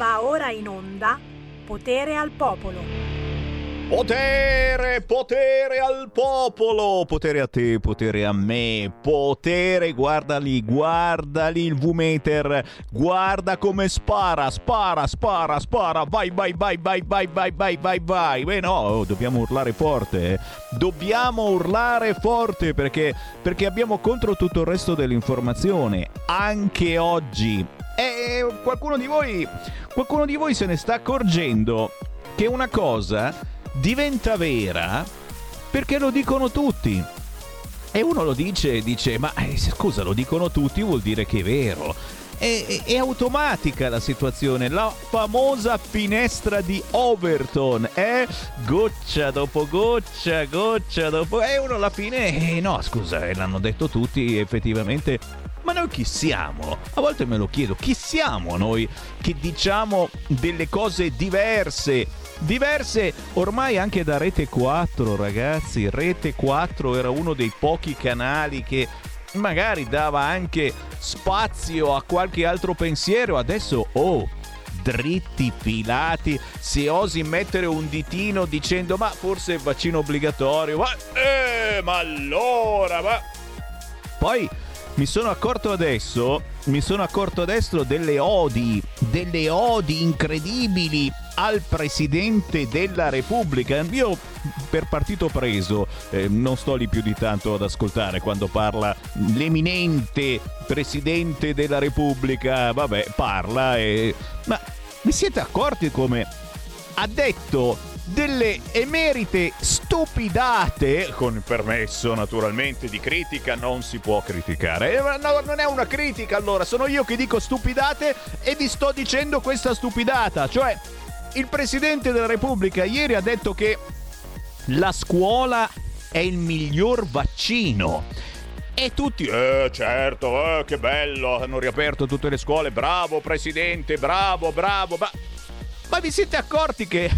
Va ora in onda Potere al Popolo. Potere, potere al popolo, potere a te, potere a me, potere, guarda lì, guarda lì il V-meter, guarda come spara, spara, spara, spara, vai, vai, vai, vai, vai, vai, vai, vai, vai. Beh no, dobbiamo urlare forte, eh. dobbiamo urlare forte perché, perché abbiamo contro tutto il resto dell'informazione, anche oggi. E qualcuno di voi, qualcuno di voi se ne sta accorgendo che una cosa diventa vera perché lo dicono tutti. E uno lo dice e dice, ma eh, scusa, lo dicono tutti, vuol dire che è vero. È, è, è, automatica la situazione, la famosa finestra di Overton, eh? goccia dopo goccia, goccia dopo... E uno alla fine, eh, no scusa, eh, l'hanno detto tutti, effettivamente ma noi chi siamo? A volte me lo chiedo, chi siamo noi che diciamo delle cose diverse diverse ormai anche da Rete 4, ragazzi. Rete 4 era uno dei pochi canali che magari dava anche spazio a qualche altro pensiero. Adesso, oh, dritti filati. Se osi mettere un ditino dicendo ma forse è vaccino obbligatorio, ma, eh, ma allora, ma... Poi mi sono accorto adesso, mi sono accorto adesso delle odi, delle odi incredibili al Presidente della Repubblica. Io per partito preso eh, non sto lì più di tanto ad ascoltare quando parla l'eminente Presidente della Repubblica, vabbè, parla e... Ma vi siete accorti come ha detto delle emerite stupidate, con permesso naturalmente di critica, non si può criticare. Eh, no, non è una critica allora, sono io che dico stupidate e vi sto dicendo questa stupidata, cioè il Presidente della Repubblica ieri ha detto che la scuola è il miglior vaccino. E tutti, eh certo, eh, che bello, hanno riaperto tutte le scuole, bravo Presidente, bravo, bravo, ma, ma vi siete accorti che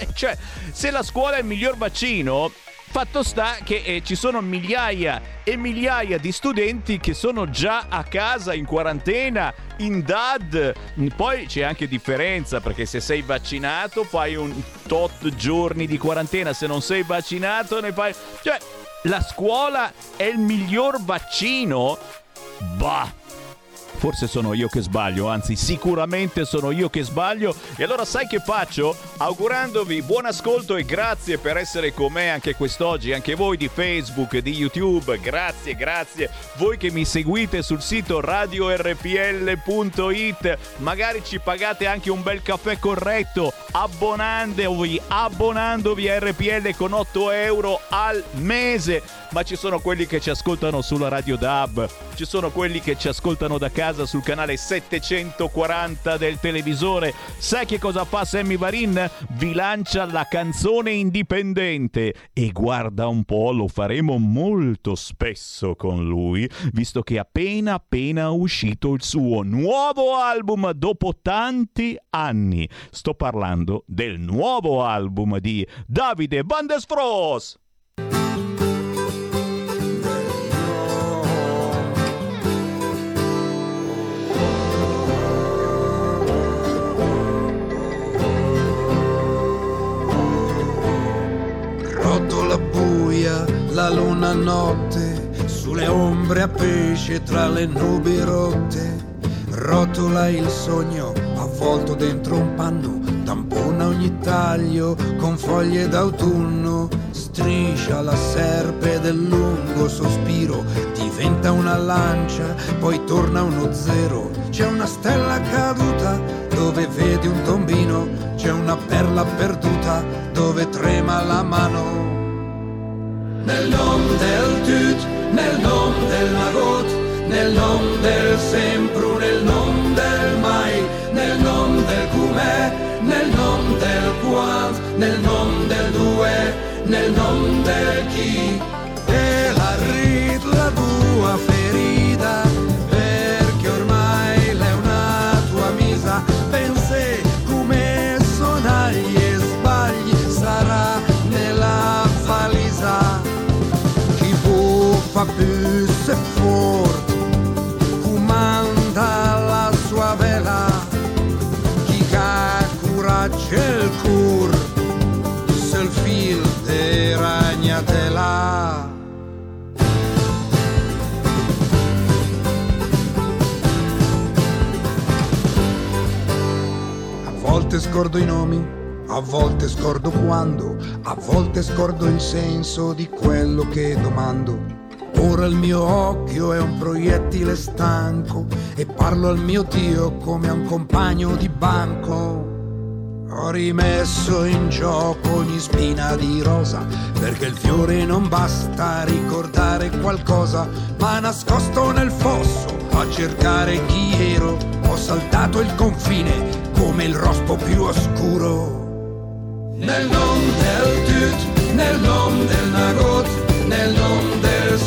cioè, se la scuola è il miglior vaccino, fatto sta che eh, ci sono migliaia e migliaia di studenti che sono già a casa in quarantena, in DAD. Poi c'è anche differenza perché se sei vaccinato fai un tot giorni di quarantena, se non sei vaccinato ne fai... Cioè, la scuola è il miglior vaccino? Bah! Forse sono io che sbaglio, anzi sicuramente sono io che sbaglio. E allora sai che faccio? Augurandovi buon ascolto e grazie per essere con me anche quest'oggi, anche voi di Facebook, di YouTube. Grazie, grazie. Voi che mi seguite sul sito radiorpl.it, magari ci pagate anche un bel caffè corretto abbonandovi, abbonandovi a RPL con 8 euro al mese. Ma ci sono quelli che ci ascoltano sulla radio DAB, ci sono quelli che ci ascoltano da casa sul canale 740 del televisore. Sai che cosa fa Sammy Varin? Vi lancia la canzone indipendente e guarda un po', lo faremo molto spesso con lui, visto che appena appena uscito il suo nuovo album dopo tanti anni. Sto parlando del nuovo album di Davide Van der Sfros. Buia la luna notte, sulle ombre a pesce tra le nubi rotte. Rotola il sogno avvolto dentro un panno, tampona ogni taglio con foglie d'autunno. Striscia la serpe del lungo sospiro, diventa una lancia, poi torna uno zero. C'è una stella caduta dove vedi un tombino, c'è una perla perduta dove trema la mano. Nel nome del tut, nel nome del magot, nel nome del sempre, nel nome del mai, nel nome del com'è, nel nome del quant, nel nome del due, nel nome del chi. Volte scordo i nomi, a volte scordo quando, a volte scordo il senso di quello che domando. Ora il mio occhio è un proiettile stanco e parlo al mio Dio come a un compagno di banco. Ho rimesso in gioco ogni spina di rosa, perché il fiore non basta ricordare qualcosa, ma nascosto nel fosso a cercare chi ero, ho saltato il confine come il rospo più oscuro. Nel nome del tut, nel nome del nagot, nel nome del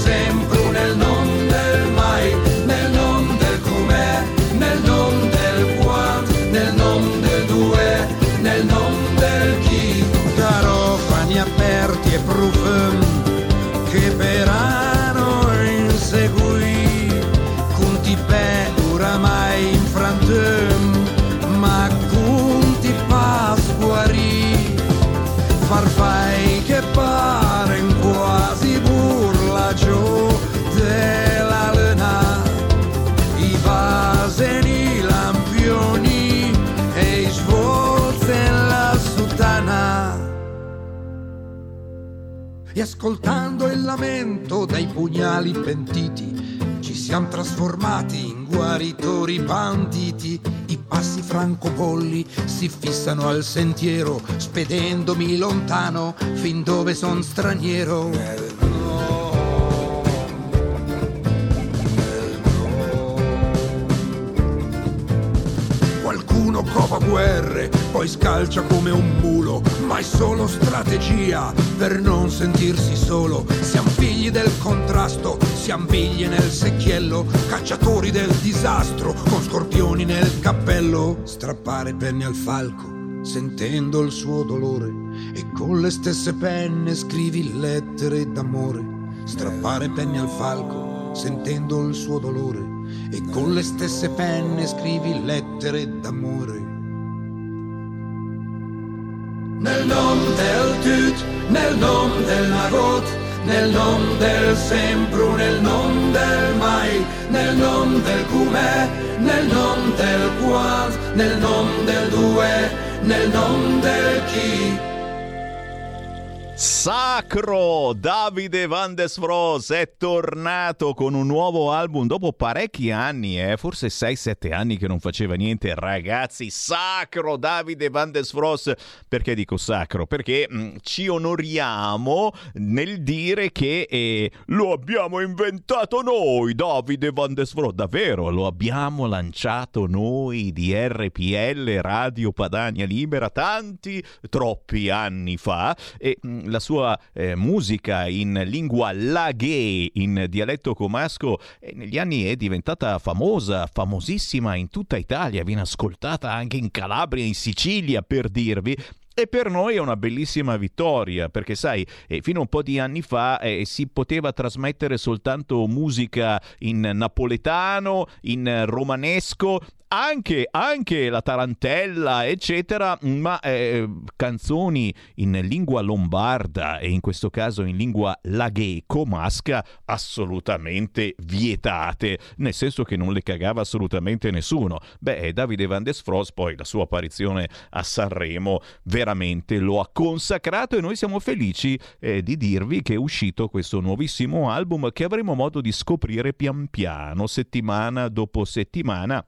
ascoltando il lamento dei pugnali pentiti, ci siamo trasformati in guaritori banditi. I passi francobolli si fissano al sentiero, spedendomi lontano fin dove son straniero. Qualcuno cova guerre, poi scalcia come un mulo, ma è solo strategia per non sentirsi solo. Siamo figli del contrasto, siamo biglie nel secchiello, cacciatori del disastro, con scorpioni nel cappello. Strappare penne al falco, sentendo il suo dolore, e con le stesse penne scrivi lettere d'amore. Strappare penne al falco, sentendo il suo dolore, e con le stesse penne scrivi lettere d'amore. Nel nome del tut, nel nome del nagot, nel nome del sempre, nel nome del mai, nel nome del com'è, nel nome del quant, nel nome del due, nel nome del chi. Sacro! Davide Van des Vros è tornato con un nuovo album dopo parecchi anni, eh? forse 6-7 anni che non faceva niente. Ragazzi, sacro Davide Van des Vros! Perché dico sacro? Perché mh, ci onoriamo nel dire che eh, lo abbiamo inventato noi, Davide Van des Vros. Davvero, lo abbiamo lanciato noi di RPL Radio Padania Libera tanti, troppi anni fa e mh, la sua eh, musica in lingua laghè, in dialetto comasco, eh, negli anni è diventata famosa, famosissima in tutta Italia, viene ascoltata anche in Calabria, in Sicilia, per dirvi. E per noi è una bellissima vittoria, perché sai, eh, fino a un po' di anni fa eh, si poteva trasmettere soltanto musica in napoletano, in romanesco, anche, anche la tarantella, eccetera, ma eh, canzoni in lingua lombarda e in questo caso in lingua laghee-comasca assolutamente vietate, nel senso che non le cagava assolutamente nessuno. Beh, Davide Van des Fros poi la sua apparizione a Sanremo veramente lo ha consacrato e noi siamo felici eh, di dirvi che è uscito questo nuovissimo album che avremo modo di scoprire pian piano, settimana dopo settimana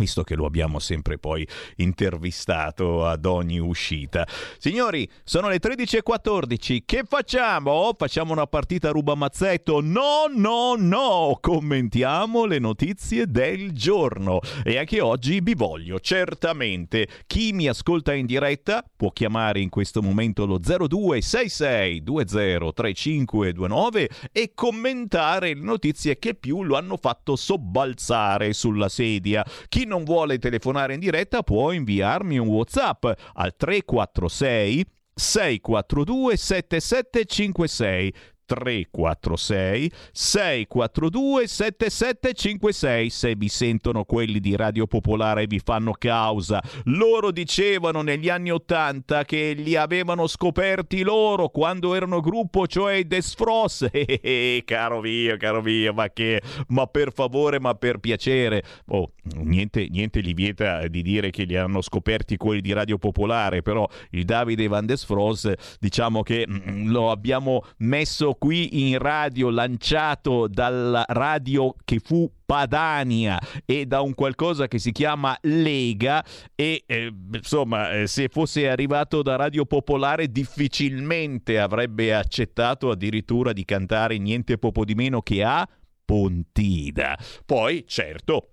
visto che lo abbiamo sempre poi intervistato ad ogni uscita. Signori, sono le 13.14, che facciamo? Facciamo una partita rubamazzetto? No, no, no! Commentiamo le notizie del giorno. E anche oggi vi voglio, certamente. Chi mi ascolta in diretta può chiamare in questo momento lo 0266 203529 e commentare le notizie che più lo hanno fatto sobbalzare sulla sedia. Chi non vuole telefonare in diretta può inviarmi un WhatsApp al 346 642 7756 346 642 7756 se vi sentono quelli di Radio Popolare vi fanno causa. Loro dicevano negli anni Ottanta che li avevano scoperti loro quando erano gruppo, cioè i Desfros. Eh, caro mio, caro mio, ma che ma per favore, ma per piacere. Oh, niente, niente gli vieta di dire che li hanno scoperti quelli di Radio Popolare, però il Davide Van Desfros diciamo che mm, lo abbiamo messo qui in radio, lanciato dalla radio che fu Padania e da un qualcosa che si chiama Lega e eh, insomma eh, se fosse arrivato da Radio Popolare difficilmente avrebbe accettato addirittura di cantare niente poco di meno che a Pontida. Poi certo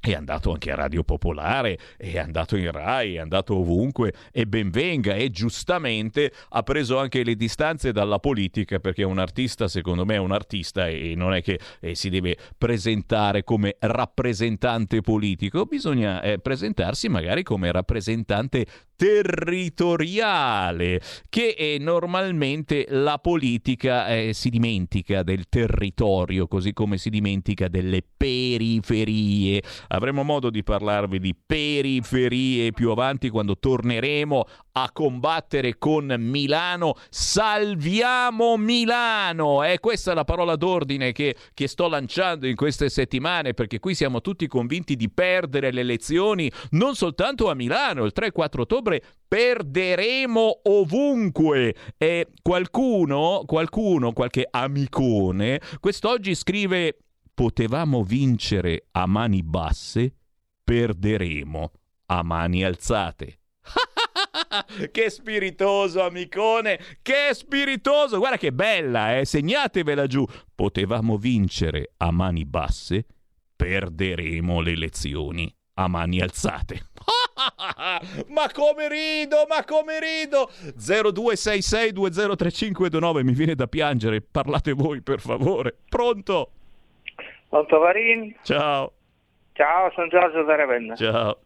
è andato anche a Radio Popolare, è andato in Rai, è andato ovunque e ben venga. E giustamente ha preso anche le distanze dalla politica perché un artista secondo me è un artista e non è che eh, si deve presentare come rappresentante politico, bisogna eh, presentarsi magari come rappresentante territoriale, che normalmente la politica eh, si dimentica del territorio, così come si dimentica delle periferie. Avremo modo di parlarvi di periferie più avanti quando torneremo a combattere con Milano. Salviamo Milano! È questa la parola d'ordine che, che sto lanciando in queste settimane, perché qui siamo tutti convinti di perdere le elezioni, non soltanto a Milano, il 3-4 ottobre ottobre perderemo ovunque. E qualcuno, qualcuno, qualche amicone, quest'oggi scrive potevamo vincere a mani basse, perderemo a mani alzate. che spiritoso, amicone! Che spiritoso! Guarda che bella, eh! Segnatevela giù. Potevamo vincere a mani basse, perderemo le elezioni a mani alzate. ma come rido, ma come rido! 0266203529, mi viene da piangere. Parlate voi, per favore. Pronto? Pronto Varin? Ciao. Ciao, sono Giorgio da Ravenna. Ciao.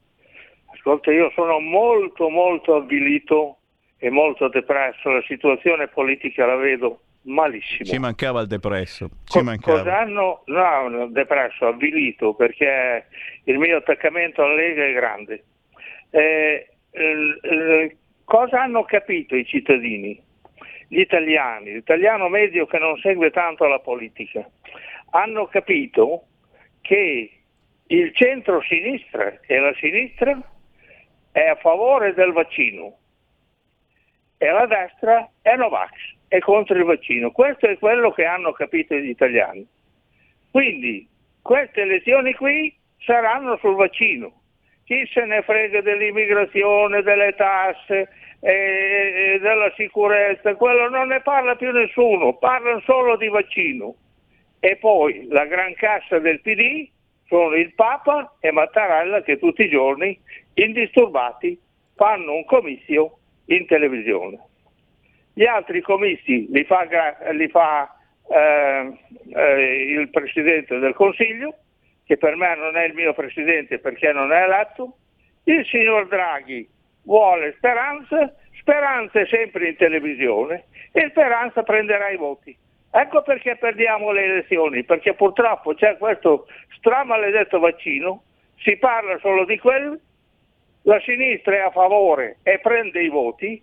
Ascolta, io sono molto, molto avvilito e molto depresso. La situazione politica la vedo malissimo. Ci mancava il depresso. Ci Co- mancava. Cosa hanno? No, depresso, avvilito, perché il mio attaccamento alla Lega è grande. Eh, eh, cosa hanno capito i cittadini, gli italiani, l'italiano medio che non segue tanto la politica? Hanno capito che il centro-sinistra e la sinistra è a favore del vaccino e la destra è Novax, è contro il vaccino. Questo è quello che hanno capito gli italiani. Quindi queste elezioni qui saranno sul vaccino chi se ne frega dell'immigrazione, delle tasse, e della sicurezza, quello non ne parla più nessuno, parlano solo di vaccino. E poi la gran cassa del PD sono il Papa e Mattarella che tutti i giorni, indisturbati, fanno un comizio in televisione. Gli altri comizi li fa, li fa eh, eh, il Presidente del Consiglio, che per me non è il mio presidente perché non è eletto, il signor Draghi vuole Speranza, Speranza è sempre in televisione e Speranza prenderà i voti. Ecco perché perdiamo le elezioni, perché purtroppo c'è questo stramaledetto vaccino, si parla solo di quello, la sinistra è a favore e prende i voti,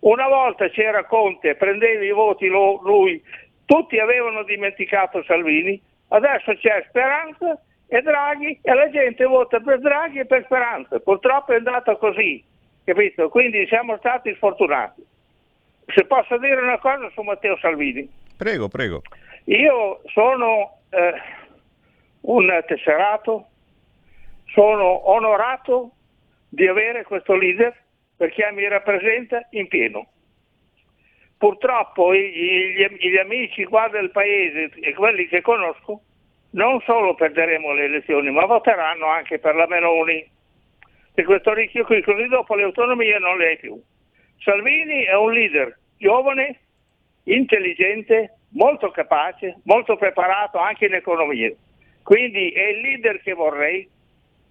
una volta c'era Conte, prendeva i voti lui, tutti avevano dimenticato Salvini, adesso c'è Speranza e Draghi e la gente vota per Draghi e per Speranza. Purtroppo è andata così, capito? Quindi siamo stati sfortunati. Se posso dire una cosa su Matteo Salvini. Prego, prego. Io sono eh, un tesserato, sono onorato di avere questo leader perché mi rappresenta in pieno. Purtroppo gli, gli amici qua del paese e quelli che conosco non solo perderemo le elezioni, ma voteranno anche per la Meloni. E questo rischio qui, così dopo le autonomie non le hai più. Salvini è un leader giovane, intelligente, molto capace, molto preparato anche in economia. Quindi è il leader che vorrei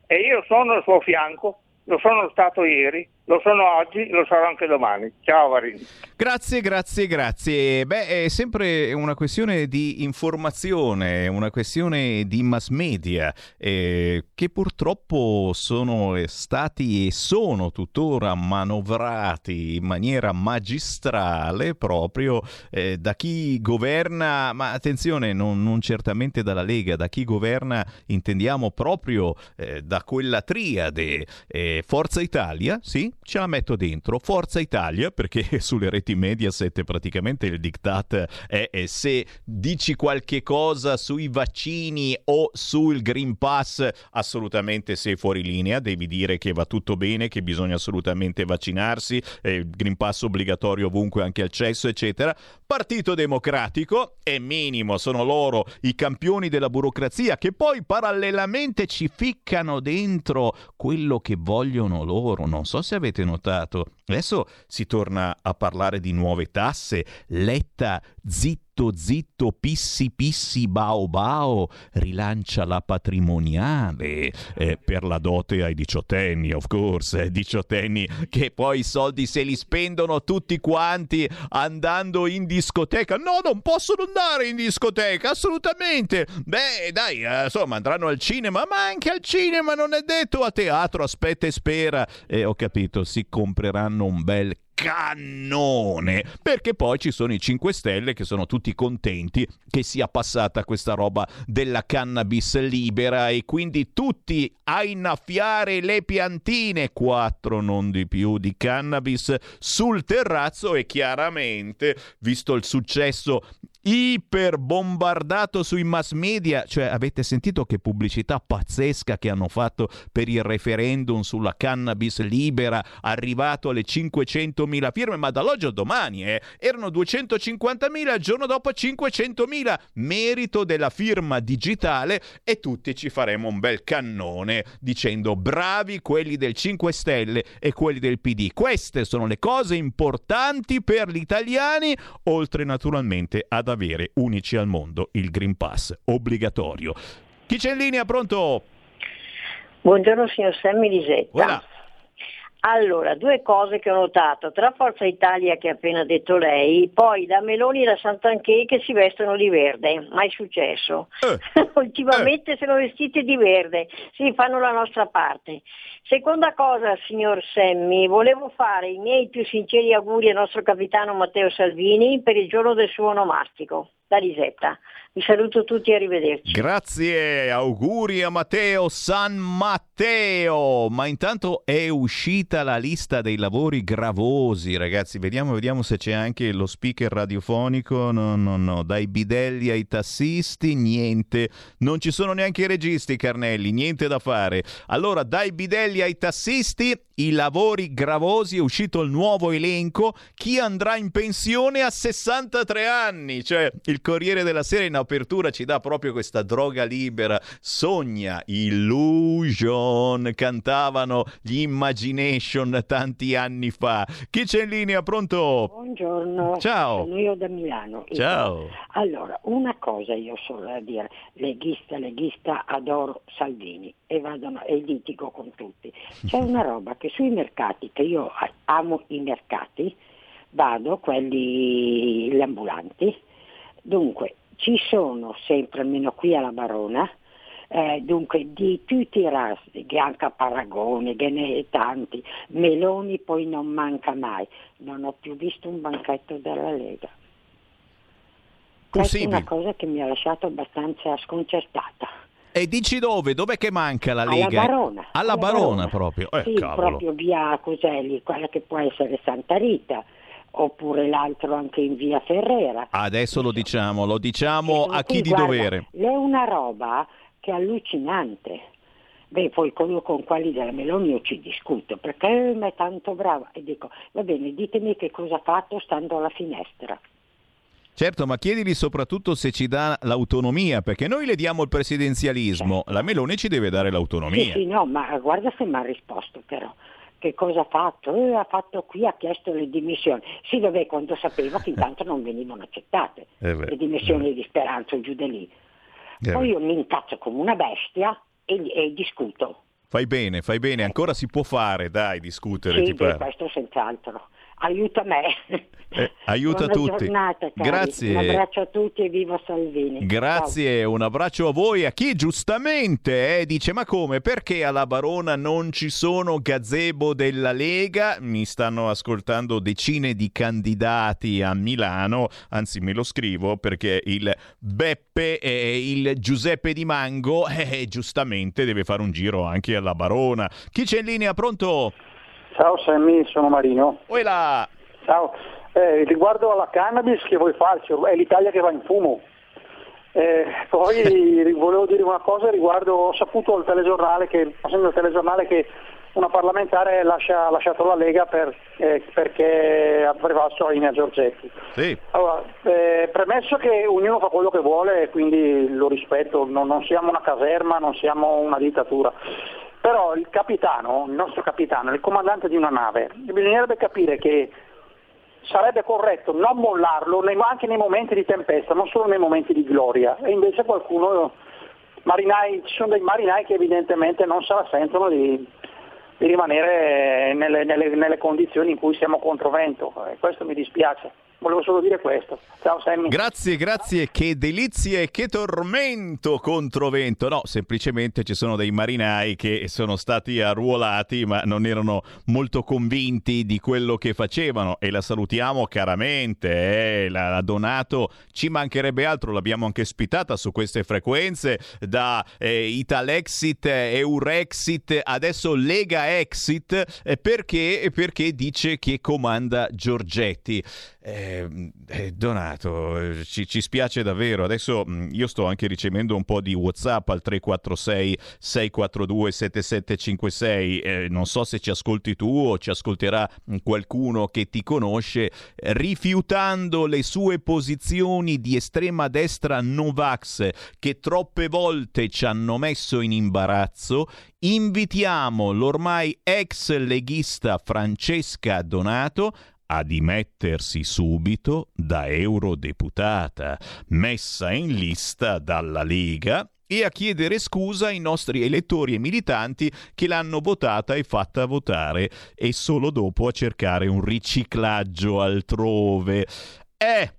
e io sono al suo fianco, lo sono stato ieri Lo sono oggi, lo sarò anche domani. Ciao Varini. Grazie, grazie, grazie. Beh, è sempre una questione di informazione, una questione di mass media eh, che purtroppo sono stati e sono tuttora manovrati in maniera magistrale proprio eh, da chi governa, ma attenzione, non, non, certamente dalla Lega, da chi governa intendiamo proprio eh, da quella triade eh, Forza Italia, sì, ce la metto dentro. Forza Italia, perché sulle reti Mediaset praticamente il diktat è, è se dici qualche cosa sui vaccini o sul Green Pass, assolutamente sei fuori linea, devi dire che va tutto bene, che bisogna assolutamente vaccinarsi, eh, Green Pass obbligatorio ovunque anche al cesso, eccetera. Partito Democratico, è minimo, sono loro i campioni della burocrazia che poi parallelamente ci ficcano dentro quello che vogliono loro. Non so se avete notato. Adesso si torna a parlare di nuove tasse. Letta zitto zitto, pissi, pissi, bao, bao, rilancia la patrimoniale eh, per la dote ai diciottenni, of course, eh, diciottenni che poi i soldi se li spendono tutti quanti andando in discoteca. No, non possono andare in discoteca, assolutamente. Beh, dai, eh, insomma, andranno al cinema, ma anche al cinema non è detto a teatro, aspetta e spera. E ho capito, si compreranno un bel cannone. Perché poi ci sono i 5 Stelle che sono tutti contenti che sia passata questa roba della cannabis libera e quindi tutti a innaffiare le piantine. Quattro non di più di cannabis sul terrazzo. E chiaramente visto il successo iper bombardato sui mass media, cioè avete sentito che pubblicità pazzesca che hanno fatto per il referendum sulla cannabis libera, arrivato alle 500.000 firme, ma dall'oggi al domani eh, erano 250.000, il giorno dopo 500.000, merito della firma digitale e tutti ci faremo un bel cannone dicendo bravi quelli del 5 Stelle e quelli del PD. Queste sono le cose importanti per gli italiani, oltre naturalmente ad avere unici al mondo il Green Pass obbligatorio. Chi c'è in linea? Pronto? Buongiorno signor Sammy Lisetta. Voilà. Allora, due cose che ho notato, tra Forza Italia che ha appena detto lei, poi da Meloni e da Santanché che si vestono di verde, mai successo. Eh. Ultimamente eh. sono vestiti di verde, sì, fanno la nostra parte. Seconda cosa, signor Semmi, volevo fare i miei più sinceri auguri al nostro capitano Matteo Salvini per il giorno del suo onomastico da Risetta. Vi saluto tutti e arrivederci. Grazie, auguri a Matteo San Matteo. Ma intanto è uscita la lista dei lavori gravosi, ragazzi. Vediamo, vediamo se c'è anche lo speaker radiofonico. No, no, no. Dai bidelli ai tassisti, niente. Non ci sono neanche i registi, Carnelli, niente da fare. Allora, dai bidelli ai tassisti, i lavori gravosi, è uscito il nuovo elenco. Chi andrà in pensione a 63 anni? Cioè, il Corriere della Sera in apertura ci dà proprio questa droga libera. Sogna, illusion, cantavano gli Imagination tanti anni fa. Chi c'è in linea? Pronto? Buongiorno. Ciao. Sono io da Milano. Ciao. Allora, una cosa io solo da dire, leghista, leghista, adoro Salvini e, vado, e litigo con tutti. C'è una roba che sui mercati, che io amo i mercati, vado, quelli gli ambulanti, dunque ci sono sempre, almeno qui alla Barona, eh, dunque di tutti i razzi, Bianca Paragone, che ne tanti, Meloni poi non manca mai, non ho più visto un banchetto della Lega. Questa è una cosa che mi ha lasciato abbastanza sconcertata. E dici dove? Dov'è che manca la Lega? Alla Barona. Alla, Barona, Barona, proprio. Eh, sì, cavolo. proprio via Coselli, quella che può essere Santa Rita oppure l'altro anche in via Ferrera. Adesso lo diciamo, lo diciamo a chi di guarda, dovere. È una roba che è allucinante. Beh, poi con, con quelli della Meloni io ci discuto perché è tanto brava e dico, va bene, ditemi che cosa ha fatto stando alla finestra. Certo, ma chiedili soprattutto se ci dà l'autonomia, perché noi le diamo il presidenzialismo, certo. la Meloni ci deve dare l'autonomia. Sì, sì, no, ma guarda se mi ha risposto però che cosa ha fatto? Eh, ha fatto qui, ha chiesto le dimissioni. Sì, vabbè, quando sapeva che intanto non venivano accettate eh le dimissioni eh. di Speranza giù di lì. Poi io mi incazzo come una bestia e, e discuto. Fai bene, fai bene, ancora si può fare, dai, discutere. Sì, beh, questo senz'altro. Aiuta me. Eh, aiuta Buona tutti. Giornata. Grazie. Un abbraccio a tutti e viva Salvini. Grazie, Ciao. un abbraccio a voi, a chi giustamente eh, dice ma come, perché alla Barona non ci sono gazebo della Lega? Mi stanno ascoltando decine di candidati a Milano, anzi me lo scrivo perché il Beppe e il Giuseppe Di Mango eh, giustamente deve fare un giro anche alla Barona. Chi c'è in linea? Pronto? Ciao Sammy, sono Marino. Uela. Ciao. Eh, riguardo alla cannabis che vuoi farci, è l'Italia che va in fumo. Eh, poi volevo dire una cosa riguardo, ho saputo al telegiornale che, telegiornale che una parlamentare lascia, ha lasciato la Lega per, eh, perché ha prevalso Ina Giorgetti. Sì. Allora, eh, premesso che ognuno fa quello che vuole e quindi lo rispetto, non, non siamo una caserma, non siamo una dittatura. Però il capitano, il nostro capitano, il comandante di una nave, bisognerebbe capire che sarebbe corretto non mollarlo anche nei momenti di tempesta, non solo nei momenti di gloria. E invece qualcuno, marinai, ci sono dei marinai che evidentemente non se la sentono di, di rimanere nelle, nelle, nelle, condizioni in cui siamo contro vento. E questo mi dispiace. Volevo solo dire questo. Ciao Sammy. Grazie, grazie. Che delizie e che tormento contro vento. No, semplicemente ci sono dei marinai che sono stati arruolati ma non erano molto convinti di quello che facevano e la salutiamo caramente. Eh? La, la Donato ci mancherebbe altro, l'abbiamo anche ospitata su queste frequenze da eh, Italexit, Eurexit, adesso Lega Exit eh, perché, perché dice che comanda Giorgetti. Eh, eh, Donato, ci, ci, spiace davvero. Adesso mh, io sto anche ricevendo un po' di WhatsApp al 346 642 7756. Eh, non so se ci ascolti tu o ci ascolterà qualcuno che ti conosce, rifiutando le sue posizioni di estrema destra Novax che troppe volte ci hanno messo in imbarazzo. Invitiamo l'ormai ex leghista Francesca Donato a dimettersi subito da eurodeputata, messa in lista dalla Lega e a chiedere scusa ai nostri elettori e militanti che l'hanno votata e fatta votare e solo dopo a cercare un riciclaggio altrove. Eh,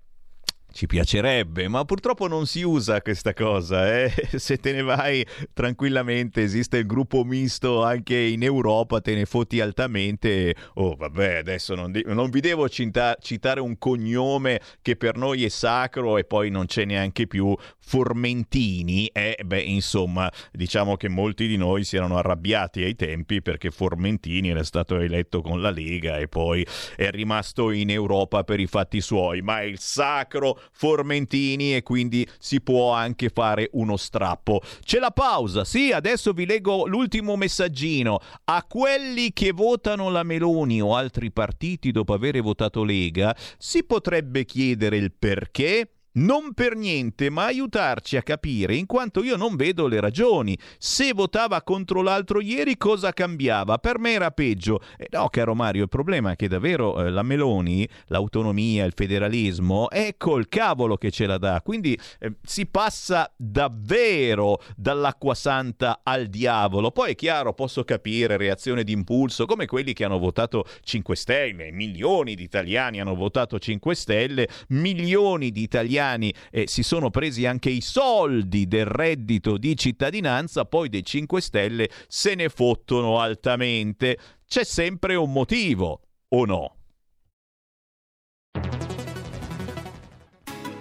ci piacerebbe, ma purtroppo non si usa questa cosa. Eh? Se te ne vai tranquillamente, esiste il gruppo misto anche in Europa, te ne foti altamente. Oh, vabbè, adesso non, di- non vi devo cita- citare un cognome che per noi è sacro e poi non c'è neanche più. Formentini. Eh, beh, insomma, diciamo che molti di noi si erano arrabbiati ai tempi perché Formentini era stato eletto con la Lega e poi è rimasto in Europa per i fatti suoi. Ma il sacro Formentini e quindi si può anche fare uno strappo. C'è la pausa, sì, adesso vi leggo l'ultimo messaggino. A quelli che votano la Meloni o altri partiti dopo aver votato Lega, si potrebbe chiedere il perché? Non per niente, ma aiutarci a capire, in quanto io non vedo le ragioni. Se votava contro l'altro ieri, cosa cambiava? Per me era peggio. Eh no, caro Mario, il problema è che davvero eh, la Meloni, l'autonomia, il federalismo, è col cavolo che ce la dà. Quindi eh, si passa davvero dall'acqua santa al diavolo. Poi è chiaro, posso capire reazione d'impulso, come quelli che hanno votato 5 Stelle. Milioni di italiani hanno votato 5 Stelle, milioni di italiani italiani eh, si sono presi anche i soldi del reddito di cittadinanza, poi dei 5 Stelle se ne fottono altamente. C'è sempre un motivo, o no?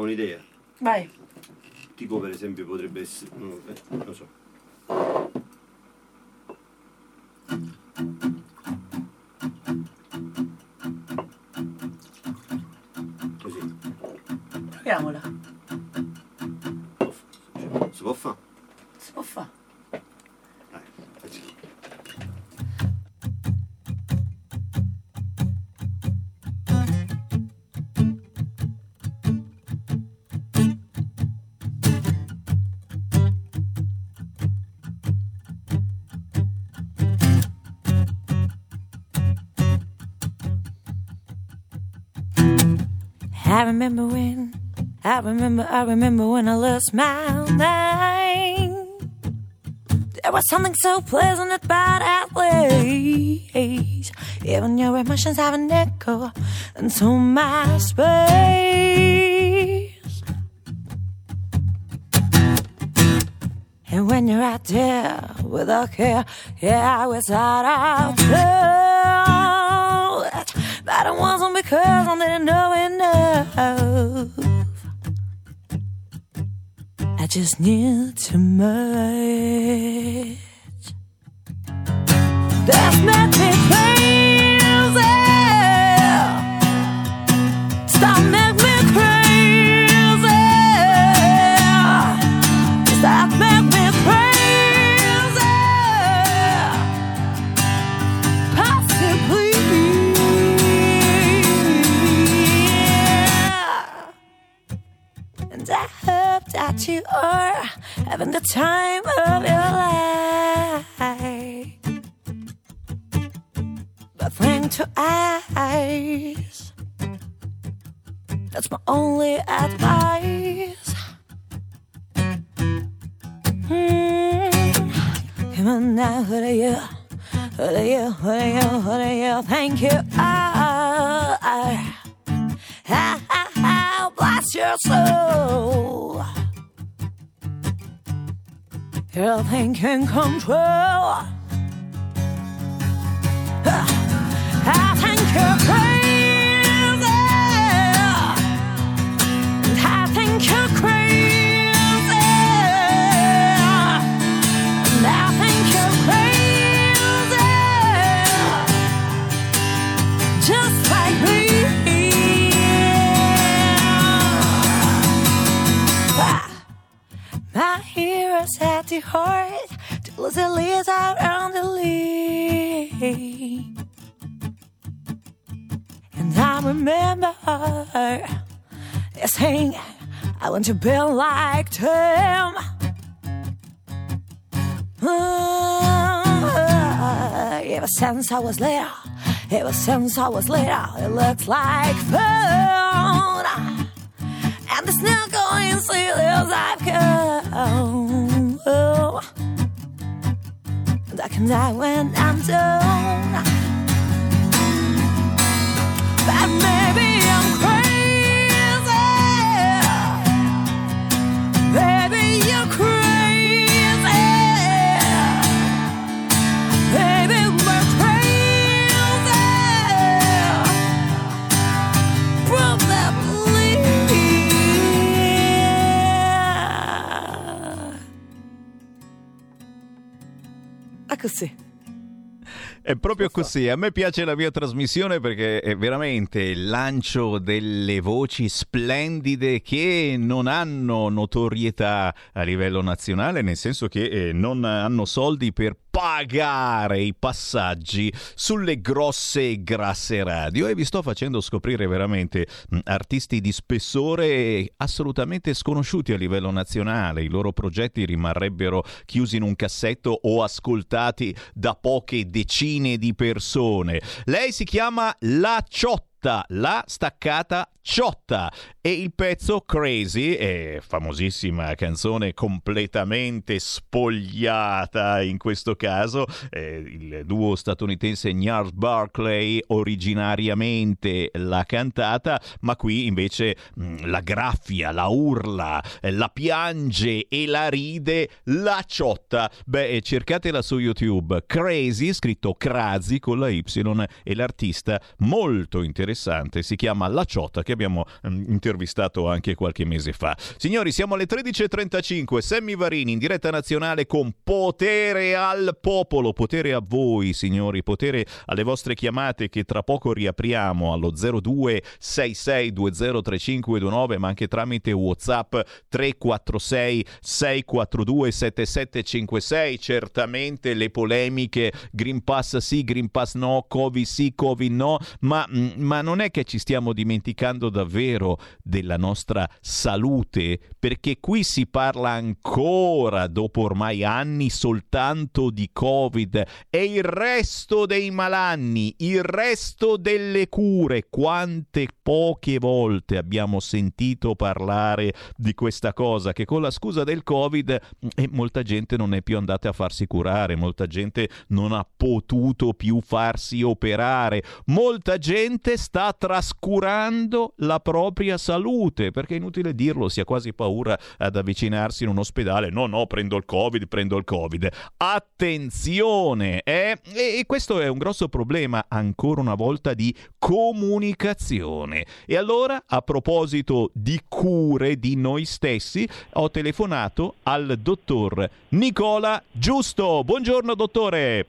Ho, un'idea. Vai. Tipo per esempio potrebbe essere... No, eh, lo so. Così. Proviamola. Si può fare? Si può fare. I remember when, I remember, I remember when I lost my mind. There was something so pleasant about our ways. Even your emotions have an echo into my space. And when you're out there without care, yeah, without a that it wasn't because I didn't know enough. I just knew too much. That's made you are having the time of your life. But think to eyes. That's my only advice. Hmm. Come on now, who are you? Who are you? Who are you? Who are you? Thank you. I, I, I, bless your soul. You're thinking control. I think you're crazy. I think you're crazy. Heroes at the heart to lose the leaves out on the league. And I remember saying, I want to be like them. Ah, ever since I was little, ever since I was little, it looks like fun. And it's not going to see I've come. And I can die when I'm done. But maybe I'm crazy. Baby, you're crazy. Così. È proprio così, a me piace la mia trasmissione perché è veramente il lancio delle voci splendide che non hanno notorietà a livello nazionale, nel senso che eh, non hanno soldi per pagare i passaggi sulle grosse e grasse radio e vi sto facendo scoprire veramente artisti di spessore assolutamente sconosciuti a livello nazionale. I loro progetti rimarrebbero chiusi in un cassetto o ascoltati da poche decine di persone. Lei si chiama La Ciotta, la staccata Ciotta e il pezzo Crazy, è famosissima canzone completamente spogliata in questo caso, eh, il duo statunitense Gnars Barclay originariamente l'ha cantata, ma qui invece mh, la graffia, la urla, la piange e la ride la Ciotta. Beh, cercatela su YouTube, Crazy, scritto Crazy con la Y e l'artista molto interessante si chiama La Ciotta che abbiamo mm, intervistato anche qualche mese fa. Signori, siamo alle 13.35, Sammy Varini in diretta nazionale con potere al popolo, potere a voi signori, potere alle vostre chiamate che tra poco riapriamo allo 0266203529 ma anche tramite Whatsapp 346 642 7756, certamente le polemiche Green Pass sì, Green Pass no, Covid sì, Covid no, ma, mm, non è che ci stiamo dimenticando davvero della nostra salute, perché qui si parla ancora, dopo ormai anni, soltanto di Covid e il resto dei malanni, il resto delle cure. Quante poche volte abbiamo sentito parlare di questa cosa, che con la scusa del Covid eh, molta gente non è più andata a farsi curare, molta gente non ha potuto più farsi operare, molta gente sta trascurando la propria salute, perché è inutile dirlo, si ha quasi paura ad avvicinarsi in un ospedale. No, no, prendo il Covid, prendo il Covid. Attenzione! Eh? E questo è un grosso problema, ancora una volta, di comunicazione. E allora, a proposito di cure di noi stessi, ho telefonato al dottor Nicola Giusto. Buongiorno, dottore.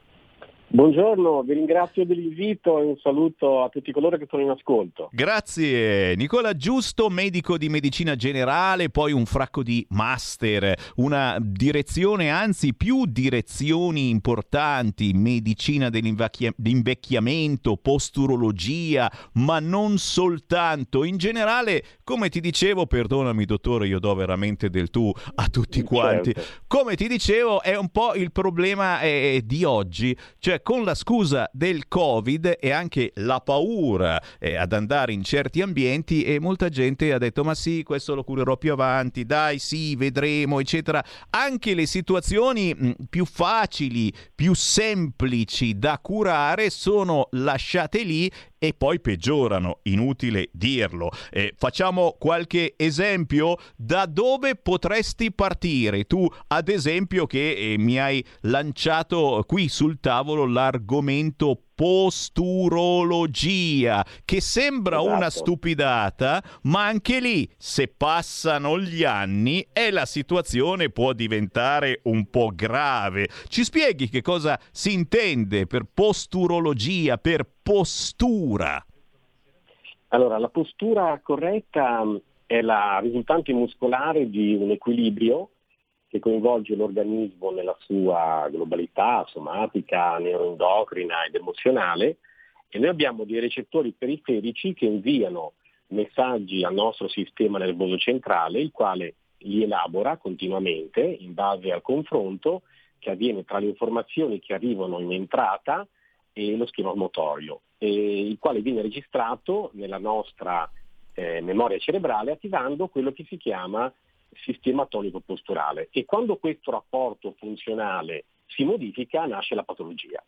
Buongiorno, vi ringrazio dell'invito e un saluto a tutti coloro che sono in ascolto. Grazie. Nicola Giusto, medico di medicina generale, poi un fracco di master, una direzione, anzi più direzioni importanti, medicina dell'invecchiamento, posturologia, ma non soltanto. In generale, come ti dicevo, perdonami dottore, io do veramente del tu a tutti quanti. Certo. Come ti dicevo, è un po' il problema eh, di oggi, cioè con la scusa del Covid e anche la paura eh, ad andare in certi ambienti e molta gente ha detto ma sì, questo lo curerò più avanti, dai sì, vedremo, eccetera. Anche le situazioni mh, più facili, più semplici da curare sono lasciate lì e poi peggiorano, inutile dirlo. Eh, facciamo qualche esempio da dove potresti partire tu, ad esempio che eh, mi hai lanciato qui sul tavolo l'argomento posturologia, che sembra Esatto. una stupidata, ma anche lì, se passano gli anni, e la situazione può diventare un po' grave. Ci spieghi che cosa si intende per posturologia, per postura? Allora, la postura corretta mh, è la risultante muscolare di un equilibrio che coinvolge l'organismo nella sua globalità somatica, neuroendocrina ed emozionale. E noi abbiamo dei recettori periferici che inviano messaggi al nostro sistema nervoso centrale, il quale li elabora continuamente in base al confronto che avviene tra le informazioni che arrivano in entrata e lo schema motorio, il quale viene registrato nella nostra eh, memoria cerebrale attivando quello che si chiama sistema tonico posturale e quando questo rapporto funzionale si modifica nasce la patologia.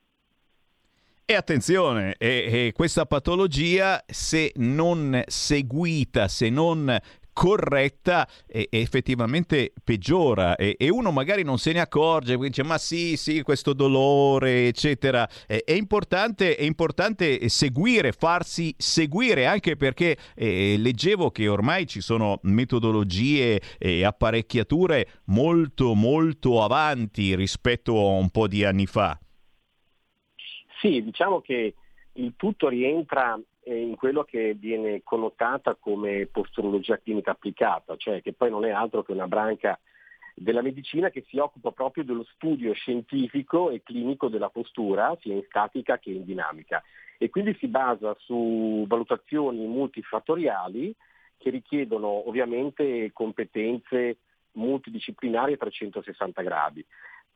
E attenzione, e, e questa patologia, se non seguita, se non corretta, e, effettivamente peggiora e, e uno magari non se ne accorge, dice ma sì, sì, questo dolore, eccetera. Eh, è, importante, è importante seguire, farsi seguire, anche perché eh, leggevo che ormai ci sono metodologie e apparecchiature molto, molto avanti rispetto a un po' di anni fa. Sì, diciamo che il tutto rientra in quello che viene connotata come posturologia clinica applicata, cioè che poi non è altro che una branca della medicina che si occupa proprio dello studio scientifico e clinico della postura, sia in statica che in dinamica. E quindi si basa su valutazioni multifattoriali che richiedono ovviamente competenze multidisciplinari a 360 gradi.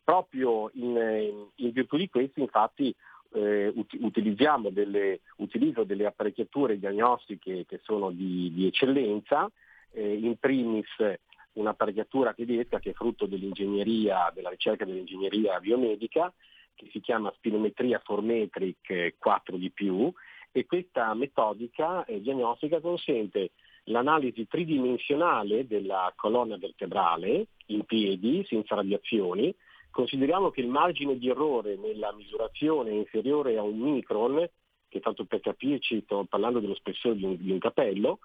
Proprio in, in virtù di questo, infatti, eh, ut- utilizziamo delle, delle apparecchiature diagnostiche che sono di, di eccellenza, eh, in primis un'apparecchiatura tedesca che è frutto dell'ingegneria, della ricerca dell'ingegneria biomedica, che si chiama Spirometria Formetric 4 di più e questa metodica eh, diagnostica consente l'analisi tridimensionale della colonna vertebrale in piedi, senza radiazioni. Consideriamo che il margine di errore nella misurazione è inferiore a un micron, che tanto per capirci sto parlando dello spessore di un, di un capello,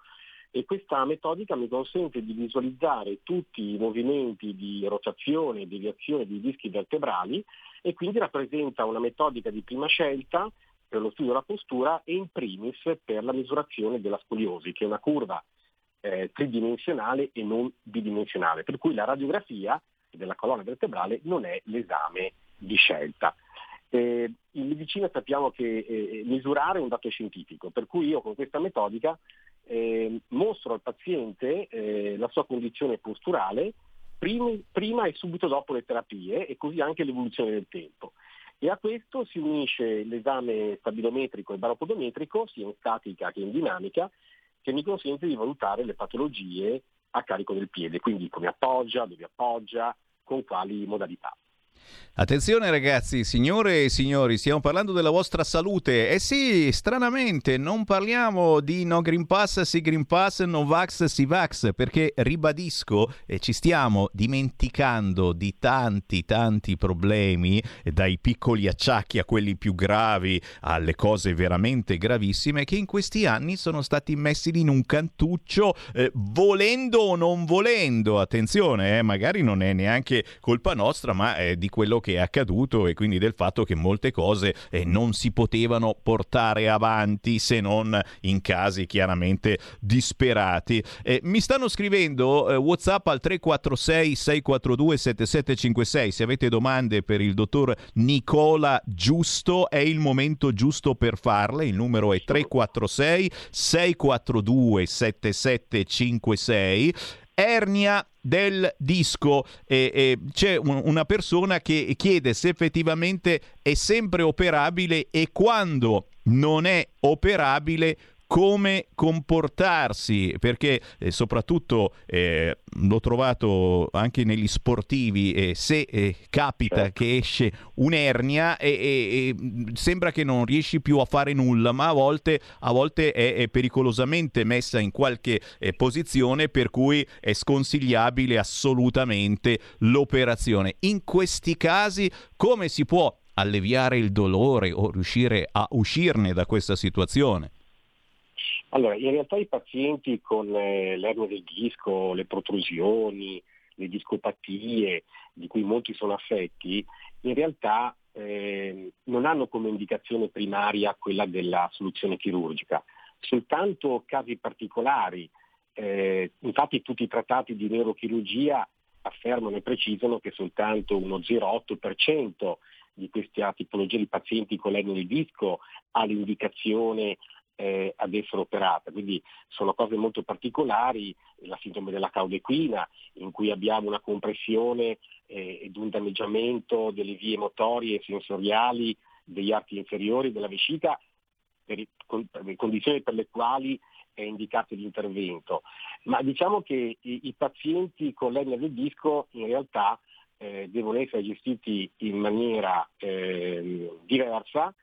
e questa metodica mi consente di visualizzare tutti i movimenti di rotazione e deviazione dei dischi vertebrali e quindi rappresenta una metodica di prima scelta per lo studio della postura e in primis per la misurazione della scoliosi, che è una curva eh, tridimensionale e non bidimensionale, per cui la radiografia della colonna vertebrale non è l'esame di scelta. Eh, in medicina sappiamo che eh, misurare è un dato scientifico, per cui io con questa metodica eh, mostro al paziente eh, la sua condizione posturale primi, prima e subito dopo le terapie e così anche l'evoluzione del tempo. E a questo si unisce l'esame stabilometrico e baropodometrico, sia in statica che in dinamica, che mi consente di valutare le patologie a carico del piede, quindi come appoggia, dove appoggia, con quali modalità. Attenzione ragazzi, signore e signori, stiamo parlando della vostra salute. Eh sì, stranamente non parliamo di no Green Pass, sì Green Pass, no Vax, sì Vax, perché ribadisco e ci stiamo dimenticando di tanti tanti problemi, dai piccoli acciacchi a quelli più gravi, alle cose veramente gravissime, che in questi anni sono stati messi in un cantuccio, eh, volendo o non volendo. Attenzione, eh, magari non è neanche colpa nostra, ma è di quello che è accaduto e quindi del fatto che molte cose eh, non si potevano portare avanti se non in casi chiaramente disperati. Eh, mi stanno scrivendo eh, WhatsApp al 346 642 7756 se avete domande per il dottor Nicola Giusto è il momento giusto per farle. Il numero è 346 642 7756 ernia del disco e, e c'è un, una persona che chiede se effettivamente è sempre operabile e quando non è operabile come comportarsi, perché eh, soprattutto eh, l'ho trovato anche negli sportivi, eh, se eh, capita certo. che esce un'ernia e, sembra che non riesci più a fare nulla, ma a volte, a volte è, è, pericolosamente messa in qualche eh, posizione per cui è sconsigliabile assolutamente l'operazione. In questi casi come si può alleviare il dolore o riuscire a uscirne da questa situazione? Allora, in realtà i pazienti con eh, l'ernia del disco, le protrusioni, le discopatie, di cui molti sono affetti, in realtà eh, non hanno come indicazione primaria quella della soluzione chirurgica. Soltanto casi particolari, eh, infatti tutti i trattati di neurochirurgia affermano e precisano che soltanto uno 0,8% di questa tipologia di pazienti con l'ernia del disco ha l'indicazione eh, ad essere operata. Quindi sono cose molto particolari, la sindrome della cauda equina, in cui abbiamo una compressione eh, ed un danneggiamento delle vie motorie e sensoriali degli arti inferiori della vescica, per le condizioni per le quali è indicato l'intervento. Ma diciamo che i, i pazienti con l'ernia del disco in realtà eh, devono essere gestiti in maniera eh, diversa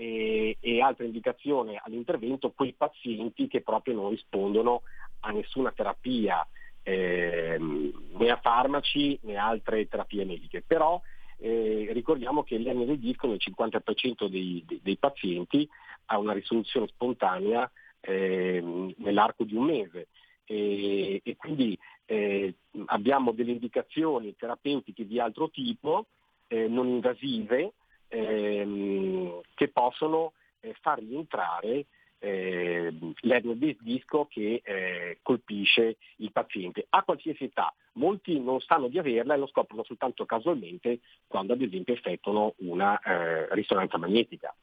e, e altra indicazione all'intervento quei pazienti che proprio non rispondono a nessuna terapia eh, né a farmaci né a altre terapie mediche. Però eh, ricordiamo che l'ernia del disco nel 50% dei, dei, dei, pazienti ha una risoluzione spontanea eh, nell'arco di un mese e, e quindi eh, abbiamo delle indicazioni terapeutiche di altro tipo, eh, non invasive, ehm, che possono eh, farli entrare eh, l'ernia di disco che eh, colpisce il paziente a qualsiasi età. Molti non sanno di averla e lo scoprono soltanto casualmente quando ad esempio effettuano una eh, risonanza magnetica.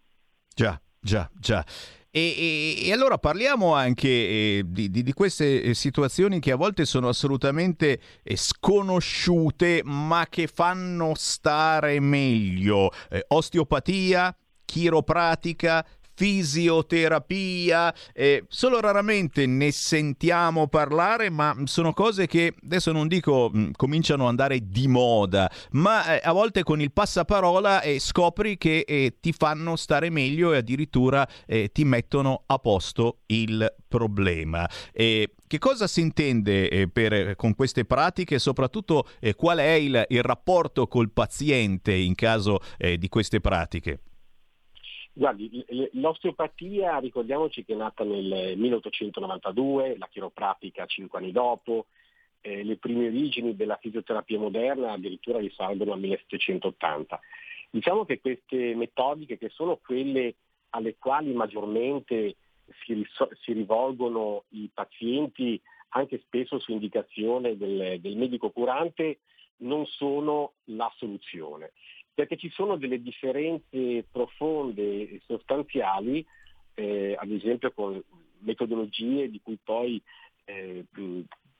Già, già, già. E, e, e, allora parliamo anche eh, di, di, di, queste eh, situazioni che a volte sono assolutamente eh, sconosciute ma che fanno stare meglio. Eh, osteopatia, chiropratica, fisioterapia, eh, solo raramente ne sentiamo parlare, ma sono cose che adesso non dico mh, mm, cominciano ad andare di moda, ma eh, a volte con il passaparola eh, scopri che eh, ti fanno stare meglio e addirittura eh, ti mettono a posto il problema. che cosa si intende eh, per, con queste pratiche e soprattutto qual è il, il, rapporto col paziente in caso di queste pratiche? Guardi, l'osteopatia, ricordiamoci che è nata nel 1892, la chiropratica cinque anni dopo, eh, le prime origini della fisioterapia moderna addirittura risalgono al 1780. Diciamo che queste metodiche, che sono quelle alle quali maggiormente si, ris- si rivolgono i pazienti, anche spesso su indicazione del, del medico curante, non sono la soluzione perché ci sono delle differenze profonde e sostanziali, eh, ad esempio con metodologie di cui poi eh,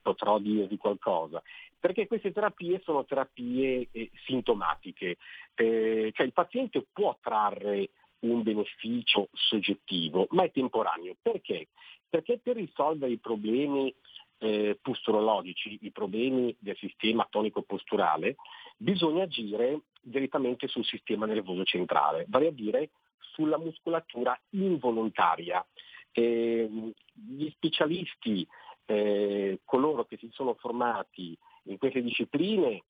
potrò dirvi qualcosa, perché queste terapie sono terapie eh, sintomatiche, eh, cioè il paziente può trarre un beneficio soggettivo, ma è temporaneo. Perché? Perché per risolvere i problemi eh, posturologici, i problemi del sistema tonico-posturale, bisogna agire direttamente sul sistema nervoso centrale, vale a dire sulla muscolatura involontaria. Eh, gli specialisti, eh, coloro che si sono formati in queste discipline,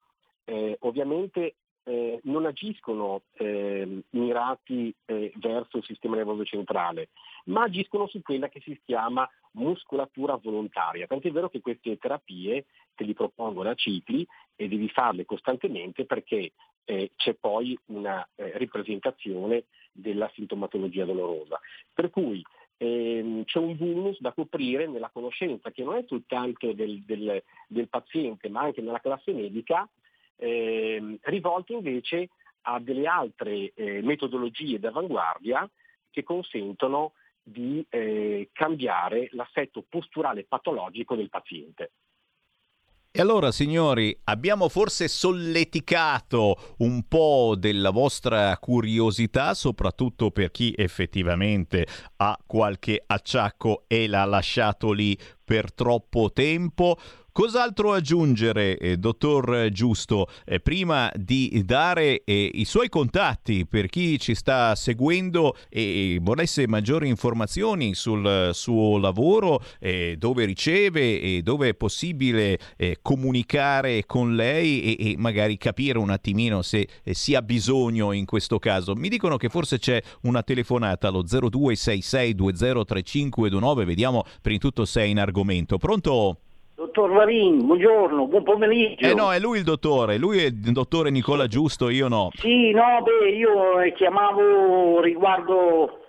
eh, ovviamente eh, non agiscono eh, mirati eh, verso il sistema nervoso centrale, ma agiscono su quella che si chiama muscolatura volontaria. Tant'è vero che queste terapie te li propongono a cicli e devi farle costantemente perché eh, c'è poi una eh, ripresentazione della sintomatologia dolorosa. Per cui ehm, c'è un vulnus da coprire nella conoscenza che non è soltanto del, del, del paziente ma anche nella classe medica, ehm, rivolto invece a delle altre eh, metodologie d'avanguardia che consentono di eh, cambiare l'assetto posturale patologico del paziente. E allora, signori, abbiamo forse solleticato un po' della vostra curiosità, soprattutto per chi effettivamente ha qualche acciacco e l'ha lasciato lì per troppo tempo. Cos'altro aggiungere, eh, dottor Giusto, eh, prima di dare eh, i suoi contatti per chi ci sta seguendo e volesse maggiori informazioni sul suo lavoro, eh, dove riceve e dove è possibile eh, comunicare con lei e, e, magari capire un attimino se eh, si ha bisogno in questo caso. Mi dicono che forse c'è una telefonata allo 0266203529, vediamo prima di tutto se è in argomento. Pronto? Dottor Varin, buongiorno, buon pomeriggio. Eh no, è lui il dottore, lui è il dottore Nicola Giusto, io no. Sì, no, beh, io chiamavo riguardo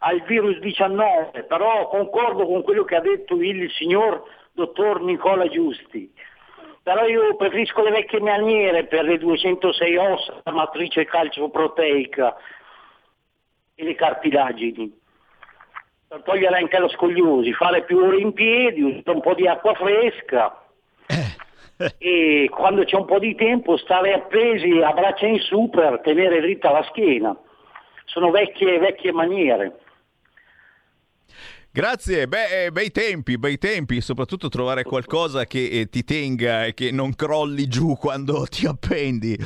al virus 19, però concordo con quello che ha detto il signor dottor Nicola Giusti. Però io preferisco le vecchie maniere per le 206 ossa, la matrice calcioproteica e le cartilagini togliere anche lo scogliosi, fare più ore in piedi, un po' di acqua fresca e quando c'è un po' di tempo stare appesi a braccia in su per tenere dritta la schiena. Sono vecchie, vecchie maniere. Grazie, Beh, eh, bei tempi, bei tempi, soprattutto trovare qualcosa che eh, ti tenga e che non crolli giù quando ti appendi.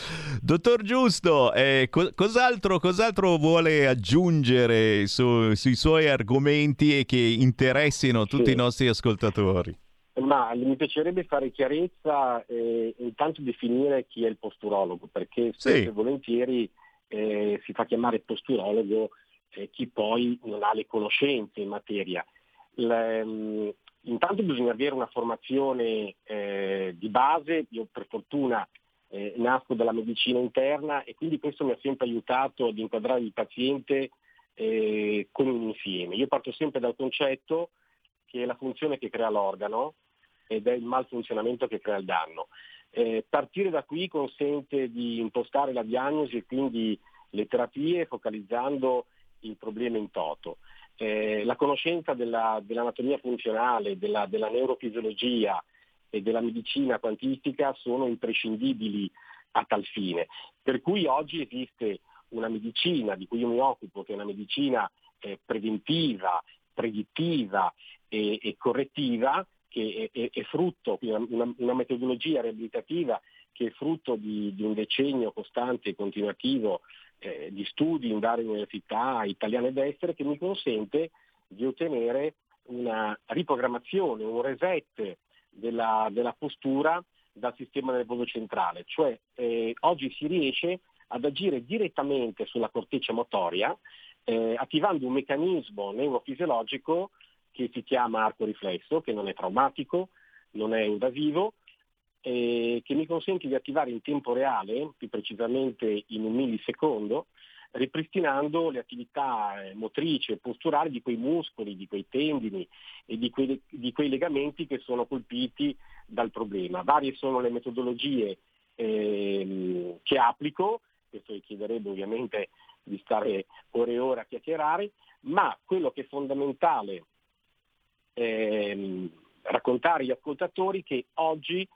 Dottor Giusto, eh, co- cos'altro, cos'altro, vuole aggiungere su, sui suoi argomenti e che interessino tutti sì. i nostri ascoltatori? Ma mi piacerebbe fare chiarezza e intanto definire chi è il posturologo, perché spesso e volentieri eh, si fa chiamare posturologo eh, chi poi non ha le conoscenze in materia. Le, um, intanto bisogna avere una formazione eh, di base, io per fortuna eh, nasco dalla medicina interna e quindi questo mi ha sempre aiutato ad inquadrare il paziente eh, come un insieme. Io parto sempre dal concetto che è la funzione che crea l'organo ed è il malfunzionamento che crea il danno. Eh, partire da qui consente di impostare la diagnosi e quindi le terapie focalizzando il problema in toto. Eh, la conoscenza della, dell'anatomia funzionale, della, della neurofisiologia e della medicina quantistica sono imprescindibili a tal fine. Per cui oggi esiste una medicina di cui io mi occupo, che è una medicina eh, preventiva, predittiva e, e correttiva, che è, è, è frutto, una, una, metodologia riabilitativa che è frutto di, di un decennio costante e continuativo eh, di studi in varie università italiane ed estere che mi consente di ottenere una riprogrammazione, un reset della, della postura dal sistema nervoso centrale, cioè eh, oggi si riesce ad agire direttamente sulla corteccia motoria eh, attivando un meccanismo neurofisiologico che si chiama arco riflesso, che non è traumatico, non è invasivo, eh, che mi consente di attivare in tempo reale, più precisamente in un millisecondo, ripristinando le attività eh, motrici e posturali di quei muscoli, di quei tendini e di quei, di quei legamenti che sono colpiti dal problema. Varie sono le metodologie eh, che applico, questo richiederebbe ovviamente di stare ore e ore a chiacchierare, ma quello che è fondamentale ehm, raccontare agli ascoltatori che oggi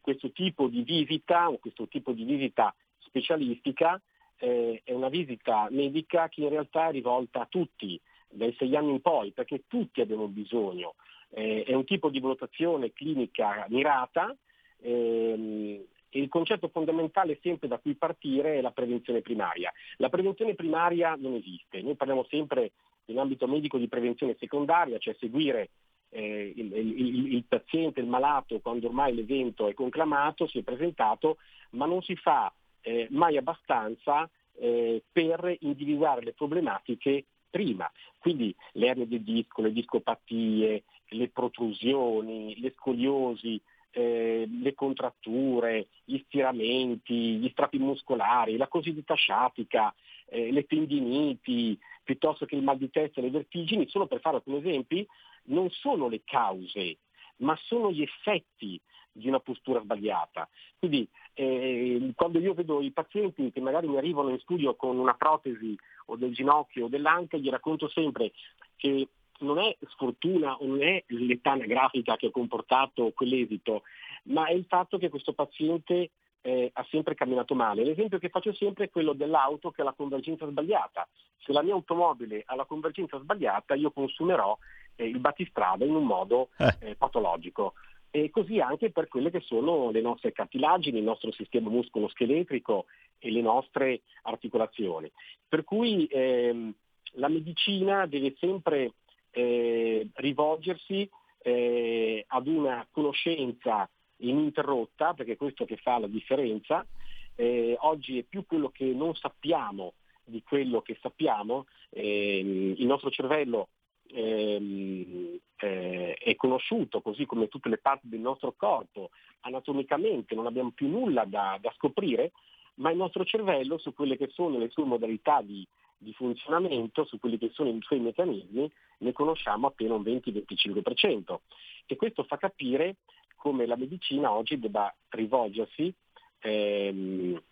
questo tipo di visita o questo tipo di visita specialistica eh, è una visita medica che in realtà è rivolta a tutti, dai sei anni in poi, perché tutti abbiamo bisogno. Eh, è un tipo di valutazione clinica mirata ehm, e il concetto fondamentale sempre da cui partire è la prevenzione primaria. La prevenzione primaria non esiste, noi parliamo sempre in ambito medico di prevenzione secondaria, cioè seguire eh, il, il, il, paziente, il malato, quando ormai l'evento è conclamato, si è presentato, ma non si fa eh, mai abbastanza eh, per individuare le problematiche prima. Quindi le ernie del disco, le discopatie, le protrusioni, le scoliosi, eh, le contratture, gli stiramenti, gli strappi muscolari, la cosiddetta sciatica, eh, le tendiniti, piuttosto che il mal di testa e le vertigini, solo per fare alcuni esempi, non sono le cause, ma sono gli effetti di una postura sbagliata. Quindi eh, quando io vedo i pazienti che magari mi arrivano in studio con una protesi o del ginocchio o dell'anca, gli racconto sempre che non è sfortuna o non è l'età anagrafica che ha comportato quell'esito, ma è il fatto che questo paziente eh, ha sempre camminato male. L'esempio che faccio sempre è quello dell'auto che ha la convergenza sbagliata. Se la mia automobile ha la convergenza sbagliata, io consumerò il battistrada in un modo eh. eh. patologico. E così anche per quelle che sono le nostre cartilagini, il nostro sistema muscolo-scheletrico e le nostre articolazioni. Per cui ehm, la medicina deve sempre eh, rivolgersi eh, ad una conoscenza ininterrotta, perché è questo che fa la differenza. Eh, oggi è più quello che non sappiamo di quello che sappiamo. Ehm, il nostro cervello ehm, eh, è conosciuto, così come tutte le parti del nostro corpo, anatomicamente non abbiamo più nulla da, da scoprire, ma il nostro cervello su quelle che sono le sue modalità di, di funzionamento, su quelli che sono i suoi meccanismi, ne conosciamo appena un 20-25%. E questo fa capire come la medicina oggi debba rivolgersi ehm,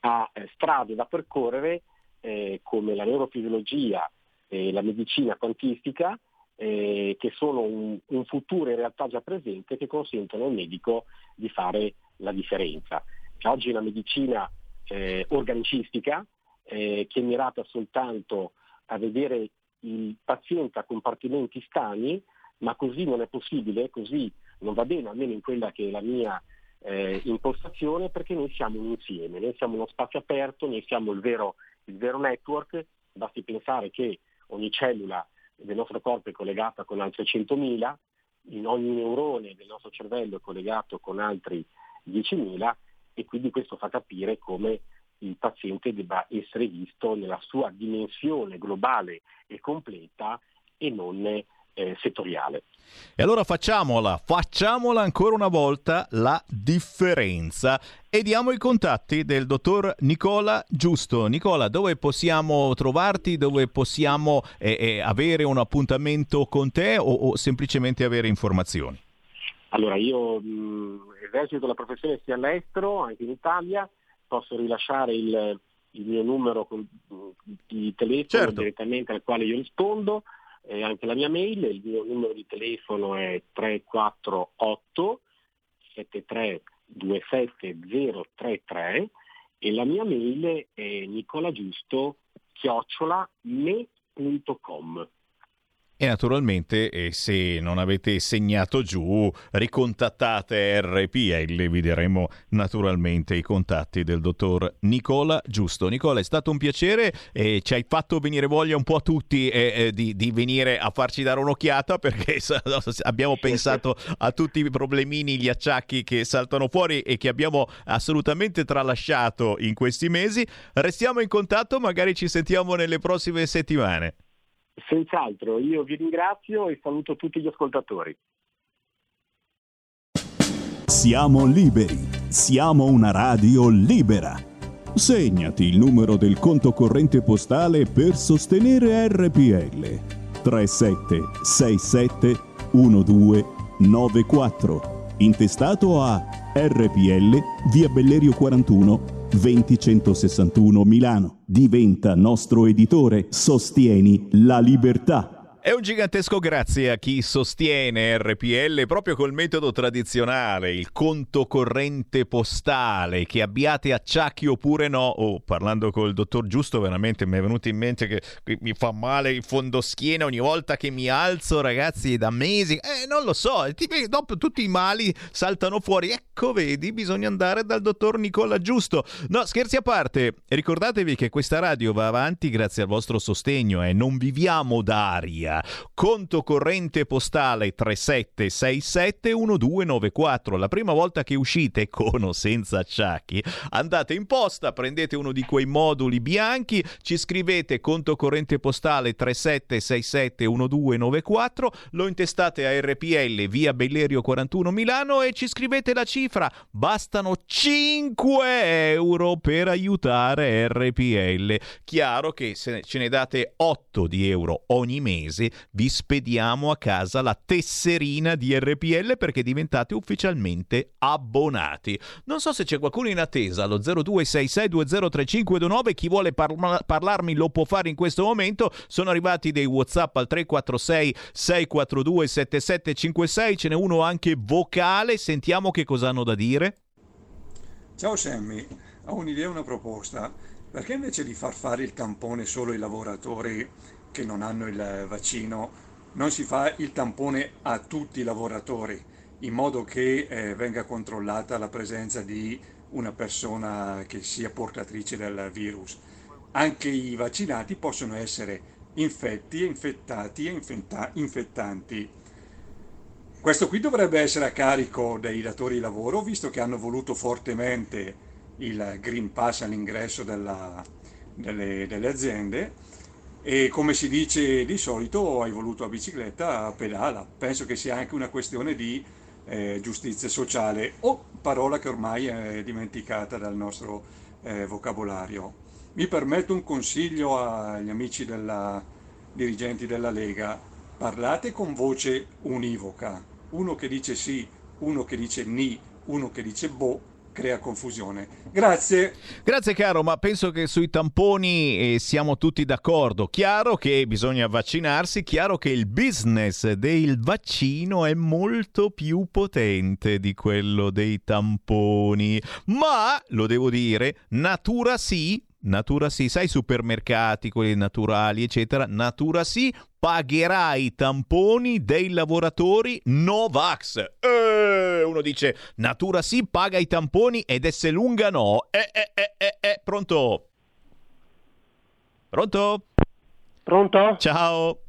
a eh, strade da percorrere eh, come la neurofisiologia e la medicina quantistica, eh, che sono un, un, futuro in realtà già presente che consentono al medico di fare la differenza. Oggi la medicina eh, organicistica, eh, che è mirata soltanto a vedere il paziente a compartimenti stagni, ma così non è possibile, così non va bene, almeno in quella che è la mia eh, impostazione, perché noi siamo un insieme, noi siamo uno spazio aperto, noi siamo il vero, il vero network, basti pensare che ogni cellula del nostro corpo è collegata con altre 100.000, in ogni neurone del nostro cervello è collegato con altri 10.000 e quindi questo fa capire come il paziente debba essere visto nella sua dimensione globale e completa e non eh, settoriale. E allora facciamola, facciamola ancora una volta la differenza e diamo i contatti del dottor Nicola Giusto. Nicola, dove possiamo trovarti, dove possiamo eh, eh, avere un appuntamento con te o, o semplicemente avere informazioni? Allora, io mh, esercito la professione sia all'estero, anche in Italia, posso rilasciare il, il mio numero con, di telefono Certo. direttamente al quale io rispondo, e anche la mia mail, il mio numero di telefono è 348 7327033 e la mia mail è nicolagiusto chiocciola. E naturalmente, eh, se non avete segnato giù, ricontattate RPL, vi daremo naturalmente i contatti del dottor Nicola Giusto. Nicola, è stato un piacere e ci hai fatto venire voglia un po' a tutti eh, eh, di, di venire a farci dare un'occhiata perché abbiamo pensato a tutti i problemini, gli acciacchi che saltano fuori e che abbiamo assolutamente tralasciato in questi mesi. Restiamo in contatto, magari ci sentiamo nelle prossime settimane. Senz'altro, io vi ringrazio e saluto tutti gli ascoltatori. Siamo liberi, siamo una radio libera. Segnati il numero del conto corrente postale per sostenere RPL. 3767 1294. Intestato a RPL via Bellerio 41 20161 Milano. Diventa nostro editore. Sostieni la libertà. È un gigantesco grazie a chi sostiene RPL proprio col metodo tradizionale, il conto corrente postale, che abbiate acciacchi oppure no. Oh, parlando col dottor Giusto, veramente mi è venuto in mente che mi fa male il fondoschiena ogni volta che mi alzo, ragazzi, da mesi. Eh, non lo so, dopo tutti i mali saltano fuori. Ecco, vedi, bisogna andare dal dottor Nicola Giusto. No, scherzi a parte, ricordatevi che questa radio va avanti grazie al vostro sostegno e non viviamo d'aria. Conto corrente postale 3767 1294. La prima volta che uscite con o senza acciacchi, andate in posta, prendete uno di quei moduli bianchi, ci scrivete conto corrente postale 3767 1294, lo intestate a RPL via Bellerio 41 Milano e ci scrivete la cifra. Bastano 5 euro per aiutare RPL. Chiaro che se ce ne date 8 di euro ogni mese, vi spediamo a casa la tesserina di RPL perché diventate ufficialmente abbonati. Non so se c'è qualcuno in attesa allo 0266203529, chi vuole parla- parlarmi lo può fare in questo momento. Sono arrivati dei WhatsApp al 346 642 7756, ce n'è uno anche vocale, sentiamo che cosa hanno da dire. Ciao Sammy, ho un'idea e una proposta. Perché invece di far fare il tampone solo ai lavoratori che non hanno il vaccino, non si fa il tampone a tutti i lavoratori, in modo che eh, venga controllata la presenza di una persona che sia portatrice del virus. Anche i vaccinati possono essere infetti, infettati e infetta- infettanti. Questo qui dovrebbe essere a carico dei datori di lavoro, visto che hanno voluto fortemente il Green Pass all'ingresso della- delle, delle aziende e come si dice di solito hai voluto a bicicletta, pedala. Penso che sia anche una questione di eh, giustizia sociale o parola che ormai è dimenticata dal nostro eh, vocabolario. Mi permetto un consiglio agli amici della, dirigenti della Lega, parlate con voce univoca, uno che dice sì, uno che dice ni, uno che dice boh, crea confusione. Grazie. Grazie caro, ma penso che sui tamponi eh, siamo tutti d'accordo. Chiaro che bisogna vaccinarsi, chiaro che il business del vaccino è molto più potente di quello dei tamponi. Ma, lo devo dire, natura sì, natura sì, sai i supermercati, quelli naturali, eccetera, natura sì, pagherà i tamponi dei lavoratori Novax. Eh, uno dice, natura sì, paga i tamponi ed esse lunga no. Eh, eh, eh, eh, eh, pronto? Pronto? Pronto? Ciao.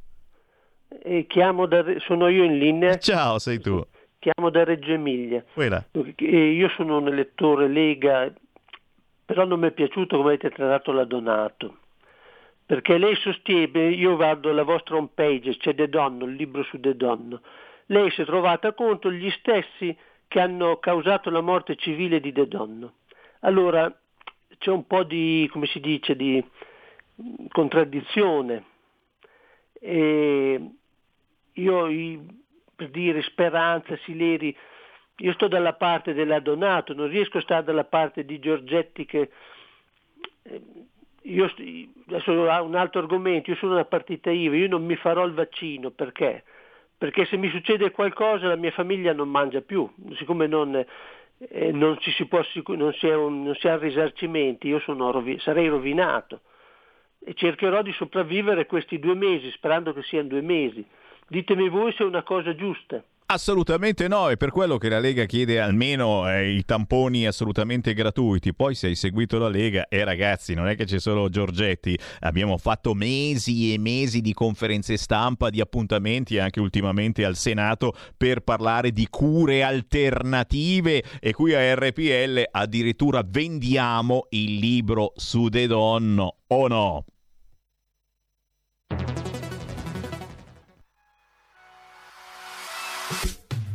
Eh, chiamo da, sono io in linea. Ciao, sei tu. Chiamo da Reggio Emilia. Eh, io sono un elettore Lega, però non mi è piaciuto come avete trattato la Donato. perché lei sostiene, io guardo la vostra home page, c'è De Donno, il libro su De Donno, lei si è trovata contro gli stessi che hanno causato la morte civile di De Donno. Allora c'è un po' di, come si dice, di contraddizione. E io, per dire Speranza, Sileri, io sto dalla parte della Donato, non riesco a stare dalla parte di Giorgetti che... Eh, io, adesso un altro argomento, io sono una partita IVA, io non mi farò il vaccino, perché? Perché se mi succede qualcosa la mia famiglia non mangia più, siccome non, eh, non, si, può, non, si un, non si ha risarcimenti, io sono, sarei rovinato e cercherò di sopravvivere questi due mesi, sperando che siano due mesi. Ditemi voi se è una cosa giusta. Assolutamente no, è per quello che la Lega chiede almeno eh, i tamponi assolutamente gratuiti. Poi se hai seguito la Lega, e eh, ragazzi, non è che c'è solo Giorgetti, abbiamo fatto mesi e mesi di conferenze stampa, di appuntamenti anche ultimamente al Senato per parlare di cure alternative e qui a RPL addirittura vendiamo il libro su De Donno o no?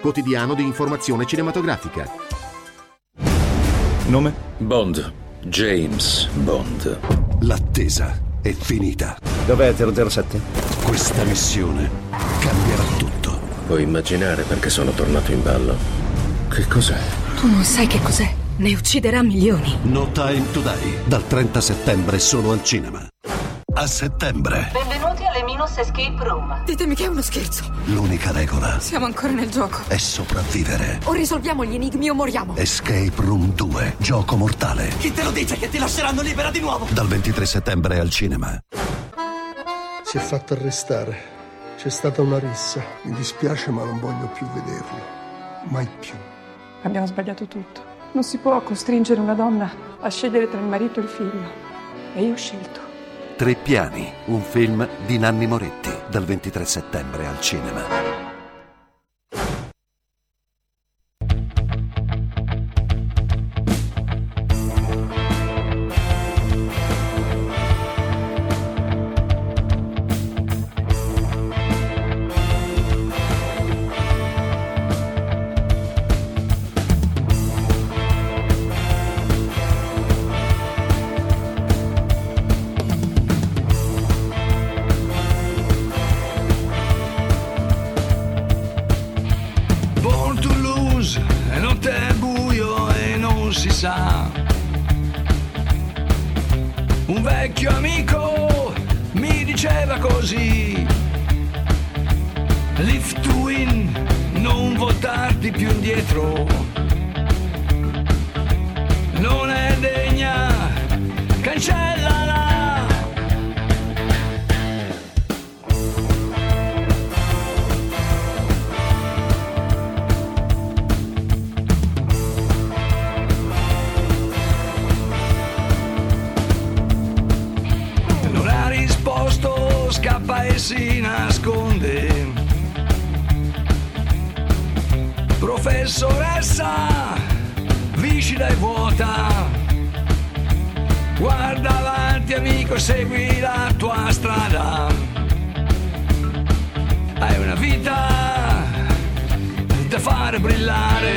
quotidiano di informazione cinematografica. Nome? Bond. James Bond. L'attesa è finita. Dov'è 007? Questa missione cambierà tutto. Puoi immaginare perché sono tornato in ballo. Che cos'è? Tu non sai che cos'è. Ne ucciderà milioni. No Time to Die, dal 30 settembre solo al cinema. A settembre. Benvenuti alle Minus Escape Room. Ditemi che è uno scherzo. L'unica regola Siamo ancora nel gioco. è sopravvivere. O risolviamo gli enigmi o moriamo. Escape Room 2, gioco mortale. Chi te lo dice che ti lasceranno libera di nuovo? Dal 23 settembre al cinema. Si è fatto arrestare. C'è stata una rissa. Mi dispiace ma non voglio più vederlo. Mai più. Abbiamo sbagliato tutto. Non si può costringere una donna a scegliere tra il marito e il figlio. E io ho scelto. Tre piani, un film di Nanni Moretti, dal 23 settembre al cinema. Viscida e vuota. Guarda avanti amico segui la tua strada. hai una vita da fare brillare.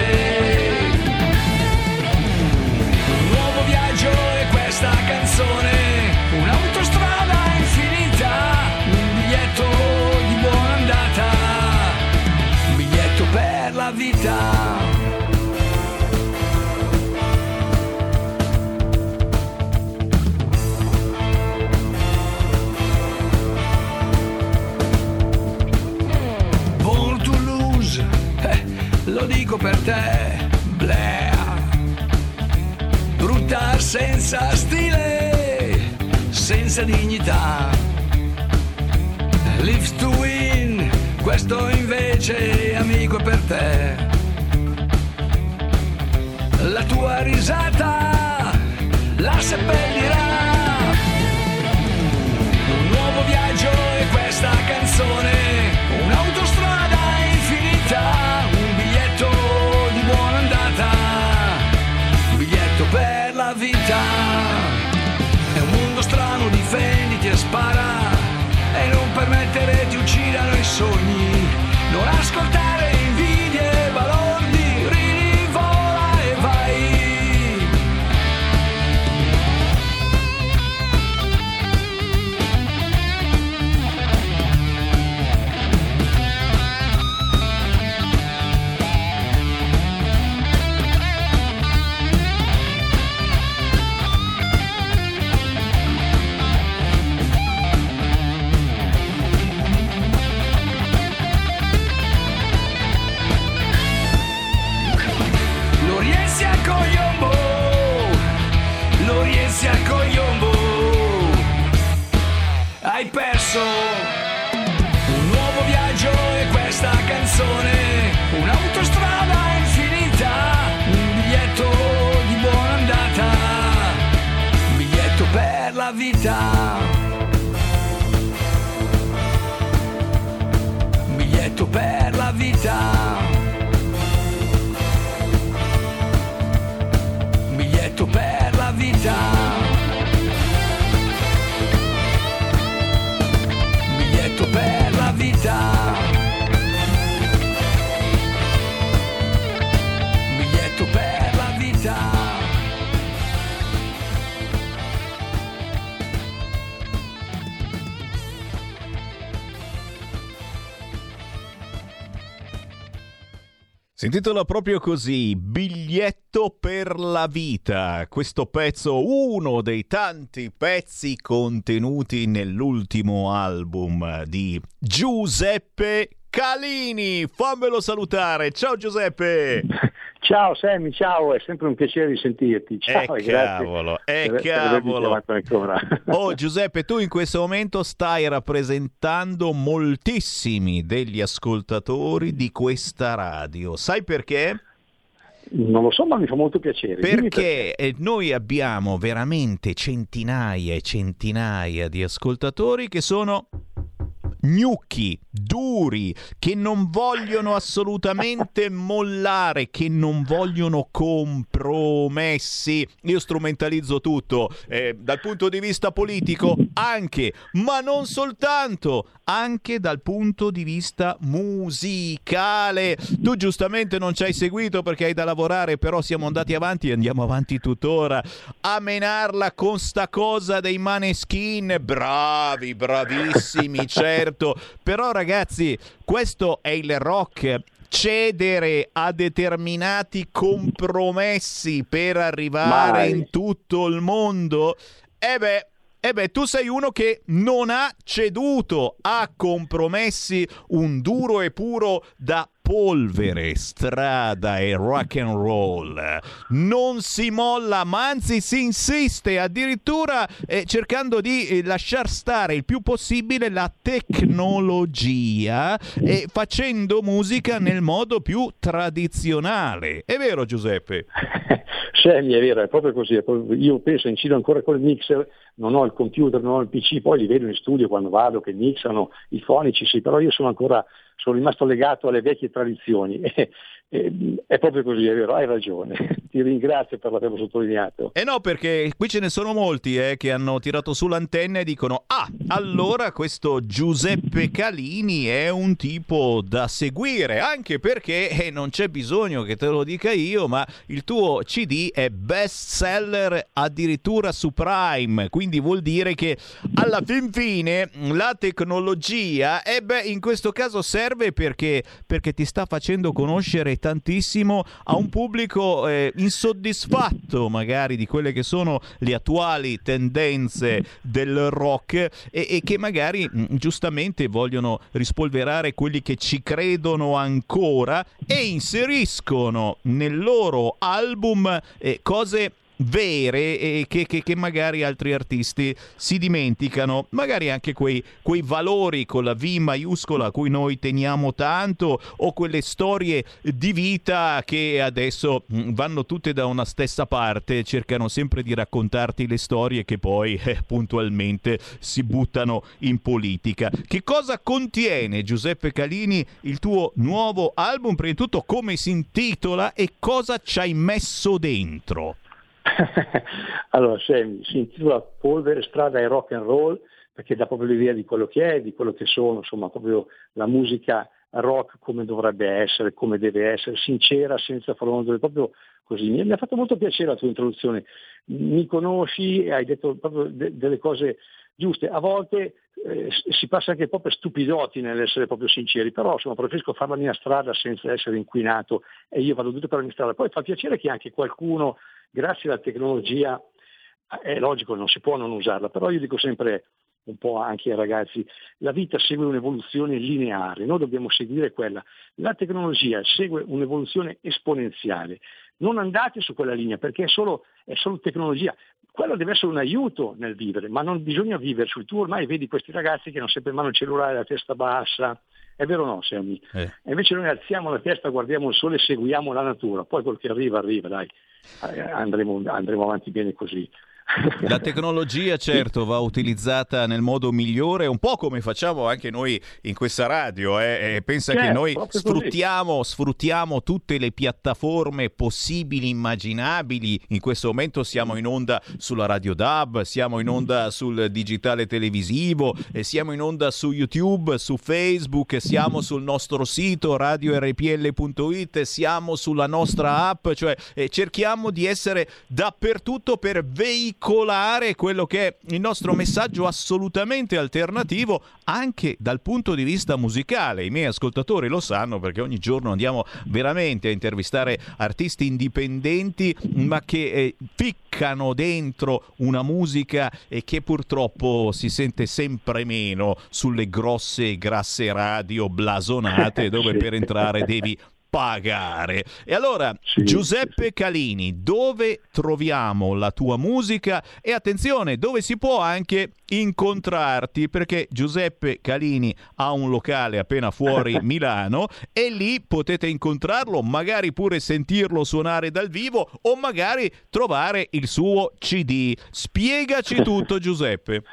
Un nuovo viaggio e questa canzone, un'autostrada infinita, un biglietto di buona andata, un biglietto per la vita. Dico per te, Blair. Brutta senza stile, senza dignità. Lives to win, questo invece amico è per te. La tua risata la seppellirà. Un nuovo viaggio e questa canzone, sogni, non ascoltare per intitola proprio così, Biglietto per la vita. Questo pezzo, uno dei tanti pezzi contenuti nell'ultimo album di Giuseppe Calini. Fammelo salutare. Ciao Giuseppe. Ciao Sammy, ciao, è sempre un piacere di sentirti. Ciao, Eh, e grazie cavolo, eh, cavolo. Oh Giuseppe, tu in questo momento stai rappresentando moltissimi degli ascoltatori di questa radio. Sai perché? Non lo so, ma mi fa molto piacere. Dimmi Perché eh, noi abbiamo veramente centinaia e centinaia di ascoltatori che sono gnocchi, duri, che non vogliono assolutamente mollare, che non vogliono compromessi. Io strumentalizzo tutto, eh, dal punto di vista politico anche, ma non soltanto, anche dal punto di vista musicale. Tu giustamente non ci hai seguito perché hai da lavorare, però siamo andati avanti e andiamo avanti tuttora a menarla con sta cosa dei maneskin. Bravi, bravissimi, certo. Però ragazzi, questo è il rock. Cedere a determinati compromessi per arrivare Mai. in tutto il mondo. E beh, e beh, tu sei uno che non ha ceduto a compromessi un duro e puro da polvere, strada e rock and roll. Non si molla, ma anzi si insiste addirittura eh, cercando di eh, lasciar stare il più possibile la tecnologia e facendo musica nel modo più tradizionale. È vero Giuseppe? Sammy, è vero, è proprio così. Io penso, incido ancora col mixer, non ho il computer, non ho il PC, poi li vedo in studio quando vado che mixano i fonici, sì, però io sono ancora sono rimasto legato alle vecchie tradizioni. è proprio così, è vero, hai ragione. Ti ringrazio per averlo sottolineato. Eh no, perché qui ce ne sono molti eh, che hanno tirato su l'antenna e dicono: Ah, allora questo Giuseppe Calini è un tipo da seguire, anche perché eh, non c'è bisogno che te lo dica io, ma il tuo CD è best seller addirittura su Prime, quindi vuol dire che alla fin fine la tecnologia, e eh beh, in questo caso serve perché, perché ti sta facendo conoscere tantissimo a un pubblico eh, insoddisfatto magari di quelle che sono le attuali tendenze del rock e, e che magari mm, giustamente vogliono rispolverare quelli che ci credono ancora e inseriscono nel loro album eh, cose vere e che, che, che, magari altri artisti si dimenticano, magari anche quei, quei, valori con la V maiuscola a cui noi teniamo tanto o quelle storie di vita che adesso mm, vanno tutte da una stessa parte, cercano sempre di raccontarti le storie che poi eh, puntualmente si buttano in politica. Che cosa contiene Giuseppe Calini il tuo nuovo album? Prima di tutto come si intitola e cosa ci hai messo dentro? allora, Sammy, si intitola Polvere, strada e rock and roll perché dà proprio l'idea di quello che è, di quello che sono, insomma, proprio la musica rock come dovrebbe essere, come deve essere, sincera, senza frondole, proprio così. Mi, ha fatto molto piacere la tua introduzione. Mi conosci e hai detto proprio de- delle cose giuste. A volte eh, si passa anche un po' per stupidoti nell'essere proprio sinceri, però insomma, preferisco fare la mia strada senza essere inquinato e io vado tutto per la mia strada. Poi fa piacere che anche qualcuno grazie alla tecnologia, è logico, non si può non usarla, però io dico sempre un po' anche ai ragazzi, la vita segue un'evoluzione lineare, noi dobbiamo seguire quella. La tecnologia segue un'evoluzione esponenziale. Non andate su quella linea perché è solo, è solo tecnologia. Quello deve essere un aiuto nel vivere, ma non bisogna vivere sul tuo ormai vedi questi ragazzi che hanno sempre mano il cellulare, la testa bassa. È vero o no, Sammy? Eh. E invece noi alziamo la testa, guardiamo il sole e seguiamo la natura. Poi quel che arriva, arriva, dai. Eh, andremo, andremo avanti bene così. La tecnologia certo va utilizzata nel modo migliore, un po' come facciamo anche noi in questa radio. Eh? Pensa certo, che noi sfruttiamo, sfruttiamo, tutte le piattaforme possibili, immaginabili. In questo momento siamo in onda sulla Radio DAB, siamo in onda sul digitale televisivo, siamo in onda su YouTube, su Facebook, siamo sul nostro sito radiorpl.it, siamo sulla nostra app, cioè eh, cerchiamo di essere dappertutto per veicolare veicolare quello che è il nostro messaggio assolutamente alternativo anche dal punto di vista musicale. I miei ascoltatori lo sanno perché ogni giorno andiamo veramente a intervistare artisti indipendenti ma che eh, ficcano dentro una musica e che purtroppo si sente sempre meno sulle grosse grasse radio blasonate dove per entrare devi pagare. E allora, sì, Giuseppe sì. Calini, dove troviamo la tua musica? E attenzione, dove si può anche incontrarti? Perché Giuseppe Calini ha un locale appena fuori Milano e lì potete incontrarlo, magari pure sentirlo suonare dal vivo o magari trovare il suo CD. Spiegaci tutto, Giuseppe.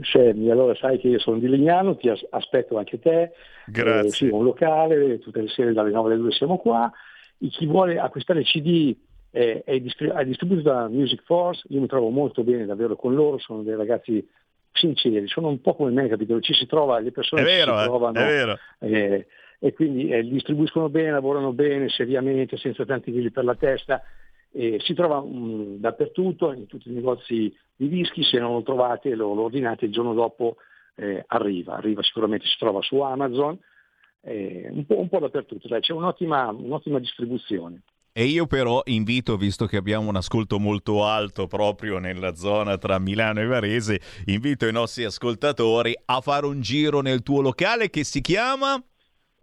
Scemi, allora sai che io sono di Lignano, ti aspetto anche te. Grazie. Eh, sì, un locale, tutte le sere dalle 9 alle 2 siamo qua. E chi vuole acquistare CD eh, è, distri- è, distribuito da Music Force, io mi trovo molto bene davvero con loro, sono dei ragazzi sinceri, sono un po' come me, capito? Ci si trova, le persone vero, si eh, trovano. È vero. Eh, e quindi eh, distribuiscono bene, lavorano bene, seriamente, senza tanti chili per la testa. Eh, si trova mh, dappertutto, in tutti i negozi di whisky, se non lo trovate lo, lo ordinate il giorno dopo eh, arriva, arriva sicuramente, si trova su Amazon, eh, un, po', un, po', dappertutto, dai, c'è un'ottima, un'ottima distribuzione. E io però invito, visto che abbiamo un ascolto molto alto proprio nella zona tra Milano e Varese, invito i nostri ascoltatori a fare un giro nel tuo locale che si chiama?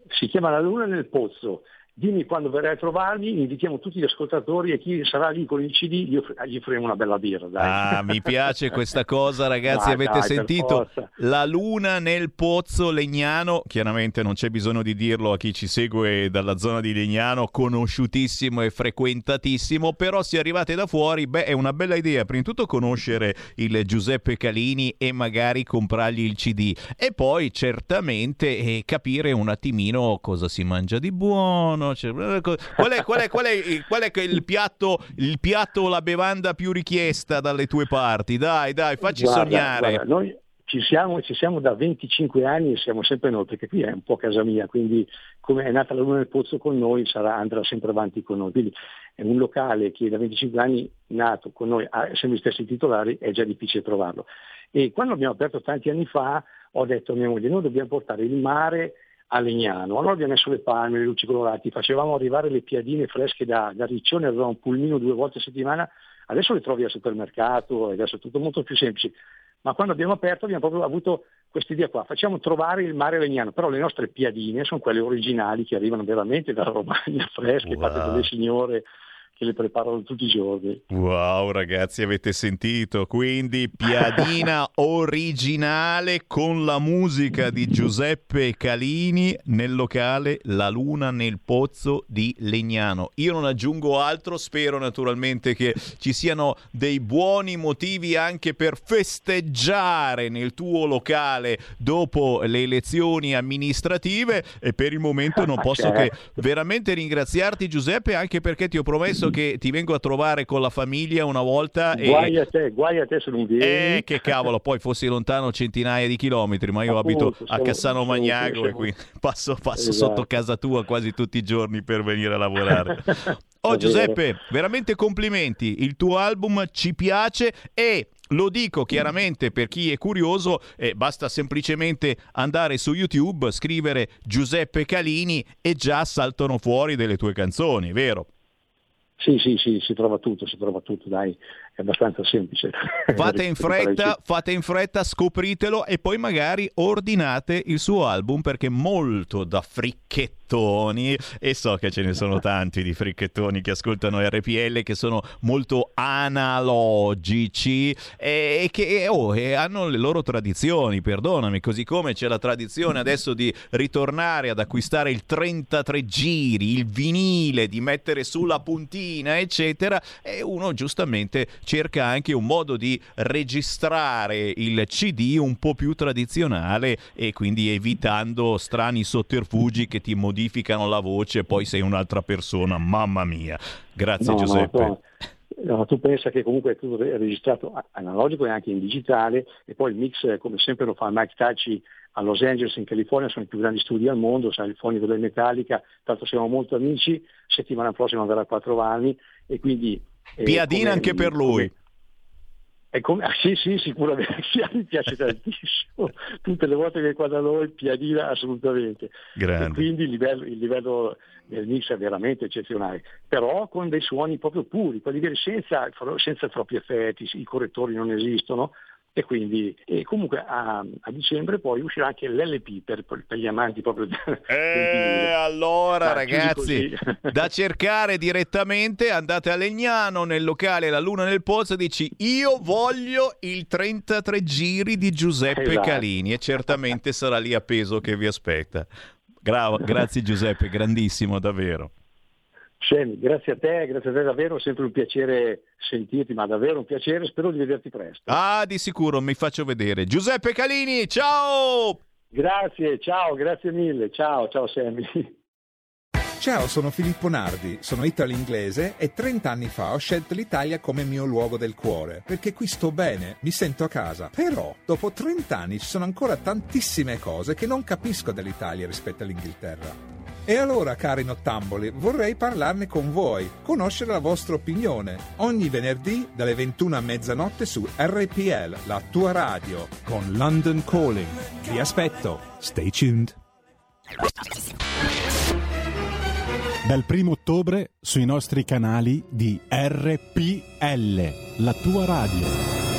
Si chiama La Luna nel Pozzo dimmi quando verrai a trovarmi, invitiamo tutti gli ascoltatori e chi sarà lì con il CD gli, off- gli offriremo una bella birra. Dai. Ah, mi piace questa cosa, ragazzi. Avete dai, sentito la luna nel pozzo Legnano? Chiaramente non c'è bisogno di dirlo a chi ci segue dalla zona di Legnano, conosciutissimo e frequentatissimo. Però se arrivate da fuori, beh, è una bella idea. Prima di tutto conoscere il Giuseppe Calini e magari comprargli il CD. E poi certamente eh, capire un attimino cosa si mangia di buono. Cioè, eh, co- qual, è, qual, è, qual, è, qual è il piatto, il piatto o la bevanda più richiesta dalle tue parti? Dai, dai, facci Guarda, sognare. guarda, noi ci siamo, ci siamo da 25 anni e siamo sempre noi, perché qui è un po' casa mia, quindi come è nata la Luna nel Pozzo con noi, sarà, andrà sempre avanti con noi. Quindi è un locale che da 25 anni nato con noi, ha sempre gli stessi titolari, è già difficile trovarlo. E quando abbiamo aperto tanti anni fa, ho detto a mia moglie, noi dobbiamo portare il mare a Legnano. Allora abbiamo messo le palme, le luci colorate, facevamo arrivare le piadine fresche da, da Riccione, avevamo un pulmino due volte a settimana, adesso le trovi al supermercato, adesso è tutto molto più semplice. Ma quando abbiamo aperto abbiamo proprio avuto questa idea qua, facciamo trovare il mare legnano, però le nostre piadine sono quelle originali che arrivano veramente dalla Romagna, fresche, fatte dalle signore che le preparano tutti i giorni. Wow, ragazzi, avete sentito? Quindi piadina originale con la musica di Giuseppe Calini nel locale La Luna nel Pozzo di Legnano. Io non aggiungo altro, spero naturalmente che ci siano dei buoni motivi anche per festeggiare nel tuo locale dopo le elezioni amministrative e per il momento non posso che Certo. veramente ringraziarti Giuseppe anche perché ti ho promesso che ti vengo a trovare con la famiglia una volta e Guai a te, guai a te se non vieni. eh, che cavolo, poi fossi lontano centinaia di chilometri, ma io Appunto, abito a Cassano Magnago e quindi passo, passo Esatto. sotto casa tua quasi tutti i giorni per venire a lavorare. Oh Giuseppe, veramente complimenti, il tuo album ci piace e lo dico chiaramente per chi è curioso, eh, basta semplicemente andare su YouTube, scrivere Giuseppe Calini e già saltano fuori delle tue canzoni, vero? Sì, sì, sì, si trova tutto, si trova tutto, dai, è abbastanza semplice. Fate in fretta, fate in fretta, scopritelo e poi magari ordinate il suo album perché è molto da fricchettoni e so che ce ne sono tanti di fricchettoni che ascoltano RPL che sono molto analogici e, e che oh, e hanno le loro tradizioni, perdonami, così come c'è la tradizione adesso di ritornare ad acquistare il 33 giri, il vinile, di mettere sulla puntina, eccetera, e uno giustamente cerca anche un modo di registrare il CD un po' più tradizionale e quindi evitando strani sotterfugi che ti modificano la voce e poi sei un'altra persona. Mamma mia. Grazie No, Giuseppe. no. No, tu pensa che comunque è tutto re- registrato analogico e anche in digitale e poi il mix come sempre lo fa Mike Tacci a Los Angeles in California, sono i più grandi studi al mondo, sai il fonico del Metallica, tanto siamo molto amici, settimana prossima verrà a quattro anni e quindi... eh, Piadina anche per lui. Come- ah, sì, sì, sicuramente, mi piace tantissimo. Tutte le volte che è qua da noi, piadina assolutamente. E quindi il livello, il livello del mix è veramente eccezionale, però con dei suoni proprio puri, quelli veri, senza, senza troppi effetti, i correttori non esistono. E quindi, e comunque a, a dicembre poi uscirà anche l'LP per, per gli amanti proprio E vinile. allora ragazzi, da cercare direttamente, andate a Legnano nel locale La Luna nel Pozzo e dici io voglio il 33 giri di Giuseppe Esatto. Calini e certamente sarà lì appeso che vi aspetta. Gra- grazie Giuseppe, grandissimo davvero. Scemi, grazie a te, grazie a te davvero, è sempre un piacere sentirti, ma davvero un piacere, spero di vederti presto. Ah, di sicuro mi faccio vedere. Giuseppe Calini, ciao! Grazie, ciao, grazie mille, ciao, ciao Sammy. Ciao, sono Filippo Nardi, sono italo-inglese e 30 anni fa ho scelto l'Italia come mio luogo del cuore, perché qui sto bene, mi sento a casa. Però, dopo 30 anni ci sono ancora tantissime cose che non capisco dell'Italia rispetto all'Inghilterra. E allora, cari nottamboli, vorrei parlarne con voi, conoscere la vostra opinione. Ogni venerdì dalle 21 a mezzanotte su RPL, la tua radio. Con London Calling. Vi aspetto. Stay tuned. Dal primo ottobre sui nostri canali di RPL, la tua radio.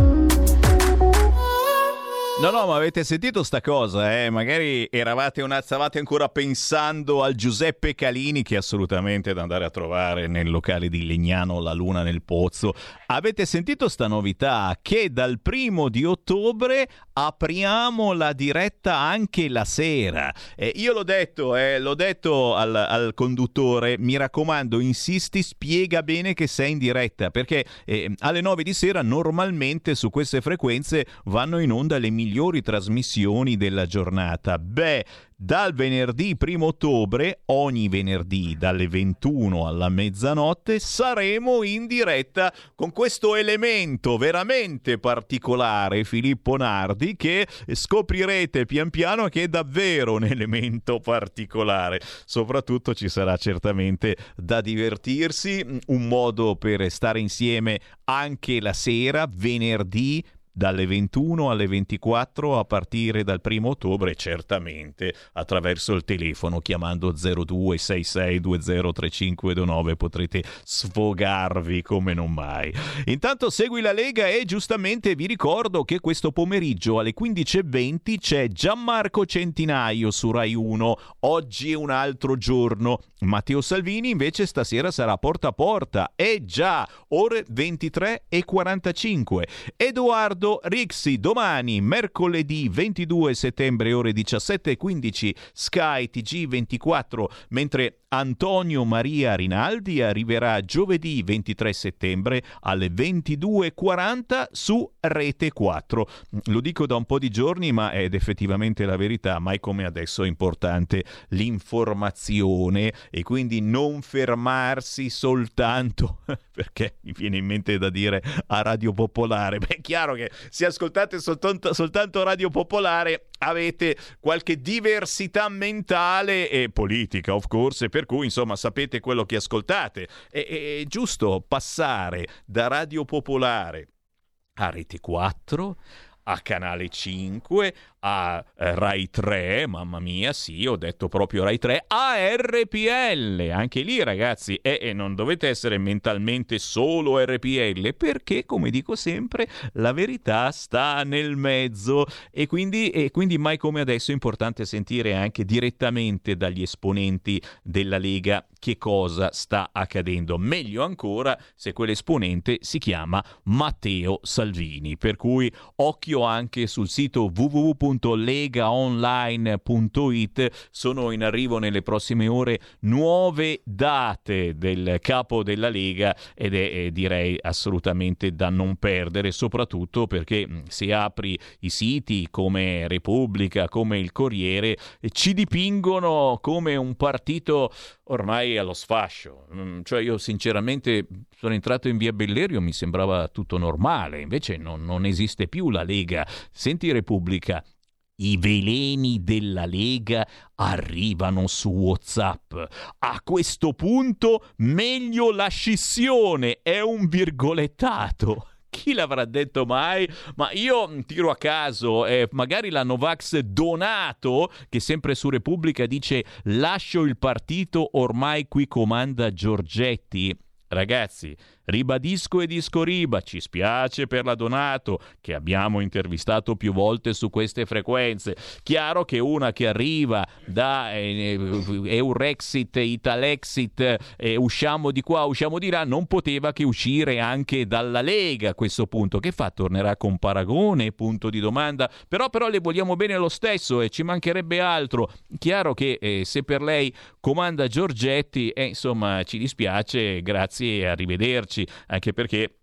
No, no, ma avete sentito sta cosa, eh? Magari eravate una, stavate ancora pensando al Giuseppe Calini che è assolutamente da andare a trovare nel locale di Legnano La Luna nel Pozzo. Avete sentito sta novità che dal primo di ottobre apriamo la diretta anche la sera. Eh, io l'ho detto, eh, l'ho detto al, al, conduttore, mi raccomando, insisti, spiega bene che sei in diretta, perché eh, alle 9 di sera normalmente su queste frequenze vanno in onda le migliori migliori trasmissioni della giornata. Beh, dal venerdì 1 ottobre, ogni venerdì dalle 21 alla mezzanotte, saremo in diretta con questo elemento veramente particolare, Filippo Nardi, che scoprirete pian piano che è davvero un elemento particolare. Soprattutto ci sarà certamente da divertirsi, un modo per stare insieme anche la sera, venerdì dalle 21 alle 24 a partire dal 1 ottobre, certamente attraverso il telefono chiamando 0266203529 potrete sfogarvi come non mai. Intanto segui la Lega e giustamente vi ricordo che questo pomeriggio alle 15.20 c'è Gianmarco Centinaio su Rai 1. Oggi è un altro giorno. Matteo Salvini invece stasera sarà porta a porta. E già, ore 23 e 45. Edoardo Riccardo Rixi domani, mercoledì 22 settembre, ore 17.15, Sky TG24, mentre Antonio Maria Rinaldi arriverà giovedì 23 settembre alle 22.40 su Rete 4. Lo dico da un po' di giorni, ma ed effettivamente la verità, mai come adesso è importante l'informazione e quindi non fermarsi soltanto perché mi viene in mente da dire a Radio Popolare. Beh, è chiaro che se ascoltate soltanto, soltanto Radio Popolare avete qualche diversità mentale e politica, of course, per cui insomma sapete quello che ascoltate. È, è giusto passare da Radio Popolare a Rete 4 a Canale 5, a eh, Rai 3, mamma mia, sì, ho detto proprio Rai 3, a RPL, anche lì ragazzi, e, e non dovete essere mentalmente solo RPL, perché come dico sempre, la verità sta nel mezzo e quindi, e quindi mai come adesso è importante sentire anche direttamente dagli esponenti della Lega che cosa sta accadendo. Meglio ancora se quell'esponente si chiama Matteo Salvini, per cui occhio anche sul sito www www.legaonline.it sono in arrivo nelle prossime ore nuove date del capo della Lega ed è eh, direi assolutamente da non perdere, soprattutto perché mm, se apri i siti come Repubblica, come il Corriere, ci dipingono come un partito ormai allo sfascio. Mm, cioè io sinceramente sono entrato in via Bellerio, mi sembrava tutto normale, invece non, non esiste più la Lega. Senti Repubblica, i veleni della Lega arrivano su WhatsApp. A questo punto meglio la scissione, è un virgolettato. Chi l'avrà detto mai? Ma io tiro a caso, eh, magari la Novax Donato, che sempre su Repubblica dice lascio il partito, ormai qui comanda Giorgetti. Ragazzi, Ribadisco e disco riba, ci spiace per la Donato che abbiamo intervistato più volte su queste frequenze. Chiaro che una che arriva da eh, Eurexit, Italexit, eh, usciamo di qua, usciamo di là, non poteva che uscire anche dalla Lega a questo punto. Che fa? Tornerà con Paragone? Punto di domanda. Però, però le vogliamo bene lo stesso e ci mancherebbe altro. Chiaro che eh, se per lei comanda Giorgetti, eh, insomma, ci dispiace, grazie e arrivederci arrivarci, anche perché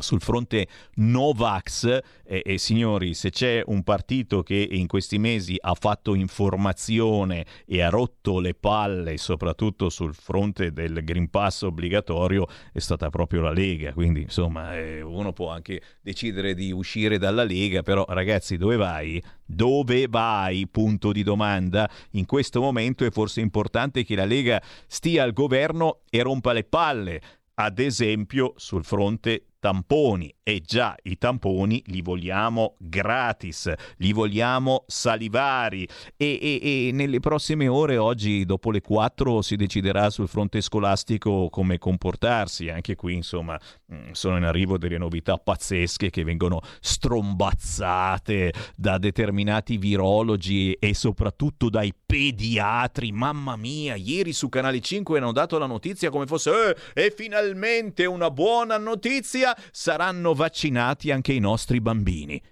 sul fronte Novax, eh, eh, signori, se c'è un partito che in questi mesi ha fatto informazione e ha rotto le palle, soprattutto sul fronte del Green Pass obbligatorio, è stata proprio la Lega. Quindi, insomma, eh, uno può anche decidere di uscire dalla Lega, però ragazzi, dove vai? Dove vai? Punto di domanda. In questo momento è forse importante che la Lega stia al governo e rompa le palle ad esempio sul fronte tamponi. E già, i tamponi li vogliamo gratis, li vogliamo salivari e, e, e nelle prossime ore, oggi dopo le 4, si deciderà sul fronte scolastico come comportarsi. Anche qui, insomma, mm, sono in arrivo delle novità pazzesche che vengono strombazzate da determinati virologi e soprattutto dai pediatri. Mamma mia, ieri su Canale 5 hanno dato la notizia come fosse eh, e finalmente una buona notizia, saranno vaccinati anche i nostri bambini.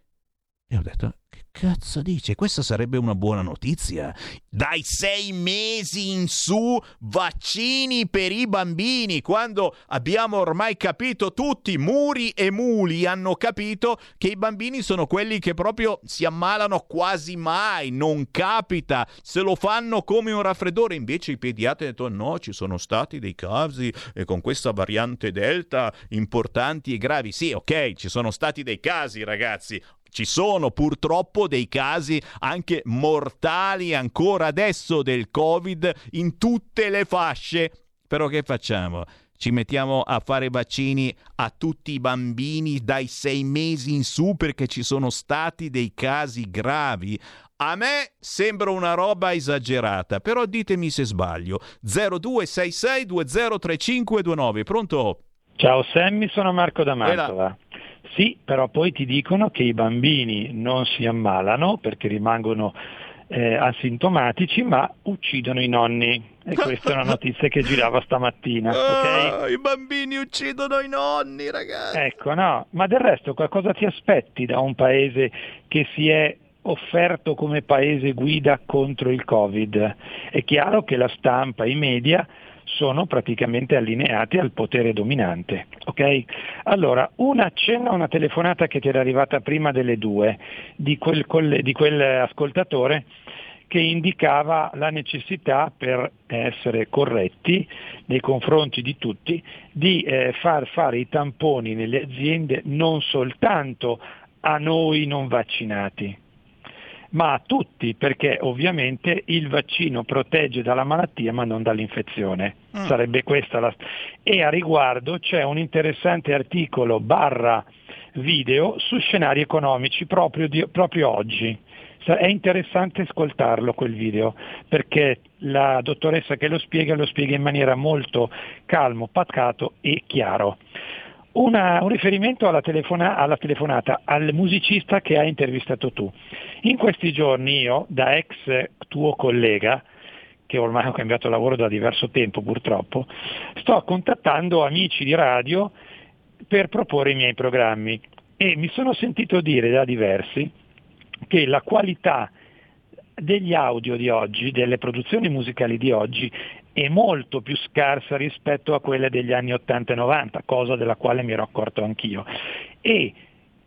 E ho detto, cazzo dice? Questa sarebbe una buona notizia. Dai sei mesi in su, vaccini per i bambini, quando abbiamo ormai capito tutti, muri e muli hanno capito che i bambini sono quelli che proprio si ammalano quasi mai, non capita, se lo fanno come un raffreddore. Invece i pediatri hanno detto no, ci sono stati dei casi e con questa variante Delta importanti e gravi. Sì, ok, ci sono stati dei casi, ragazzi ci sono purtroppo dei casi anche mortali ancora adesso del Covid in tutte le fasce. Però che facciamo? Ci mettiamo a fare vaccini a tutti i bambini dai sei mesi in su perché ci sono stati dei casi gravi? A me sembra una roba esagerata, però ditemi se sbaglio. 0266203529, pronto? Ciao Sammy, sono Marco da Mantova. Sì, però poi ti dicono che i bambini non si ammalano perché rimangono eh, asintomatici, ma uccidono i nonni. E questa è una notizia che girava stamattina. Ah, I bambini uccidono i nonni, ragazzi. Ecco, no, ma del resto cosa ti aspetti da un paese che si è offerto come paese guida contro il Covid? È chiaro che la stampa, i media sono praticamente allineati al potere dominante. Okay? Allora, un accenno a una telefonata che ti era arrivata prima delle due di quel, di quel ascoltatore che indicava la necessità per essere corretti nei confronti di tutti di eh, far fare i tamponi nelle aziende non soltanto a noi non vaccinati, ma a tutti, perché ovviamente il vaccino protegge dalla malattia ma non dall'infezione. Mm. Sarebbe questa la... E a riguardo c'è un interessante articolo barra video su scenari economici proprio, di, proprio oggi. È interessante ascoltarlo quel video perché la dottoressa che lo spiega lo spiega in maniera molto calmo, pacato e chiaro. Una, un riferimento alla, telefona, alla, telefonata al musicista che hai intervistato tu. In questi giorni io, da ex tuo collega, che ormai ho cambiato lavoro da diverso tempo purtroppo, sto contattando amici di radio per proporre i miei programmi e mi sono sentito dire da diversi che la qualità degli audio di oggi, delle produzioni musicali di oggi, è molto più scarsa rispetto a quelle degli anni 80 e 90, cosa della quale mi ero accorto anch'io. E,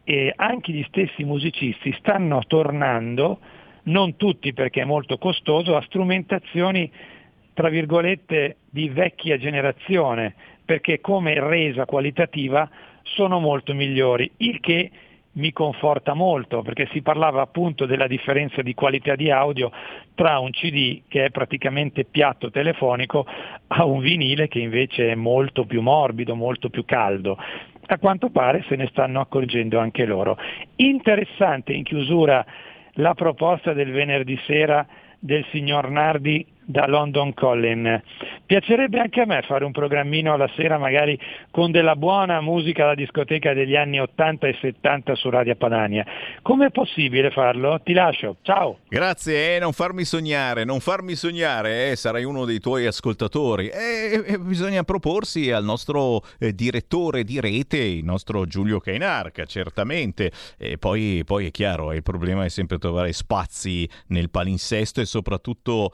e anche gli stessi musicisti stanno tornando, non tutti perché è molto costoso, a strumentazioni tra virgolette di vecchia generazione, perché come resa qualitativa sono molto migliori, il che mi conforta molto perché si parlava appunto della differenza di qualità di audio tra un CD che è praticamente piatto telefonico a un vinile che invece è molto più morbido, molto più caldo. A quanto pare se ne stanno accorgendo anche loro. Interessante in chiusura la proposta del venerdì sera del signor Nardi da London Collin. Piacerebbe anche a me fare un programmino alla sera magari con della buona musica da discoteca degli anni 80 e 70 su Radio Padania. Com'è possibile farlo? Ti lascio, ciao! Grazie, eh, non farmi sognare, non farmi sognare, eh, sarai uno dei tuoi ascoltatori. Eh, eh bisogna proporsi al nostro eh, direttore di rete, il nostro Giulio Cainarca, certamente. Poi, poi è chiaro, il problema è sempre trovare spazi nel palinsesto e soprattutto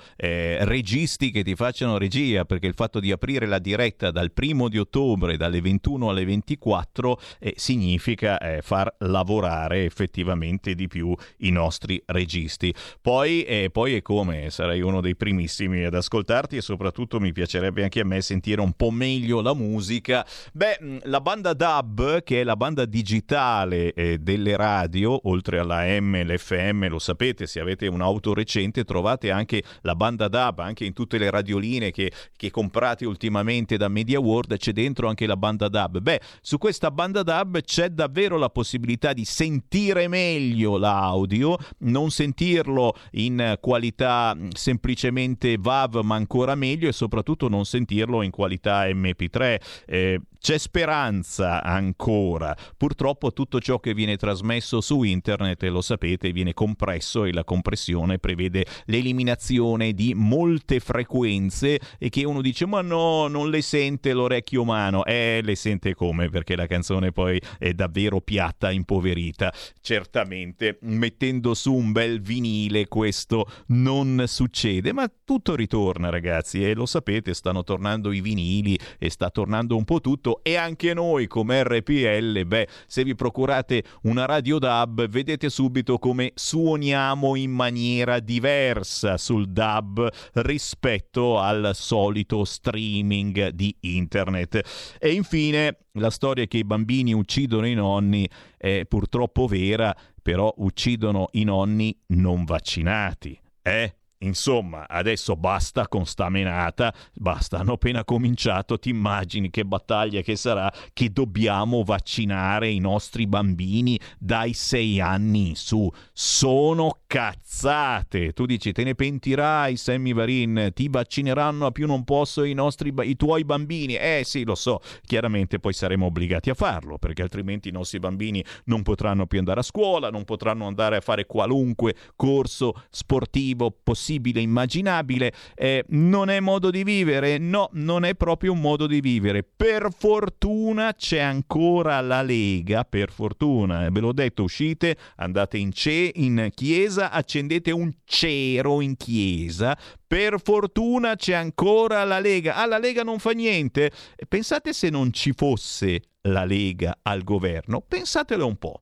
registi che ti facciano regia, perché il fatto di aprire la diretta dal primo di ottobre dalle 21 alle 24 eh, significa eh, far lavorare effettivamente di più i nostri registi. Poi, eh, poi è come, sarai uno dei primissimi ad ascoltarti e soprattutto mi piacerebbe anche a me sentire un po' meglio la musica. Beh, mm, la banda DAB, che è la banda digitale eh, delle radio, oltre alla M, l'FM, lo sapete, se avete un'auto recente trovate anche la banda DAB DAB, anche in tutte le radioline che, che comprate ultimamente da Media World, c'è dentro anche la banda DAB. Beh, su questa banda DAB c'è davvero la possibilità di sentire meglio l'audio, non sentirlo in qualità semplicemente WAV, ma ancora meglio, e soprattutto non sentirlo in qualità MP3. Eh, c'è speranza ancora. Purtroppo tutto ciò che viene trasmesso su internet, lo sapete, viene compresso e la compressione prevede l'eliminazione di molte frequenze e che uno dice ma no, non le sente l'orecchio umano. Eh, le sente come? Perché la canzone poi è davvero piatta, impoverita. Certamente, mettendo su un bel vinile questo non succede, ma tutto ritorna ragazzi e lo sapete, stanno tornando i vinili e sta tornando un po' tutto e anche noi come RPL, beh, se vi procurate una radio DAB, vedete subito come suoniamo in maniera diversa sul DAB rispetto al solito streaming di internet. E infine, la storia che i bambini uccidono i nonni è purtroppo vera, però uccidono i nonni non vaccinati. Eh? Insomma, adesso basta con sta menata, basta, hanno appena cominciato, ti immagini che battaglia che sarà che dobbiamo vaccinare i nostri bambini dai sei anni in su. Sono cazzate! Tu dici, te ne pentirai, Sammy Varin, ti vaccineranno a più non posso i, nostri, i tuoi bambini. Eh sì, lo so, chiaramente poi saremo obbligati a farlo, perché altrimenti i nostri bambini non potranno più andare a scuola, non potranno andare a fare qualunque corso sportivo possibile possibile, immaginabile. Eh, non è modo di vivere? No, non è proprio un modo di vivere. Per fortuna c'è ancora la Lega, per fortuna, eh, ve l'ho detto, uscite, andate in, ce- in chiesa, accendete un cero in chiesa, per fortuna c'è ancora la Lega. Ah, la Lega non fa niente? Pensate se non ci fosse la Lega al governo, pensatelo un po'.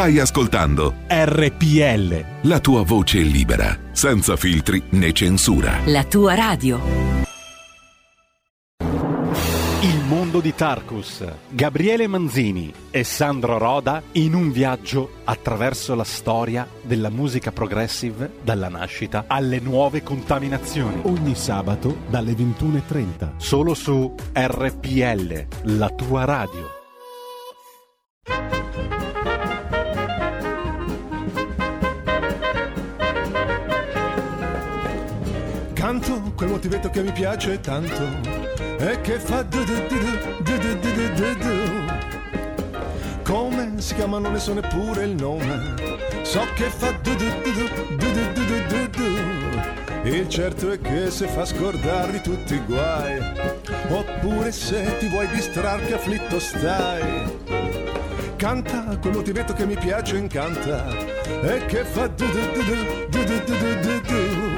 Stai ascoltando RPL. La tua voce libera, senza filtri né censura. La tua radio. Il mondo di Tarkus. Gabriele Manzini e Sandro Roda in un viaggio attraverso la storia della musica progressive dalla nascita alle nuove contaminazioni. Ogni sabato dalle 21.30. Solo su RPL, la tua radio. Quel motivetto che mi piace tanto e che fa du du du du du du du du du Come si chiama non ne so neppure il nome So che fa du du du du du du du du du Il certo è che se fa scordarli tutti i guai Oppure se ti vuoi distrarre che afflitto stai Canta quel motivetto che mi piace incanta E che fa du du du du du du du du du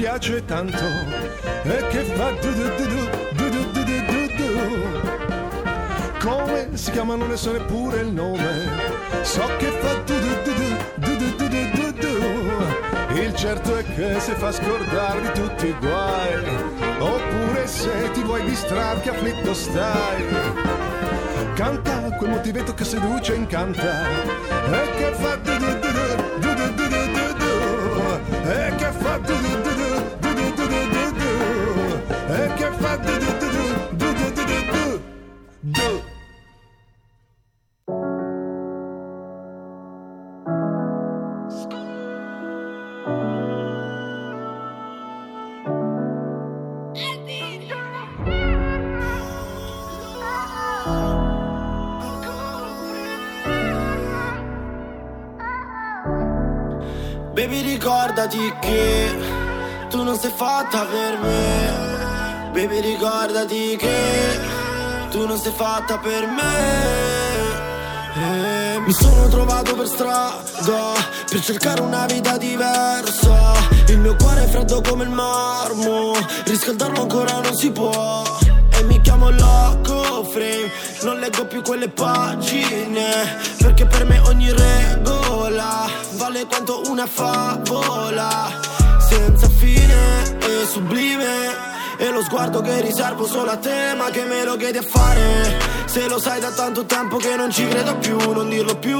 piace tanto e che fa du du du du du du du du du Come si chiama non ne so neppure il nome So che fa du du du du du du du du du certo è che se fa scordare di tutti i guai, oppure se ti vuoi distrarre che afflitto stai. Canta quel motivetto che seduce e incanta, e che fa du du du du. Baby ricordati che tu non sei fatta per ricordati che tu non sei fatta per me. Eh, Mi sono trovato per strada per cercare una vita diversa. Il mio cuore è freddo come il marmo Riscaldarlo ancora non si può. E mi chiamo Loco Frame Non leggo più quelle pagine Perché per me ogni regola Vale quanto una favola. Senza fine e sublime e lo sguardo che riservo solo a te ma che me lo chiedi a fare? Se lo sai da tanto tempo che non ci credo più, non dirlo più.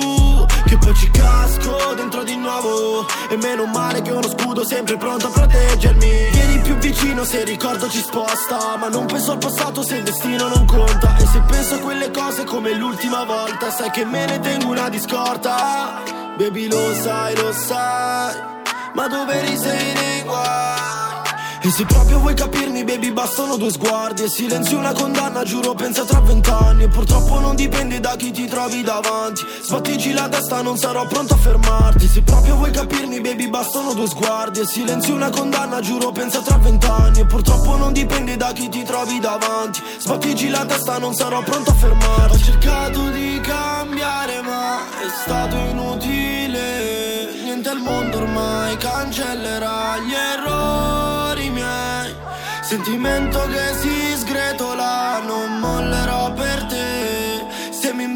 Che poi ci casco dentro di nuovo. E meno male che uno scudo sempre pronto a proteggermi. Vieni più vicino se il ricordo ci sposta? Ma non penso al passato se il destino non conta. E se penso a quelle cose come l'ultima volta Sai che me ne tengo una di scorta. Baby lo sai, lo sai. Ma dove eri sei nei guai e se proprio vuoi capirmi, baby, bastano due sguardi. E silenzio una condanna, giuro, pensa tra vent'anni. E purtroppo non dipende da chi ti trovi davanti. Sbattici la testa, non sarò pronto a fermarti. Se proprio vuoi capirmi, baby, bastano due sguardi. E silenzio una condanna, giuro, pensa tra vent'anni. E purtroppo non dipende da chi ti trovi davanti. Sbattici la testa, non sarò pronto a fermarti. Ho cercato di cambiare, ma è stato inutile. Niente al mondo ormai cancellerà gli errori. Sentimento che si sgretola, non mollerò per te.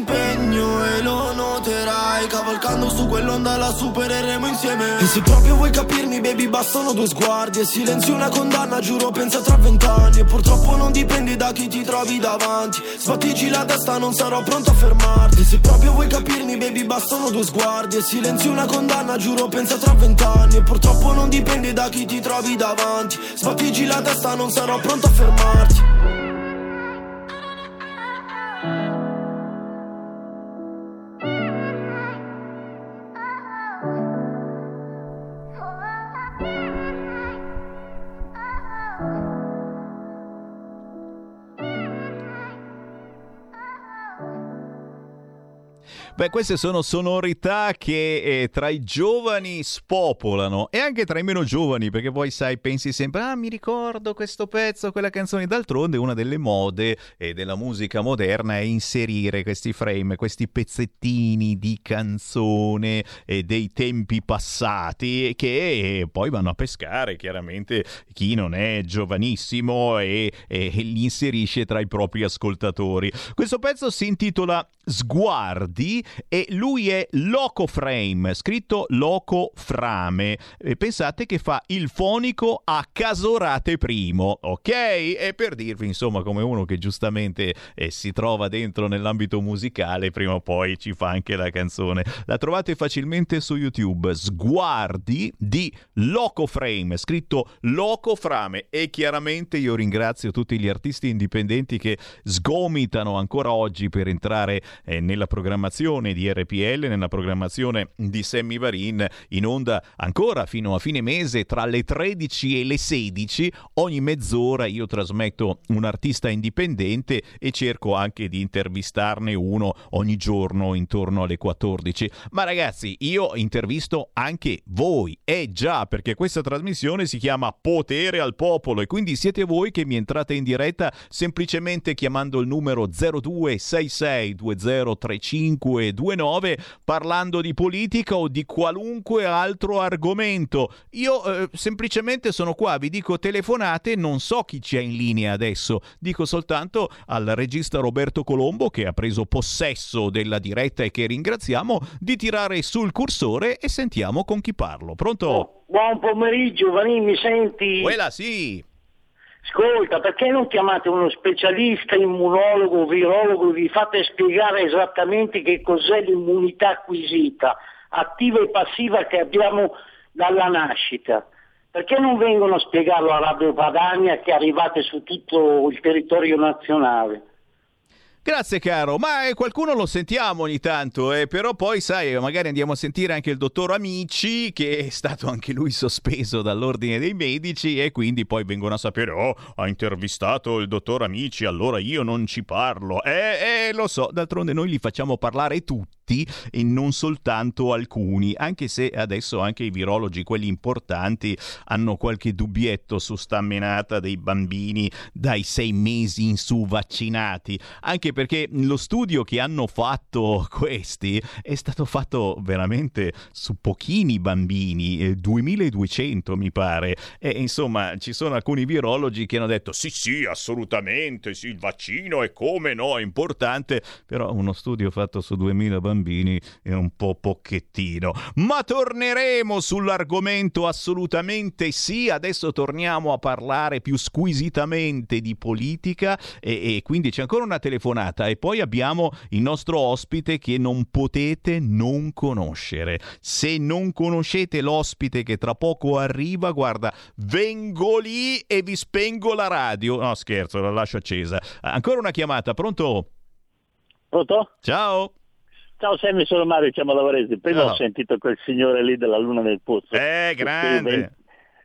Impegno e lo noterai, cavalcando su quell'onda la supereremo insieme. E se proprio vuoi capirmi, baby, bastano due sguardi. E silenzio una condanna, giuro, pensa tra vent'anni. E purtroppo non dipende da chi ti trovi davanti. Sbattici la testa, non sarò pronto a fermarti. E se proprio vuoi capirmi, baby, bastano due sguardi. E silenzio una condanna, giuro, pensa tra vent'anni. E purtroppo non dipende da chi ti trovi davanti. Sbattici la testa, non sarò pronto a fermarti. Beh, queste sono sonorità che eh, tra i giovani spopolano e anche tra i meno giovani, perché poi sai, pensi sempre, ah, mi ricordo questo pezzo, quella canzone. D'altronde, una delle mode eh, della musica moderna è inserire questi frame, questi pezzettini di canzone eh, dei tempi passati che eh, poi vanno a pescare chiaramente chi non è giovanissimo e, e li inserisce tra i propri ascoltatori. Questo pezzo si intitola Sguardi e lui è Loco Frame, scritto Loco Frame. E pensate che fa il fonico a Casorate Primo, ok? E per dirvi, insomma, come uno che giustamente eh, si trova dentro nell'ambito musicale, prima o poi ci fa anche la canzone. La trovate facilmente su YouTube, Sguardi di Loco Frame, scritto Loco Frame. E chiaramente io ringrazio tutti gli artisti indipendenti che sgomitano ancora oggi per entrare eh, nella programmazione di RPL, nella programmazione di Sammy Varin, in onda ancora fino a fine mese tra le 13 e le 16. Ogni mezz'ora io trasmetto un artista indipendente e cerco anche di intervistarne uno ogni giorno intorno alle 14. Ma ragazzi, io intervisto anche voi. Eh già, perché questa trasmissione si chiama Potere al Popolo e quindi siete voi che mi entrate in diretta semplicemente chiamando il numero 02662035 022599 parlando di politica o di qualunque altro argomento. Io eh, semplicemente sono qua, vi dico telefonate, non so chi c'è in linea adesso, dico soltanto al regista Roberto Colombo che ha preso possesso della diretta e che ringraziamo di tirare sul cursore e sentiamo con chi parlo. Pronto? Oh, buon pomeriggio, Vanin, mi senti? Quella sì. Ascolta, perché non chiamate uno specialista, immunologo, virologo, vi fate spiegare esattamente che cos'è l'immunità acquisita, attiva e passiva che abbiamo dalla nascita? Perché non vengono a spiegarlo a Radio Padania che arrivate su tutto il territorio nazionale? Grazie caro, ma eh, qualcuno lo sentiamo ogni tanto, eh, però poi sai, magari andiamo a sentire anche il dottor Amici, che è stato anche lui sospeso dall'ordine dei medici e quindi poi vengono a sapere, oh, ha intervistato il dottor Amici, allora io non ci parlo. Eh, eh, lo so, d'altronde noi li facciamo parlare tutti e non soltanto alcuni, anche se adesso anche i virologi, quelli importanti, hanno qualche dubbietto su sta menata dei bambini dai sei mesi in su vaccinati, anche perché lo studio che hanno fatto questi è stato fatto veramente su pochini bambini, 2200 eh, mi pare, e insomma ci sono alcuni virologi che hanno detto sì sì assolutamente, sì il vaccino è come no, è importante, però uno studio fatto su 2000 bambini bambini è un po' pocchettino. Ma torneremo sull'argomento assolutamente sì. Adesso torniamo a parlare più squisitamente di politica e, e quindi c'è ancora una telefonata e poi abbiamo il nostro ospite che non potete non conoscere. Se non conoscete l'ospite che tra poco arriva, guarda, vengo lì e vi spengo la radio. No, scherzo, la lascio accesa. Ancora una chiamata, pronto? Pronto? Ciao. Ciao Sammy, sono Mario, chiamo da Varese. Prima no. ho sentito quel signore lì della Luna del Pozzo. Eh, grande!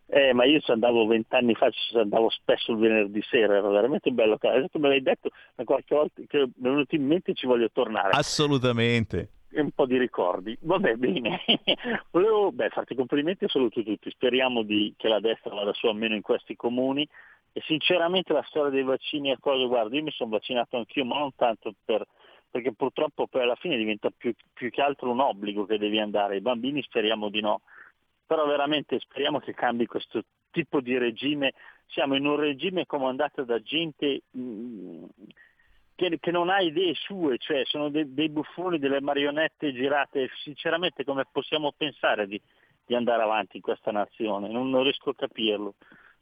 Eh, ma io ci andavo vent'anni fa, ci andavo spesso il venerdì sera, era veramente un bello caso. Adesso me l'hai detto, ma qualche volta che mi è venuto in mente ci voglio tornare. Assolutamente. un po' di ricordi. Vabbè, bene. Volevo beh, farti complimenti e saluto tutti. Speriamo di, che la destra vada su almeno in questi comuni. E sinceramente la storia dei vaccini è cosa, guarda, io mi sono vaccinato anch'io, ma non tanto per perché purtroppo poi alla fine diventa più, più che altro un obbligo che devi andare, i bambini speriamo di no, però veramente speriamo che cambi questo tipo di regime, siamo in un regime comandato da gente mh, mm, che, che, non ha idee sue, cioè sono de, dei buffoni, delle marionette girate, sinceramente come possiamo pensare di, di andare avanti in questa nazione? Non, non riesco a capirlo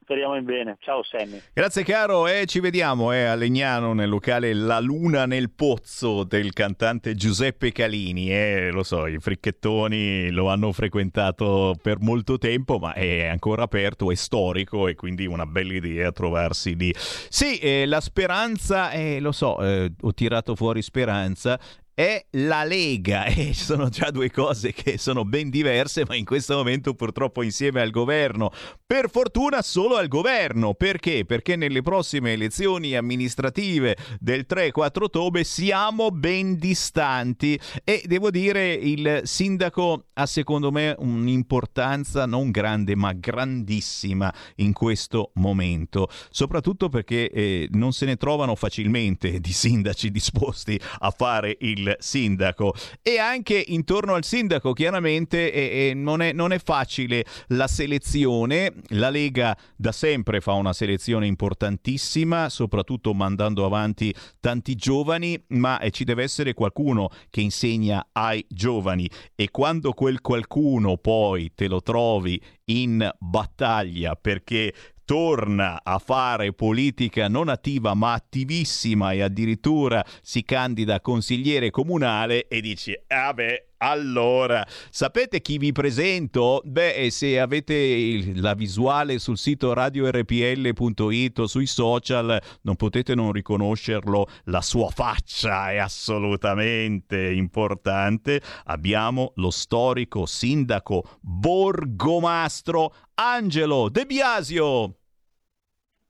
speriamo in bene. Ciao Sammy. Grazie caro e ci vediamo eh, a Legnano nel locale La Luna nel Pozzo del cantante Giuseppe Calini. Eh, lo so, i fricchettoni lo hanno frequentato per molto tempo, ma è ancora aperto, è storico e quindi una bella idea trovarsi lì. Sì, eh, la speranza, eh, lo so, eh, ho tirato fuori speranza, è la Lega e sono già due cose che sono ben diverse ma in questo momento purtroppo insieme al governo. Per fortuna solo al governo. Perché? Perché nelle prossime elezioni amministrative del 3-4 ottobre siamo ben distanti. E devo dire il sindaco ha secondo me un'importanza non grande ma grandissima in questo momento. Soprattutto perché eh, non se ne trovano facilmente di sindaci disposti a fare il sindaco. E anche intorno al sindaco chiaramente eh, eh, non, è, non è facile la selezione, la Lega da sempre fa una selezione importantissima, soprattutto mandando avanti tanti giovani, ma eh, ci deve essere qualcuno che insegna ai giovani. E quando quel qualcuno poi te lo trovi in battaglia perché torna a fare politica non attiva ma attivissima e addirittura si candida consigliere comunale e dici, ah beh, allora, sapete chi vi presento? Beh, se avete la visuale sul sito radiorpl.it o sui social, non potete non riconoscerlo, la sua faccia è assolutamente importante. Abbiamo lo storico sindaco borgomastro Angelo De Biasio.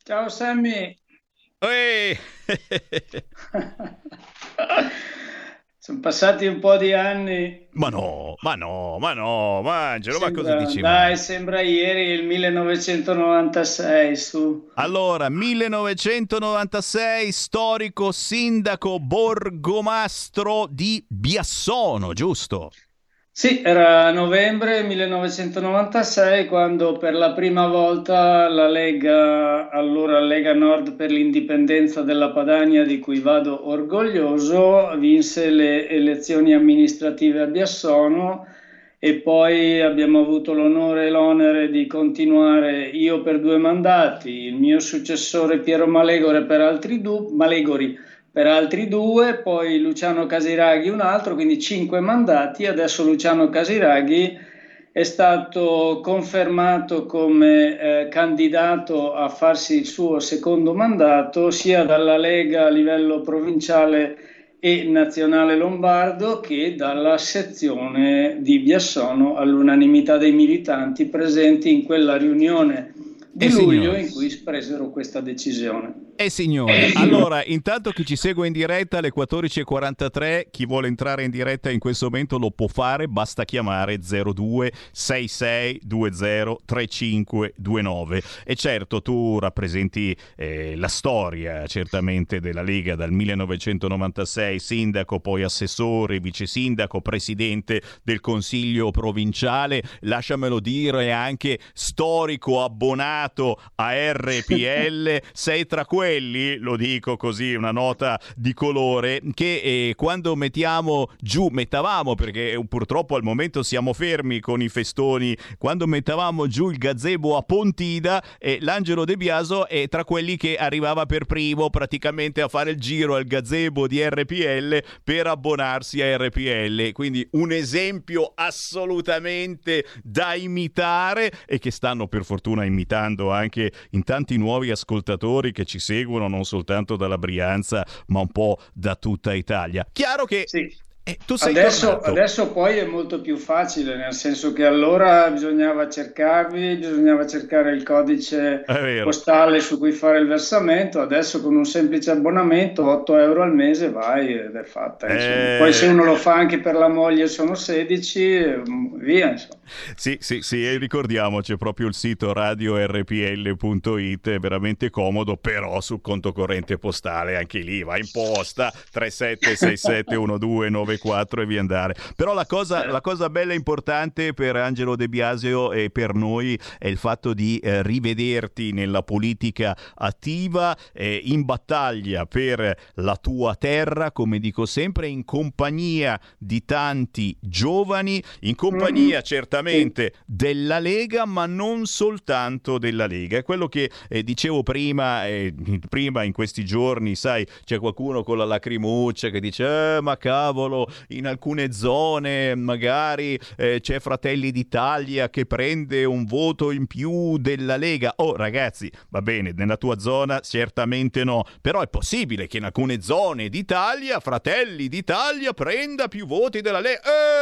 Ciao Sammy. Sono passati un po' di anni. Ma no, ma no, ma no, ma Angelo, ma cosa dici? Dai, sembra ieri il 1996 su. Allora, 1996, storico sindaco borgomastro di Biassono, giusto? Sì, era novembre 1996 quando per la prima volta la Lega, allora Lega Nord per l'indipendenza della Padania, di cui vado orgoglioso, vinse le elezioni amministrative a Biassono e poi abbiamo avuto l'onore e l'onere di continuare io per due mandati, il mio successore Piero Malegore per altri due, Malegori per altri due, poi Luciano Casiraghi un altro, quindi cinque mandati. Adesso Luciano Casiraghi è stato confermato come eh, candidato a farsi il suo secondo mandato sia dalla Lega a livello provinciale e nazionale lombardo che dalla sezione di Biassono all'unanimità dei militanti presenti in quella riunione di Eh, luglio signore. in cui presero questa decisione. Eh signore, allora intanto chi ci segue in diretta alle 14.43, chi vuole entrare in diretta in questo momento lo può fare, basta chiamare 02 66 20 3529 e certo tu rappresenti eh, la storia certamente della Lega dal 1996, sindaco, poi assessore, vice sindaco, presidente del Consiglio provinciale, lasciamelo dire anche storico abbonato a RPL, sei tra quelli, lo dico così, una nota di colore, che eh, quando mettiamo giù, mettavamo perché eh, purtroppo al momento siamo fermi con i festoni, quando mettavamo giù il gazebo a Pontida, eh, l'Angelo De Biaso è tra quelli che arrivava per primo praticamente a fare il giro al gazebo di RPL per abbonarsi a RPL, quindi un esempio assolutamente da imitare e che stanno per fortuna imitando anche in tanti nuovi ascoltatori che ci seguono non soltanto dalla Brianza ma un po' da tutta Italia. Chiaro che sei Adesso, tornato. adesso poi è molto più facile, nel senso che allora bisognava cercarvi, bisognava cercare il codice postale su cui fare il versamento, adesso con un semplice abbonamento, 8 euro al mese vai ed è fatta. Eh. Poi se uno lo fa anche per la moglie sono 16, eh, via. Insomma. Sì, sì, sì, e ricordiamo c'è proprio il sito radiorpl.it, è veramente comodo, però sul conto corrente postale anche lì va in posta 37671294 e via andare. Però la cosa, la cosa bella e importante per Angelo De Biasio e per noi è il fatto di eh, rivederti nella politica attiva, eh, in battaglia per la tua terra, come dico sempre, in compagnia di tanti giovani, in compagnia certamente della Lega, ma non soltanto della Lega. È quello che eh, dicevo prima, eh, prima in questi giorni, sai, c'è qualcuno con la lacrimuccia che dice, eh, ma cavolo, in alcune zone magari eh, c'è Fratelli d'Italia che prende un voto in più della Lega. Oh ragazzi, va bene, nella tua zona certamente no, però è possibile che in alcune zone d'Italia Fratelli d'Italia prenda più voti della Lega.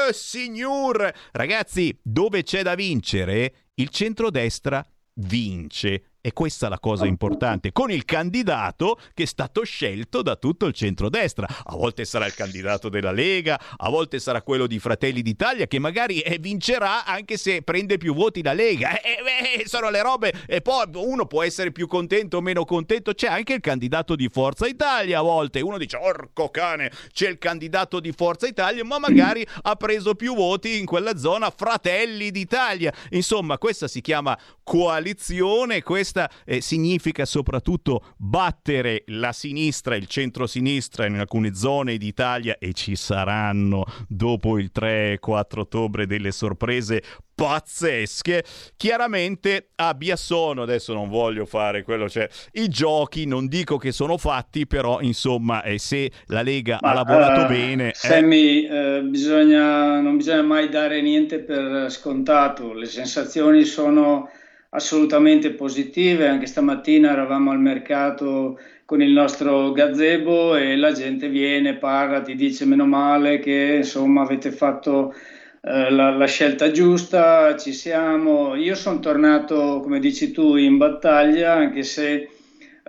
Eh, signor! Ragazzi, dove c'è da vincere, il centrodestra vince. E questa è la cosa importante, con il candidato che è stato scelto da tutto il centrodestra. A volte sarà il candidato della Lega, a volte sarà quello di Fratelli d'Italia, che magari eh, vincerà anche se prende più voti la Lega. Eh, eh, sono le robe, e poi uno può essere più contento o meno contento. C'è anche il candidato di Forza Italia a volte. Uno dice, orco cane, c'è il candidato di Forza Italia, ma magari ha preso più voti in quella zona Fratelli d'Italia. Insomma, questa si chiama coalizione, questa eh, significa soprattutto battere la sinistra, il centro-sinistra in alcune zone d'Italia e ci saranno dopo il 3 e 4 ottobre delle sorprese pazzesche. Chiaramente a Biassono, adesso non voglio fare quello, cioè i giochi non dico che sono fatti, però insomma, eh, se la Lega ha Ma, lavorato eh, bene, eh, Sammy, eh, bisogna- non bisogna mai dare niente per scontato, le sensazioni sono assolutamente positive, anche stamattina eravamo al mercato con il nostro gazebo e la gente viene, parla, ti dice meno male che insomma avete fatto eh, la, la scelta giusta, ci siamo. Io sono tornato, come dici tu, in battaglia, anche se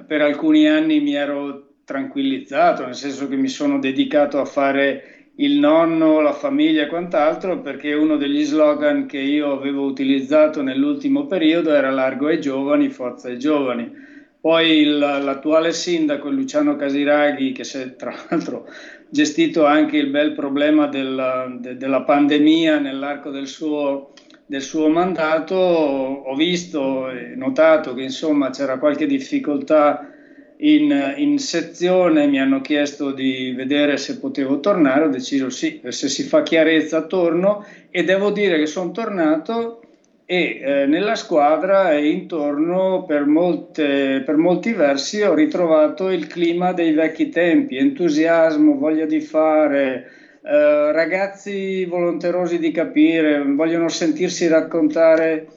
per alcuni anni mi ero tranquillizzato, nel senso che mi sono dedicato a fare il nonno, la famiglia e quant'altro, perché uno degli slogan che io avevo utilizzato nell'ultimo periodo era largo ai giovani, forza ai giovani. Poi il, l'attuale sindaco Luciano Casiraghi, che si è tra l'altro gestito anche il bel problema della, de, della pandemia nell'arco del suo, del suo mandato, ho visto e notato che insomma c'era qualche difficoltà in, in, sezione mi hanno chiesto di vedere se potevo tornare, ho deciso sì, se si fa chiarezza torno e devo dire che sono tornato e eh, nella squadra e intorno per, molte, per molti versi ho ritrovato il clima dei vecchi tempi, entusiasmo, voglia di fare, eh, ragazzi volonterosi di capire, vogliono sentirsi raccontare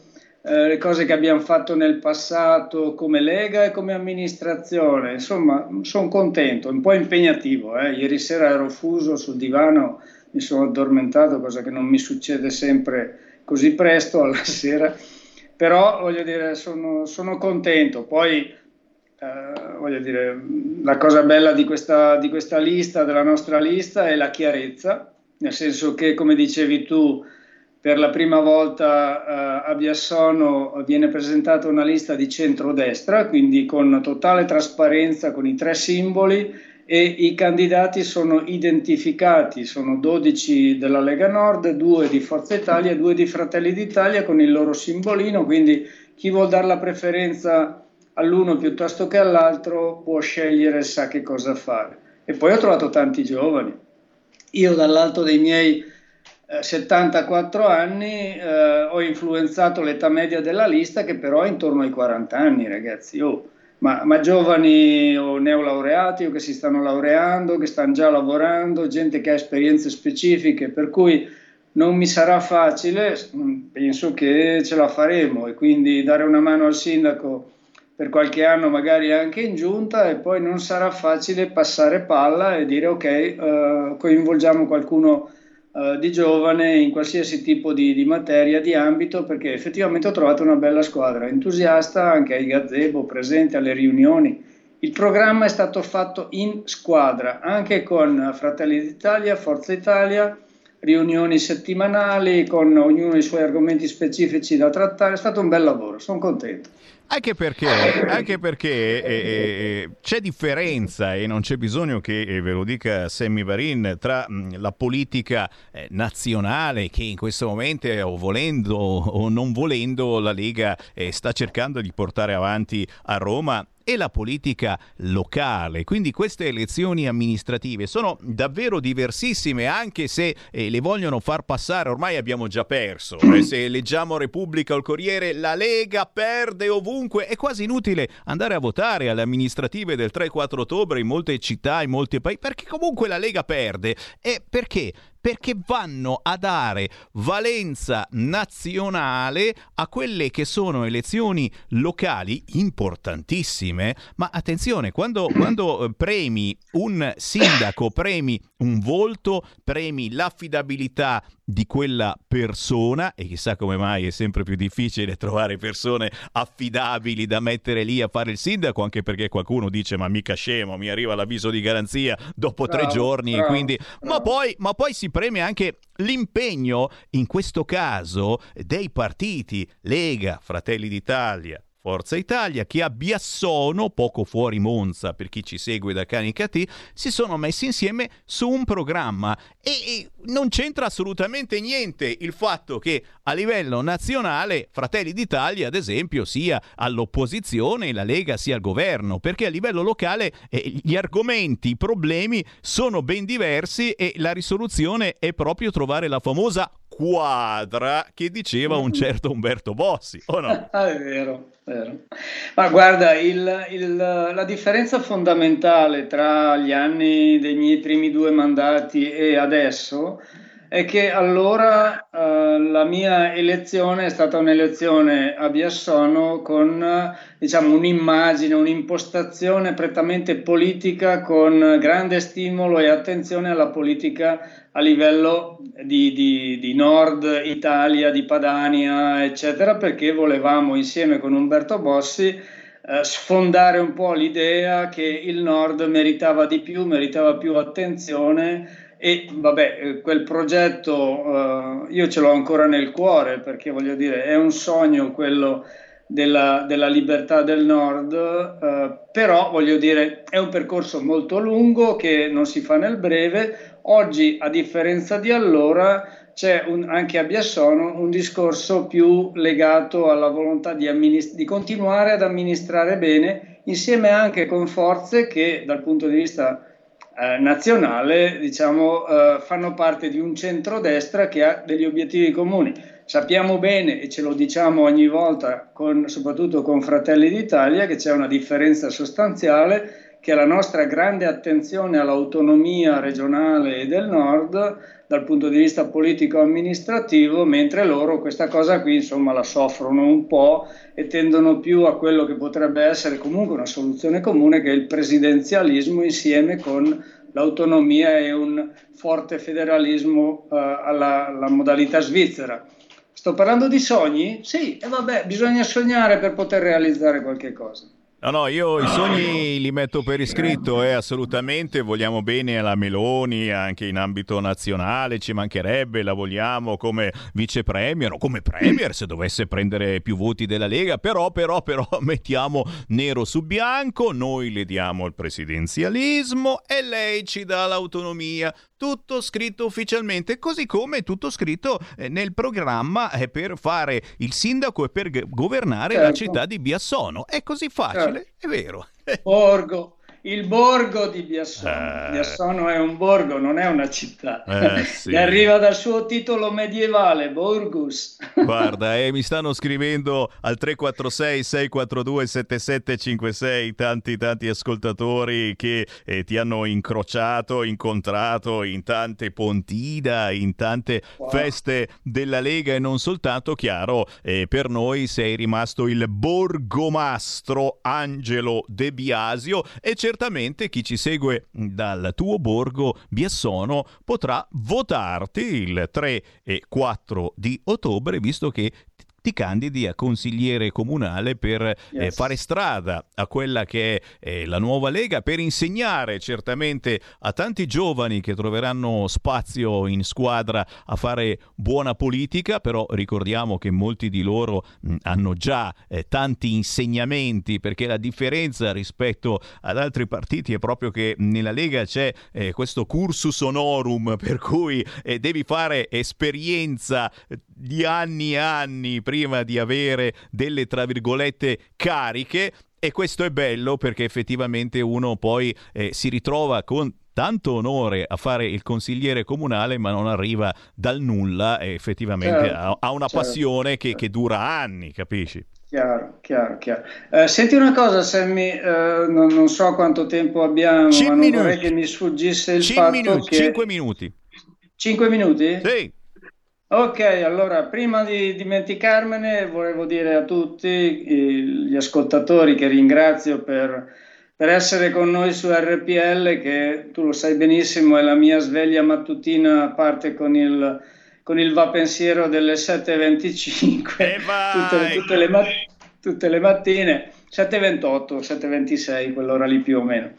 eh, le cose che abbiamo fatto nel passato come Lega e come amministrazione. Insomma, sono contento, un po' impegnativo. Eh. Ieri sera ero fuso sul divano, mi sono addormentato, cosa che non mi succede sempre così presto alla sera. Però voglio dire, sono, sono contento. Poi eh, voglio dire, la cosa bella di questa, di questa lista, della nostra lista, è la chiarezza, nel senso che, come dicevi tu, per la prima volta eh, a Biassono viene presentata una lista di centrodestra, quindi con totale trasparenza, con i tre simboli e i candidati sono identificati, sono 12 della Lega Nord, 2 di Forza Italia, 2 di Fratelli d'Italia con il loro simbolino, quindi chi vuol dare la preferenza all'uno piuttosto che all'altro può scegliere sa che cosa fare. E poi ho trovato tanti giovani. Io dall'alto dei miei 74 eh, anni, eh, ho influenzato l'età media della lista che però è intorno ai 40 anni, ragazzi. Oh, ma, ma, giovani o neolaureati o che si stanno laureando, che stanno già lavorando, gente che ha esperienze specifiche, per cui non mi sarà facile, penso che ce la faremo e quindi dare una mano al sindaco per qualche anno magari anche in giunta e poi non sarà facile passare palla e dire ok, eh, coinvolgiamo qualcuno uh, di giovane in qualsiasi tipo di, di, materia, di ambito, perché effettivamente ho trovato una bella squadra, entusiasta anche ai gazebo, presente alle riunioni. Il programma è stato fatto in squadra, anche con Fratelli d'Italia, Forza Italia, riunioni settimanali con ognuno i suoi argomenti specifici da trattare. È stato un bel lavoro, sono contento. Anche perché, anche perché eh, eh, c'è differenza e non c'è bisogno che eh, ve lo dica Sammy Varin tra mh, la politica eh, nazionale che in questo momento, o volendo o non volendo, la Lega eh, sta cercando di portare avanti a Roma e la politica locale. Quindi queste elezioni amministrative sono davvero diversissime, anche se eh, le vogliono far passare, ormai abbiamo già perso. Eh, se leggiamo Repubblica o il Corriere, la Lega perde ovunque. È quasi inutile andare a votare alle amministrative del 3-4 ottobre in molte città, in molti paesi, perché comunque la Lega perde. E perché? Perché vanno a dare valenza nazionale a quelle che sono elezioni locali importantissime. Ma attenzione, quando, quando eh, premi un sindaco, premi un volto, premi l'affidabilità di quella persona e chissà come mai è sempre più difficile trovare persone affidabili da mettere lì a fare il sindaco anche perché qualcuno dice ma mica scemo mi arriva l'avviso di garanzia dopo bravo, tre giorni bravo, quindi bravo. Ma, poi, ma poi si premia anche l'impegno in questo caso dei partiti Lega, Fratelli d'Italia Forza Italia che a Biassono, poco fuori Monza per chi ci segue da Canicati, si sono messi insieme su un programma. E, e, non c'entra assolutamente niente il fatto che a livello nazionale Fratelli d'Italia ad esempio sia all'opposizione e la Lega sia al governo perché a livello locale eh, gli argomenti, i problemi sono ben diversi e la risoluzione è proprio trovare la famosa quadra che diceva un certo Umberto Bossi, o no? Ah, è vero, vero. Ma guarda, il, il, la differenza fondamentale tra gli anni dei miei primi due mandati e adesso è che allora uh, la mia elezione è stata un'elezione a Biassono con diciamo, un'immagine, un'impostazione prettamente politica con grande stimolo e attenzione alla politica a livello di, di, di, Nord Italia, di Padania, eccetera, perché volevamo insieme con Umberto Bossi eh, sfondare un po' l'idea che il Nord meritava di più, meritava più attenzione e vabbè, eh, quel progetto eh, io ce l'ho ancora nel cuore perché voglio dire, è un sogno quello della, della libertà del nord, eh, però voglio dire, è un percorso molto lungo che non si fa nel breve. Oggi, a differenza di allora, c'è un, anche a Biassono un discorso più legato alla volontà di, amminist- di continuare ad amministrare bene, insieme anche con forze che dal punto di vista eh, nazionale diciamo, eh, fanno parte di un centrodestra che ha degli obiettivi comuni. Sappiamo bene, e ce lo diciamo ogni volta, con, soprattutto con Fratelli d'Italia, che c'è una differenza sostanziale, che la nostra grande attenzione all'autonomia regionale e del nord dal punto di vista politico-amministrativo, mentre loro questa cosa qui insomma la soffrono un po' e tendono più a quello che potrebbe essere comunque una soluzione comune, che è il presidenzialismo insieme con l'autonomia e un forte federalismo uh, alla, alla modalità svizzera. Sto parlando di sogni? Sì, e vabbè, bisogna sognare per poter realizzare qualche cosa. No, no, io i sogni li metto per iscritto eh, assolutamente. Vogliamo bene alla Meloni anche in ambito nazionale, ci mancherebbe, la vogliamo come vice premier o come premier se dovesse prendere più voti della Lega, però, però, però mettiamo nero su bianco, noi le diamo il presidenzialismo e lei ci dà l'autonomia tutto scritto ufficialmente, così come tutto scritto eh, nel programma eh, per fare il sindaco e per governare certo. la città di Biassono. È così facile, certo. è vero. Borgo, il borgo di Biassono. Eh... Biassono è un borgo, non è una città. Eh, sì. arriva dal suo titolo medievale, Borgus. Guarda, eh, mi stanno scrivendo al 346 642 7756 tanti tanti ascoltatori che eh, ti hanno incrociato, incontrato in tante pontida, in tante wow. feste della Lega e non soltanto, chiaro, eh, per noi sei rimasto il borgomastro Angelo De Biasio e c'è certamente chi ci segue dal tuo borgo Biassono potrà votarti il 3 e 4 di ottobre, visto che ti candidi a consigliere comunale per eh, yes. eh, fare strada a quella che è eh, la nuova Lega, per insegnare certamente a tanti giovani che troveranno spazio in squadra a fare buona politica, però ricordiamo che molti di loro mh, hanno già eh, tanti insegnamenti, perché la differenza rispetto ad altri partiti è proprio che nella Lega c'è eh, questo cursus honorum, per cui eh, devi fare esperienza di anni e anni prima di avere delle, tra virgolette, cariche. E questo è bello perché effettivamente uno poi eh, si ritrova con tanto onore a fare il consigliere comunale, ma non arriva dal nulla e effettivamente certo, ha, una certo, passione che, che, dura anni, capisci? Chiaro, chiaro, chiaro. Eh, senti una cosa, Sammy, eh, non, non, so quanto tempo abbiamo, ma non vorrei che mi sfuggisse il fatto minuti, che... 5 minuti. 5 minuti? Sì. Ok, allora prima di dimenticarmene volevo dire a tutti gli ascoltatori che ringrazio per, per, essere con noi su RPL, che tu lo sai benissimo è la mia sveglia mattutina, parte con il, con il va pensiero delle 7.25 tutte, tutte, le, tutte le mattine, 7.28, 7.26, quell'ora lì più o meno.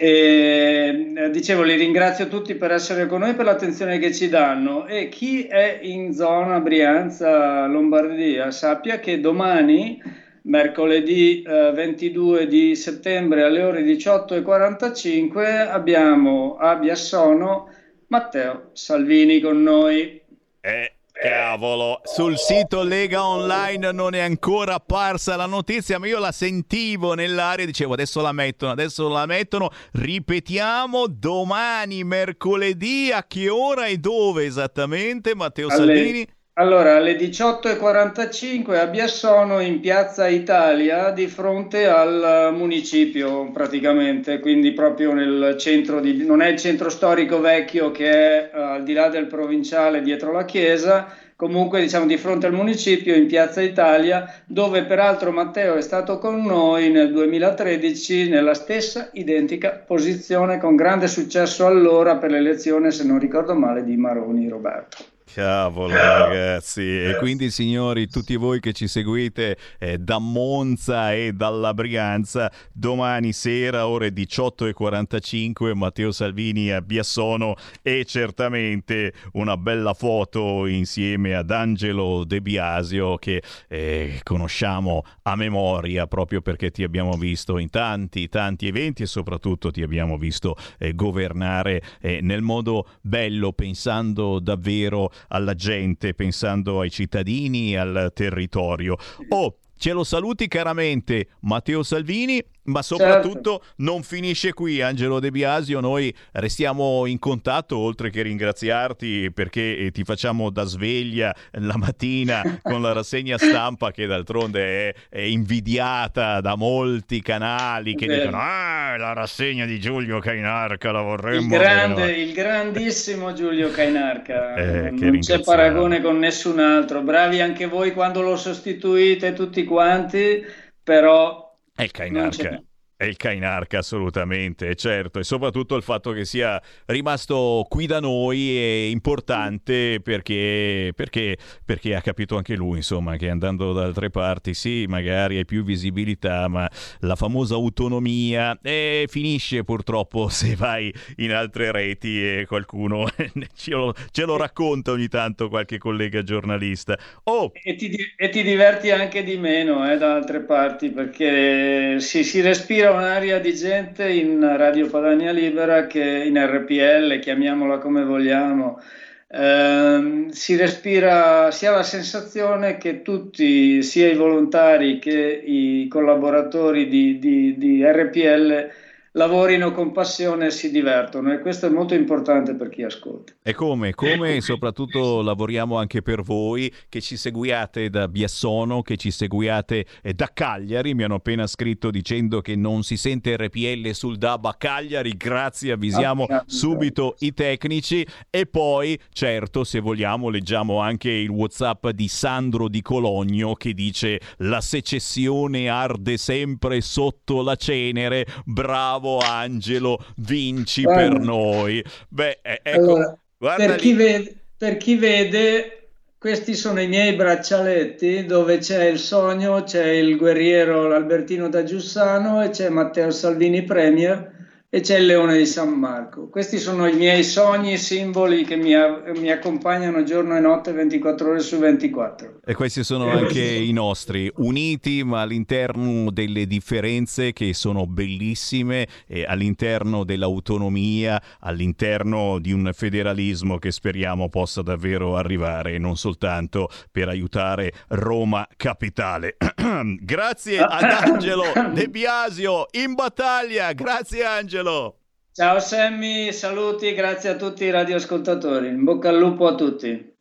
E, eh, dicevo, li ringrazio tutti per essere con noi, per l'attenzione che ci danno e chi è in zona Brianza, Lombardia, sappia che domani, mercoledì eh, 22 di settembre alle ore 18.45, abbiamo a Biassono Matteo Salvini con noi. Eh, Cavolo, sul sito Lega Online non è ancora apparsa la notizia, ma io la sentivo nell'aria e dicevo adesso la mettono, adesso la mettono. Ripetiamo, domani, mercoledì, a che ora e dove esattamente, Matteo Alle... Salvini? Allora, alle 18.45 a Biassono in Piazza Italia di fronte al municipio praticamente, quindi proprio nel centro di... non è il centro storico vecchio che è uh, al di là del provinciale dietro la chiesa, comunque diciamo di fronte al municipio in Piazza Italia, dove peraltro Matteo è stato con noi nel 2013 nella stessa identica posizione con grande successo allora per l'elezione, se non ricordo male, di Maroni Roberto. Cavolo ragazzi, e quindi signori, tutti voi che ci seguite eh, da Monza e dalla Brianza, domani sera ore 18.45 Matteo Salvini a Biassono e certamente una bella foto insieme ad Angelo De Biasio che eh, conosciamo a memoria proprio perché ti abbiamo visto in tanti, tanti eventi e soprattutto ti abbiamo visto eh, governare eh, nel modo bello, pensando davvero alla gente, pensando ai cittadini e al territorio. Oh, ce lo saluti caramente Matteo Salvini ma soprattutto certo. non finisce qui, Angelo De Biasio. Noi restiamo in contatto, oltre che ringraziarti perché eh, ti facciamo da sveglia la mattina con la rassegna stampa, che d'altronde è, è invidiata da molti canali che dicono: Ah, la rassegna di Giulio Cainarca la vorremmo. Il, grande, il grandissimo Giulio Cainarca, eh, non c'è paragone con nessun altro. Bravi anche voi quando lo sostituite, tutti quanti, però è il Kainarka. È il Kainarca assolutamente, certo, e soprattutto il fatto che sia rimasto qui da noi è importante perché, perché, perché, ha capito anche lui, insomma, che andando da altre parti sì, magari hai più visibilità, ma la famosa autonomia eh, finisce purtroppo se vai in altre reti e qualcuno ce lo, ce lo racconta ogni tanto qualche collega giornalista. Oh. E, ti, e, ti, diverti anche di meno eh, da altre parti perché si, si respira un'area di gente in Radio Padania Libera che in RPL, chiamiamola come vogliamo, ehm, si respira, si ha la sensazione che tutti, sia i volontari che i collaboratori di, di, di RPL, lavorino con passione e si divertono e questo è molto importante per chi ascolta. E come? Come soprattutto lavoriamo anche per voi che ci seguiate da Biassono, che ci seguiate eh, da Cagliari, mi hanno appena scritto dicendo che non si sente RPL sul DAB a Cagliari, grazie, avvisiamo ah, subito i tecnici. E poi certo se vogliamo leggiamo anche il Whatsapp di Sandro di Cologno che dice la secessione arde sempre sotto la cenere, bravo bravo Angelo, vinci Guarda. per noi. Beh, ecco, allora, per, chi vede, per chi vede, questi sono i miei braccialetti dove c'è il sogno, c'è il guerriero l'Albertino da Giussano e c'è Matteo Salvini Premier e c'è il leone di San Marco. Questi sono i miei sogni, simboli che mi, mi, accompagnano giorno e notte 24 ore su 24. E questi sono anche i nostri, uniti ma all'interno delle differenze che sono bellissime, e all'interno dell'autonomia, all'interno di un federalismo che speriamo possa davvero arrivare, non soltanto per aiutare Roma capitale. grazie ad Angelo De Biasio in battaglia, grazie Angelo. Angelo. Ciao Sammy, saluti, grazie a tutti i radioascoltatori. In bocca al lupo a tutti.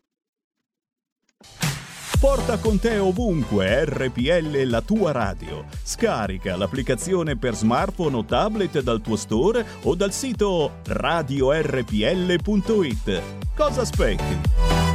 Porta con te ovunque RPL la tua radio. Scarica l'applicazione per smartphone o tablet dal tuo store o dal sito radiorpl.it. Cosa aspetti?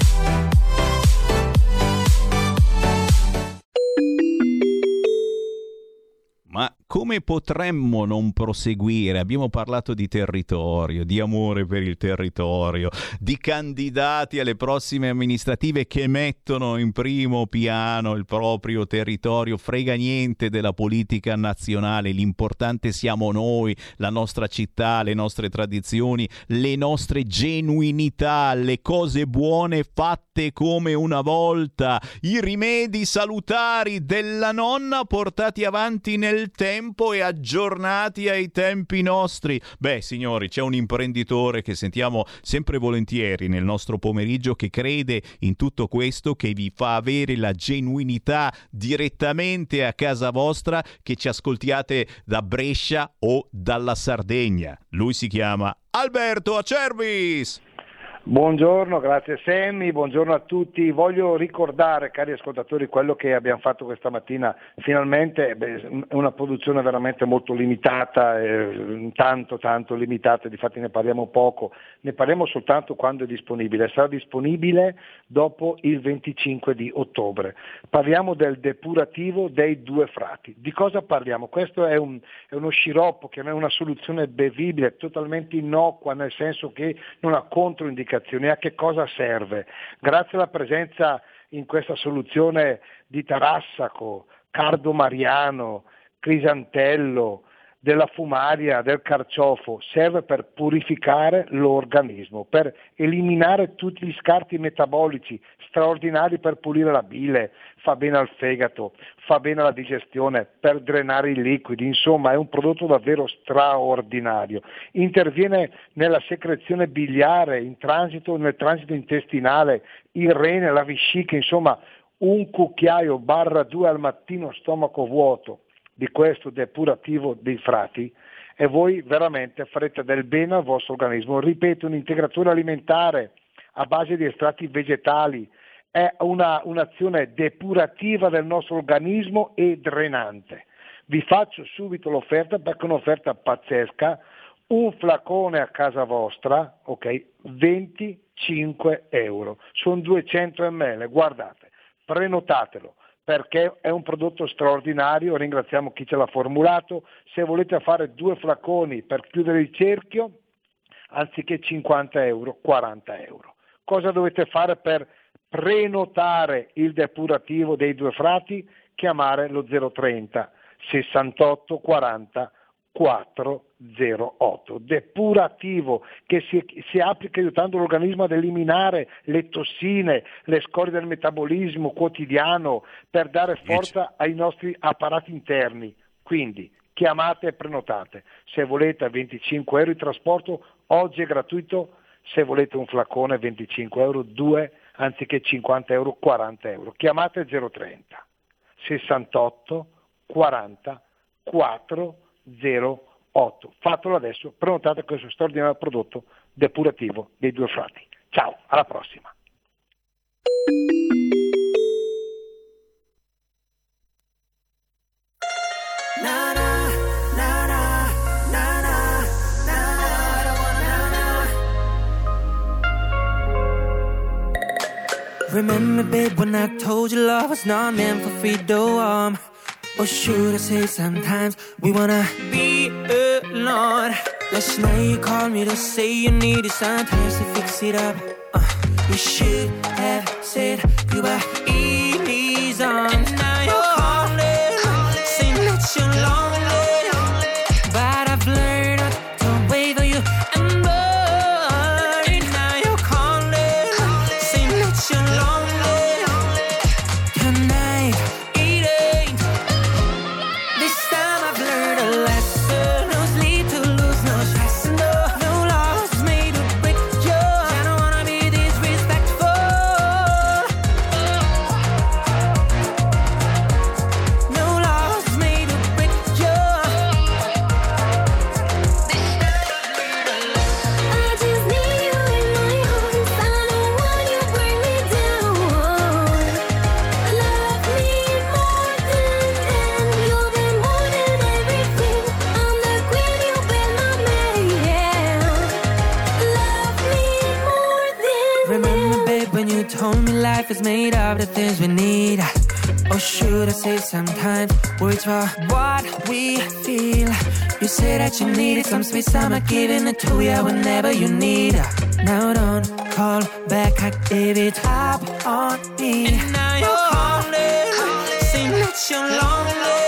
Come potremmo non proseguire? Abbiamo parlato di territorio, di amore per il territorio, di candidati alle prossime amministrative che mettono in primo piano il proprio territorio, frega niente della politica nazionale, l'importante siamo noi, la nostra città, le nostre tradizioni, le nostre genuinità, le cose buone fatte come una volta, i rimedi salutari della nonna portati avanti nel tempo tempo e aggiornati ai tempi nostri. Beh, signori, c'è un imprenditore che sentiamo sempre volentieri nel nostro pomeriggio che crede in tutto questo, che vi fa avere la genuinità direttamente a casa vostra, che ci ascoltiate da Brescia o dalla Sardegna. Lui si chiama Alberto Acerbis. Buongiorno, grazie Sammy, buongiorno a tutti. Voglio ricordare, cari ascoltatori, quello che abbiamo fatto questa mattina. Finalmente è una produzione veramente molto limitata, eh, tanto tanto limitata, difatti ne parliamo poco, ne parliamo soltanto quando è disponibile. Sarà disponibile dopo il 25 di ottobre. Parliamo del depurativo dei due frati. Di cosa parliamo? Questo è, un, è uno sciroppo che non è una soluzione bevibile, totalmente innocua, nel senso che non ha controindicazioni indicazioni, a che cosa serve. Grazie alla presenza in questa soluzione di Tarassaco, Cardo Mariano, Crisantello, della fumaria, del carciofo, serve per purificare l'organismo, per eliminare tutti gli scarti metabolici straordinari per pulire la bile, fa bene al fegato, fa bene alla digestione, per drenare i liquidi, insomma è un prodotto davvero straordinario. Interviene nella secrezione biliare, in transito, nel transito intestinale, il rene, la vescica, insomma un cucchiaio barra due al mattino stomaco vuoto di questo depurativo dei frati e voi veramente farete del bene al vostro organismo. Ripeto, un integratore alimentare a base di estratti vegetali è una, un'azione depurativa del nostro organismo e drenante. Vi faccio subito l'offerta perché è un'offerta pazzesca, un flacone a casa vostra, ok, 25 euro, sono 200 ml, guardate, prenotatelo perché è un prodotto straordinario, ringraziamo chi ce l'ha formulato, se volete fare due flaconi per chiudere il cerchio, anziché 50 euro, 40 euro. Cosa dovete fare per prenotare il depurativo dei due frati? Chiamare lo 030 68 40 408, depurativo che si, si, applica aiutando l'organismo ad eliminare le tossine, le scorie del metabolismo quotidiano per dare forza ai nostri apparati interni. Quindi chiamate e prenotate. Se volete 25 euro di trasporto, oggi è gratuito, se volete un flacone 25 euro, 2 anziché 50 euro, 40 euro. Chiamate 030 68 40 4 08. Fatelo adesso, prenotate questo straordinario prodotto depurativo dei due frati. Ciao, alla prossima. Remember, babe, when I told you love was not meant for freedom. Or should I say sometimes we wanna be alone? Last night you called me to say you needed some time to fix it up. Uh, you should have said you is made of the things we need. Or should I say sometimes words for what we feel? You say that you needed some space, I'm not giving it to you whenever you need. It. Now don't call back, I gave it up on me. And now you're calling, saying that you're lonely.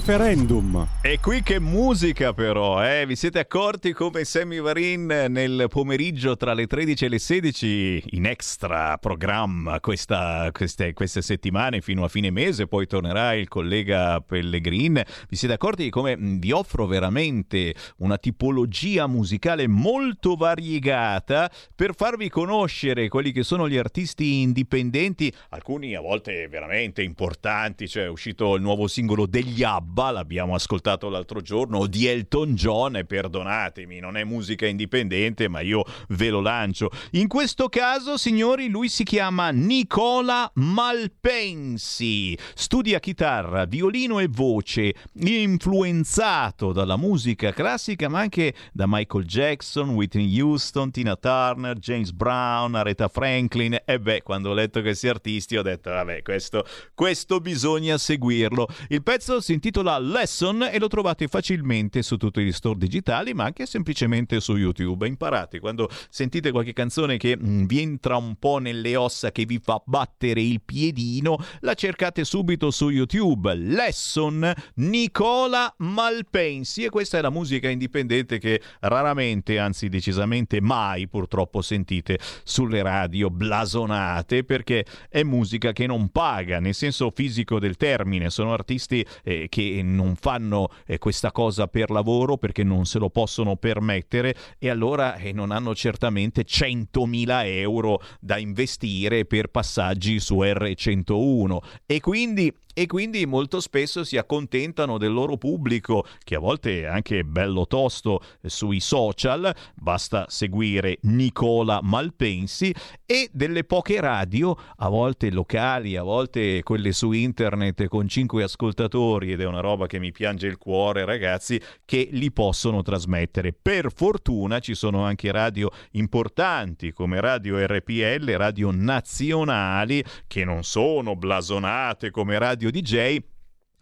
Referendum. E qui che musica però, eh? Vi siete accorti come Sammy Varin nel pomeriggio tra le 13 e le 16 in extra programma questa, queste, queste settimane fino a fine mese, poi tornerà il collega Pellegrin. Vi siete accorti di come vi offro veramente una tipologia musicale molto variegata per farvi conoscere quelli che sono gli artisti indipendenti, alcuni a volte veramente importanti, cioè è uscito il nuovo singolo degli ABBA, l'abbiamo ascoltato l'altro giorno, di Elton John, e perdonatemi, non è musica indipendente, ma io ve lo lancio. In questo caso, signori, lui si chiama Nicola Malpensi, studia chitarra, violino e voce, influenzato dalla musica classica, ma anche da Michael Jackson, Whitney Houston, Tina Turner, James Brown, Aretha Franklin, e beh, quando ho letto questi artisti ho detto, vabbè, questo, questo bisogna seguirlo. Il pezzo si intitola Lesson e lo trovate facilmente su tutti gli store digitali, ma anche semplicemente su YouTube. Imparate quando sentite qualche canzone che mm, vi entra un po' nelle ossa, che vi fa battere il piedino, la cercate subito su YouTube. Lesson Nicola Malpensi e questa è la musica indipendente che raramente, anzi decisamente mai purtroppo sentite sulle radio blasonate perché è musica che non paga nel senso fisico del termine, sono artisti eh, che non fanno eh, questa cosa per lavoro perché non se lo possono permettere e allora eh, non hanno certamente 100.000 euro da investire per passaggi su R101 e quindi e quindi molto spesso si accontentano del loro pubblico, che a volte è anche bello tosto sui social, basta seguire Nicola Malpensi, e delle poche radio, a volte locali, a volte quelle su internet con cinque ascoltatori, ed è una roba che mi piange il cuore ragazzi, che li possono trasmettere. Per fortuna ci sono anche radio importanti come Radio RPL, radio nazionali, che non sono blasonate come radio DJ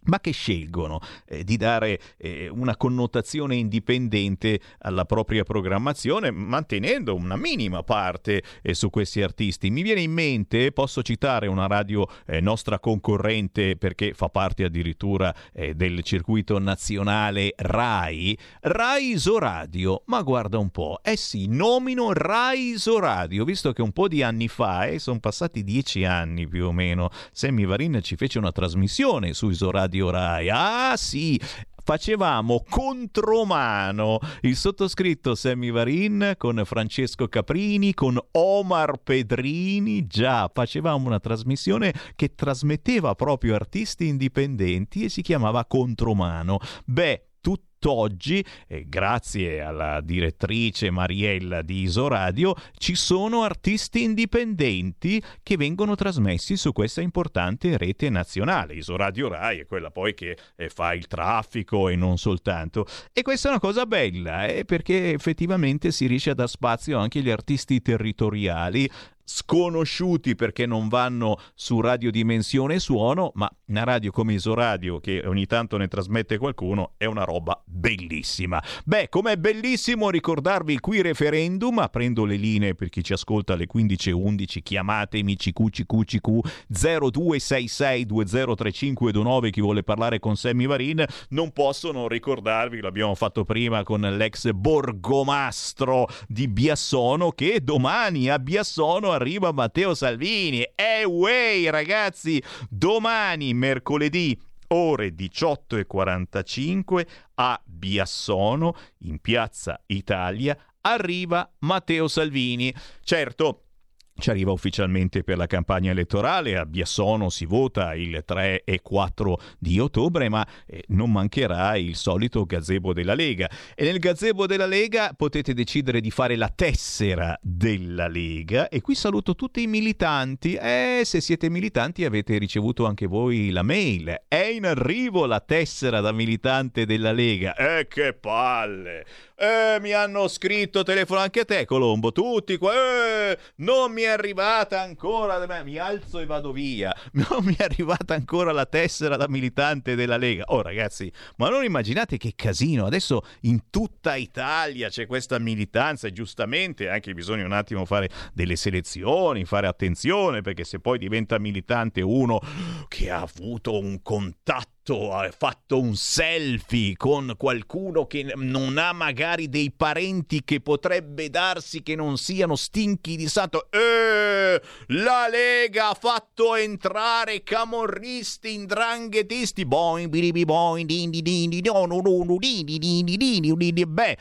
ma che scelgono eh, di dare eh, una connotazione indipendente alla propria programmazione, mantenendo una minima parte eh, su questi artisti. Mi viene in mente, posso citare una radio eh, nostra concorrente perché fa parte addirittura eh, del circuito nazionale RAI, RAI Isoradio, ma guarda un po', eh sì, nomino RAI Isoradio, visto che un po' di anni fa, eh, sono passati dieci anni più o meno, Sammy Varin ci fece una trasmissione su Isoradio Rai. Ah sì, facevamo contromano il sottoscritto Sammy Varin con Francesco Caprini, con Omar Pedrini, già facevamo una trasmissione che trasmetteva proprio artisti indipendenti e si chiamava Contromano. Beh, tutt'oggi, eh, grazie alla direttrice Mariella di Isoradio, ci sono artisti indipendenti che vengono trasmessi su questa importante rete nazionale. Isoradio Rai è quella poi che eh, fa il traffico e non soltanto. E questa è una cosa bella, eh, perché effettivamente si riesce a dar spazio anche agli artisti territoriali sconosciuti perché non vanno su Radio Dimensione Suono, ma una radio come Isoradio che ogni tanto ne trasmette qualcuno è una roba bellissima. Beh, com'è bellissimo ricordarvi qui referendum, aprendo le linee per chi ci ascolta alle 15.11, chiamatemi CQCQCQ 0266203529 chi vuole parlare con Sammy Varin, non posso non ricordarvi, l'abbiamo fatto prima con l'ex borgomastro di Biassono che domani a Biassono arriva Matteo Salvini. E way ragazzi, domani mercoledì ore 18.45 a Biassono in Piazza Italia arriva Matteo Salvini. Certo, ci arriva ufficialmente per la campagna elettorale, a Biassono si vota il 3 e 4 di ottobre, ma eh, non mancherà il solito gazebo della Lega. E nel gazebo della Lega potete decidere di fare la tessera della Lega e qui saluto tutti i militanti. E se siete militanti avete ricevuto anche voi la mail. È in arrivo la tessera da militante della Lega. E che palle! Eh, mi hanno scritto, telefono anche a te, Colombo, tutti qua. Eh, non mi è arrivata ancora. Mi alzo e vado via. Non mi è arrivata ancora la tessera da militante della Lega. Oh, ragazzi, ma non immaginate che casino. Adesso in tutta Italia c'è questa militanza e giustamente anche bisogna un attimo fare delle selezioni, fare attenzione, perché se poi diventa militante uno che ha avuto un contatto fatto, ha fatto un selfie con qualcuno che non ha magari dei parenti che potrebbe darsi che non siano stinchi di santo. Eh, la Lega ha fatto entrare camorristi, indranghetisti. Boing, biribi, boing, din, din, din, din, no, no, no, din, din, din, din, din, din, din. Beh,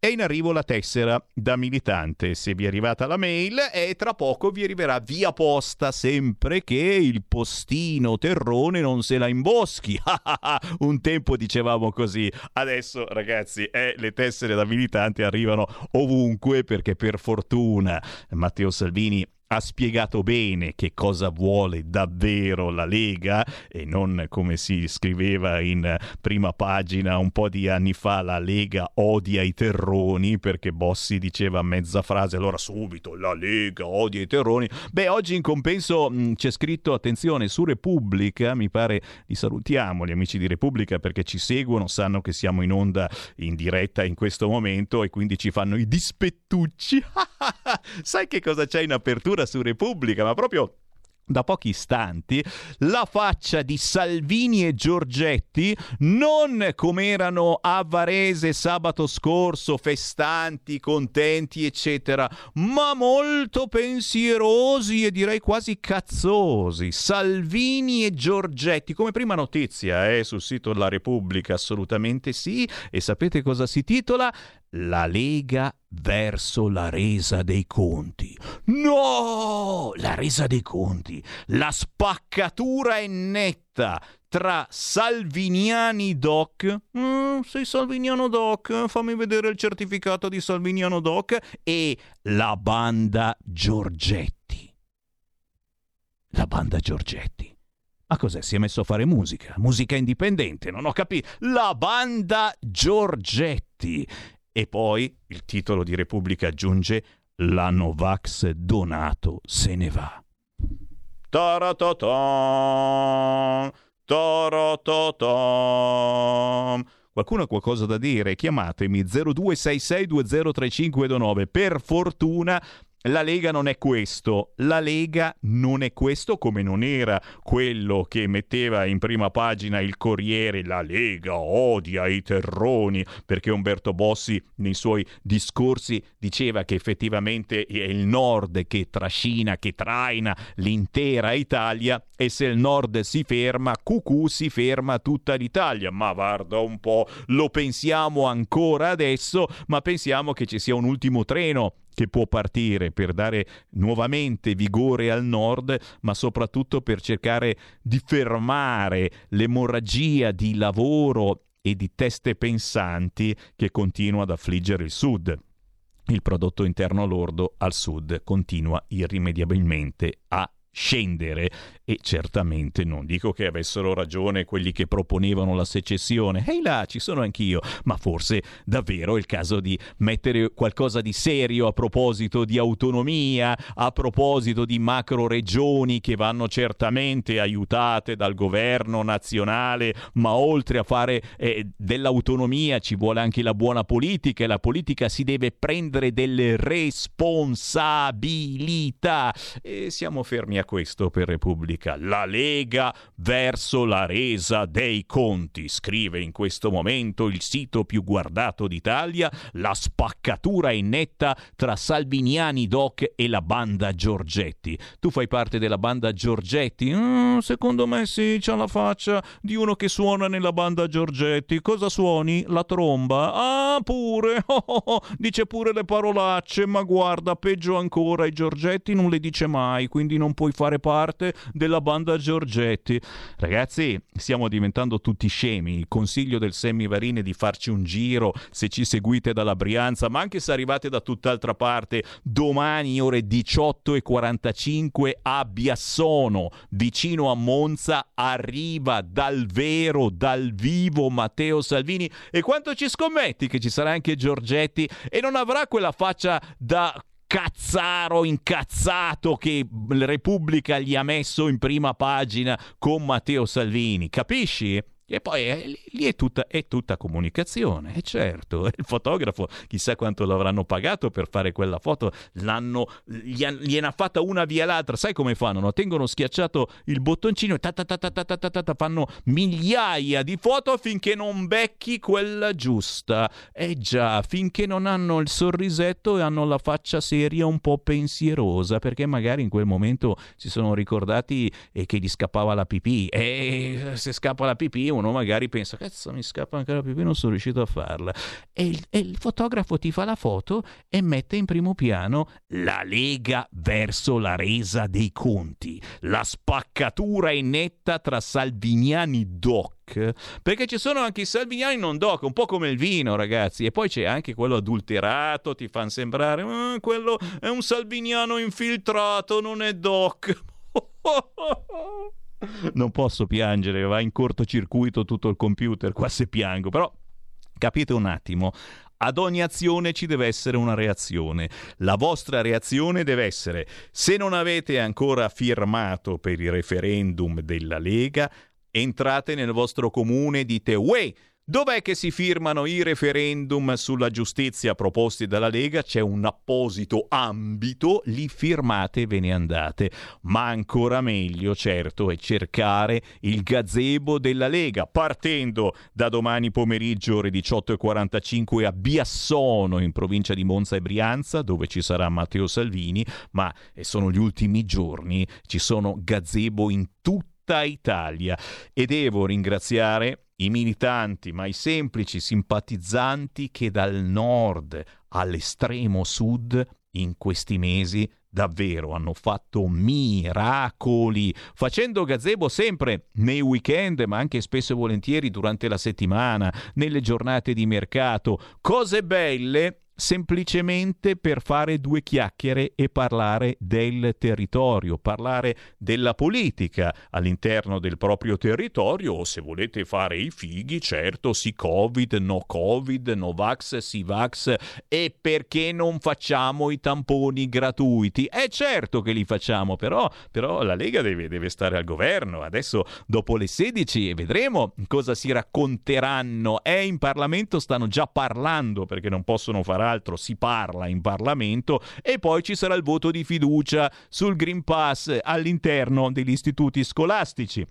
è in arrivo la tessera da militante. Se vi è arrivata la mail, e tra poco vi arriverà via posta, sempre che il postino terrone non se la imboschi. Un tempo dicevamo così, adesso ragazzi, eh, le tessere da militante arrivano ovunque perché per fortuna Matteo Salvini ha spiegato bene che cosa vuole davvero la Lega e non come si scriveva in prima pagina un po' di anni fa la Lega odia i terroni perché Bossi diceva mezza frase allora subito la Lega odia i terroni. Beh oggi in compenso mh, c'è scritto attenzione su Repubblica mi pare li salutiamo gli amici di Repubblica perché ci seguono sanno che siamo in onda in diretta in questo momento e quindi ci fanno i dispettucci. Sai che cosa c'è in apertura su Repubblica, ma proprio da pochi istanti la faccia di Salvini e Giorgetti non come erano a Varese sabato scorso, festanti, contenti, eccetera, ma molto pensierosi e direi quasi cazzosi. Salvini e Giorgetti, come prima notizia, eh, sul sito della Repubblica, assolutamente sì. E sapete cosa si titola? La Lega verso la resa dei conti. No! La resa dei conti. La spaccatura è netta tra Salviniani Doc. Mm, sei Salviniano Doc? Fammi vedere il certificato di Salviniano Doc. E la banda Giorgetti. La banda Giorgetti. Ma cos'è? Si è messo a fare musica? Musica indipendente? Non ho capito. La banda Giorgetti. E poi il titolo di Repubblica aggiunge La Novax Donato se ne va. Taratatam, taratatam. Qualcuno ha qualcosa da dire? Chiamatemi 0266203529. Per fortuna la Lega non è questo, la Lega non è questo come non era quello che metteva in prima pagina il Corriere, la Lega odia i terroni, perché Umberto Bossi nei suoi discorsi diceva che effettivamente è il nord che trascina, che traina l'intera Italia e se il nord si ferma, cucù si ferma tutta l'Italia. Ma guarda un po', lo pensiamo ancora adesso, ma pensiamo che ci sia un ultimo treno che può partire per dare nuovamente vigore al nord, ma soprattutto per cercare di fermare l'emorragia di lavoro e di teste pensanti che continua ad affliggere il sud. Il prodotto interno lordo al sud continua irrimediabilmente a scendere. E certamente non dico che avessero ragione quelli che proponevano la secessione, ehi là ci sono anch'io, ma forse davvero è il caso di mettere qualcosa di serio a proposito di autonomia, a proposito di macro regioni che vanno certamente aiutate dal governo nazionale, ma oltre a fare eh, dell'autonomia ci vuole anche la buona politica e la politica si deve prendere delle responsabilità. E siamo fermi a questo per Repubblica. La Lega verso la resa dei conti, scrive in questo momento il sito più guardato d'Italia, la spaccatura è netta tra Salviniani Doc e la banda Giorgetti. Tu fai parte della banda Giorgetti? Mm, secondo me sì, c'ha la faccia di uno che suona nella banda Giorgetti. Cosa suoni? La tromba? Ah, pure! Oh, oh, oh. Dice pure le parolacce, ma guarda, peggio ancora, i Giorgetti non le dice mai, quindi non puoi fare parte della banda Giorgetti. Ragazzi, stiamo diventando tutti scemi. Consiglio del Semivarine di farci un giro se ci seguite dalla Brianza, ma anche se arrivate da tutt'altra parte, domani ore 18.45 a Biassono, vicino a Monza, arriva dal vero, dal vivo Matteo Salvini. E quanto ci scommetti che ci sarà anche Giorgetti e non avrà quella faccia da cazzaro incazzato che Repubblica gli ha messo in prima pagina con Matteo Salvini, capisci? E poi eh, lì è tutta, è tutta comunicazione, e certo, il fotografo chissà quanto l'avranno pagato per fare quella foto, l'hanno, gliene ha fatta una via l'altra, sai come fanno? No? Tengono schiacciato il bottoncino e ta ta ta ta ta ta ta ta fanno migliaia di foto finché non becchi quella giusta. Eh già, finché non hanno il sorrisetto e hanno la faccia seria un po' pensierosa, perché magari in quel momento si sono ricordati che gli scappava la pipì e se scappa la pipì uno magari pensa, cazzo mi scappa anche la pipì, non sono riuscito a farla. E il, e il fotografo ti fa la foto e mette in primo piano la lega verso la resa dei conti. La spaccatura è netta tra salviniani doc perché ci sono anche i salviniani non doc, un po' come il vino, ragazzi, e poi c'è anche quello adulterato, ti fanno sembrare eh, quello è un salviniano infiltrato, non è doc. non posso piangere, va in cortocircuito tutto il computer qua se piango, però capite un attimo, ad ogni azione ci deve essere una reazione. La vostra reazione deve essere, se non avete ancora firmato per il referendum della Lega, entrate nel vostro comune e dite, uè, Dov'è che si firmano i referendum sulla giustizia proposti dalla Lega? C'è un apposito ambito, li firmate e ve ne andate. Ma ancora meglio, certo, è cercare il gazebo della Lega, partendo da domani pomeriggio ore 18.45 a Biassono, in provincia di Monza e Brianza, dove ci sarà Matteo Salvini, ma sono gli ultimi giorni, ci sono gazebo in tutta Italia. E devo ringraziare i militanti, ma i semplici simpatizzanti che dal nord all'estremo sud in questi mesi davvero hanno fatto miracoli, facendo gazebo sempre nei weekend, ma anche spesso e volentieri durante la settimana, nelle giornate di mercato, cose belle semplicemente per fare due chiacchiere e parlare del territorio, parlare della politica all'interno del proprio territorio o se volete fare i fighi, certo, sì Covid, no Covid, no Vax, sì Vax e perché non facciamo i tamponi gratuiti? È certo che li facciamo, però, però la Lega deve, deve stare al governo. Adesso dopo le 16 vedremo cosa si racconteranno. E in Parlamento stanno già parlando perché non possono fare altro si parla in Parlamento e poi ci sarà il voto di fiducia sul Green Pass all'interno degli istituti scolastici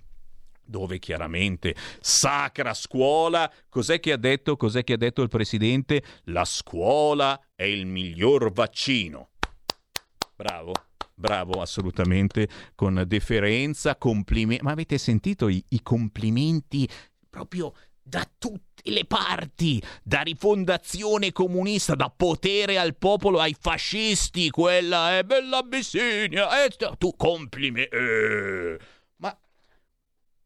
dove chiaramente sacra scuola, cos'è che ha detto? Cos'è che ha detto il presidente? La scuola è il miglior vaccino. Bravo. Bravo, assolutamente, con deferenza, complimenti. Ma avete sentito i, i complimenti proprio da tutte le parti, da rifondazione comunista, da potere al popolo ai fascisti, quella è bella Abissinia, eh, tu complimenti. Eh. Ma,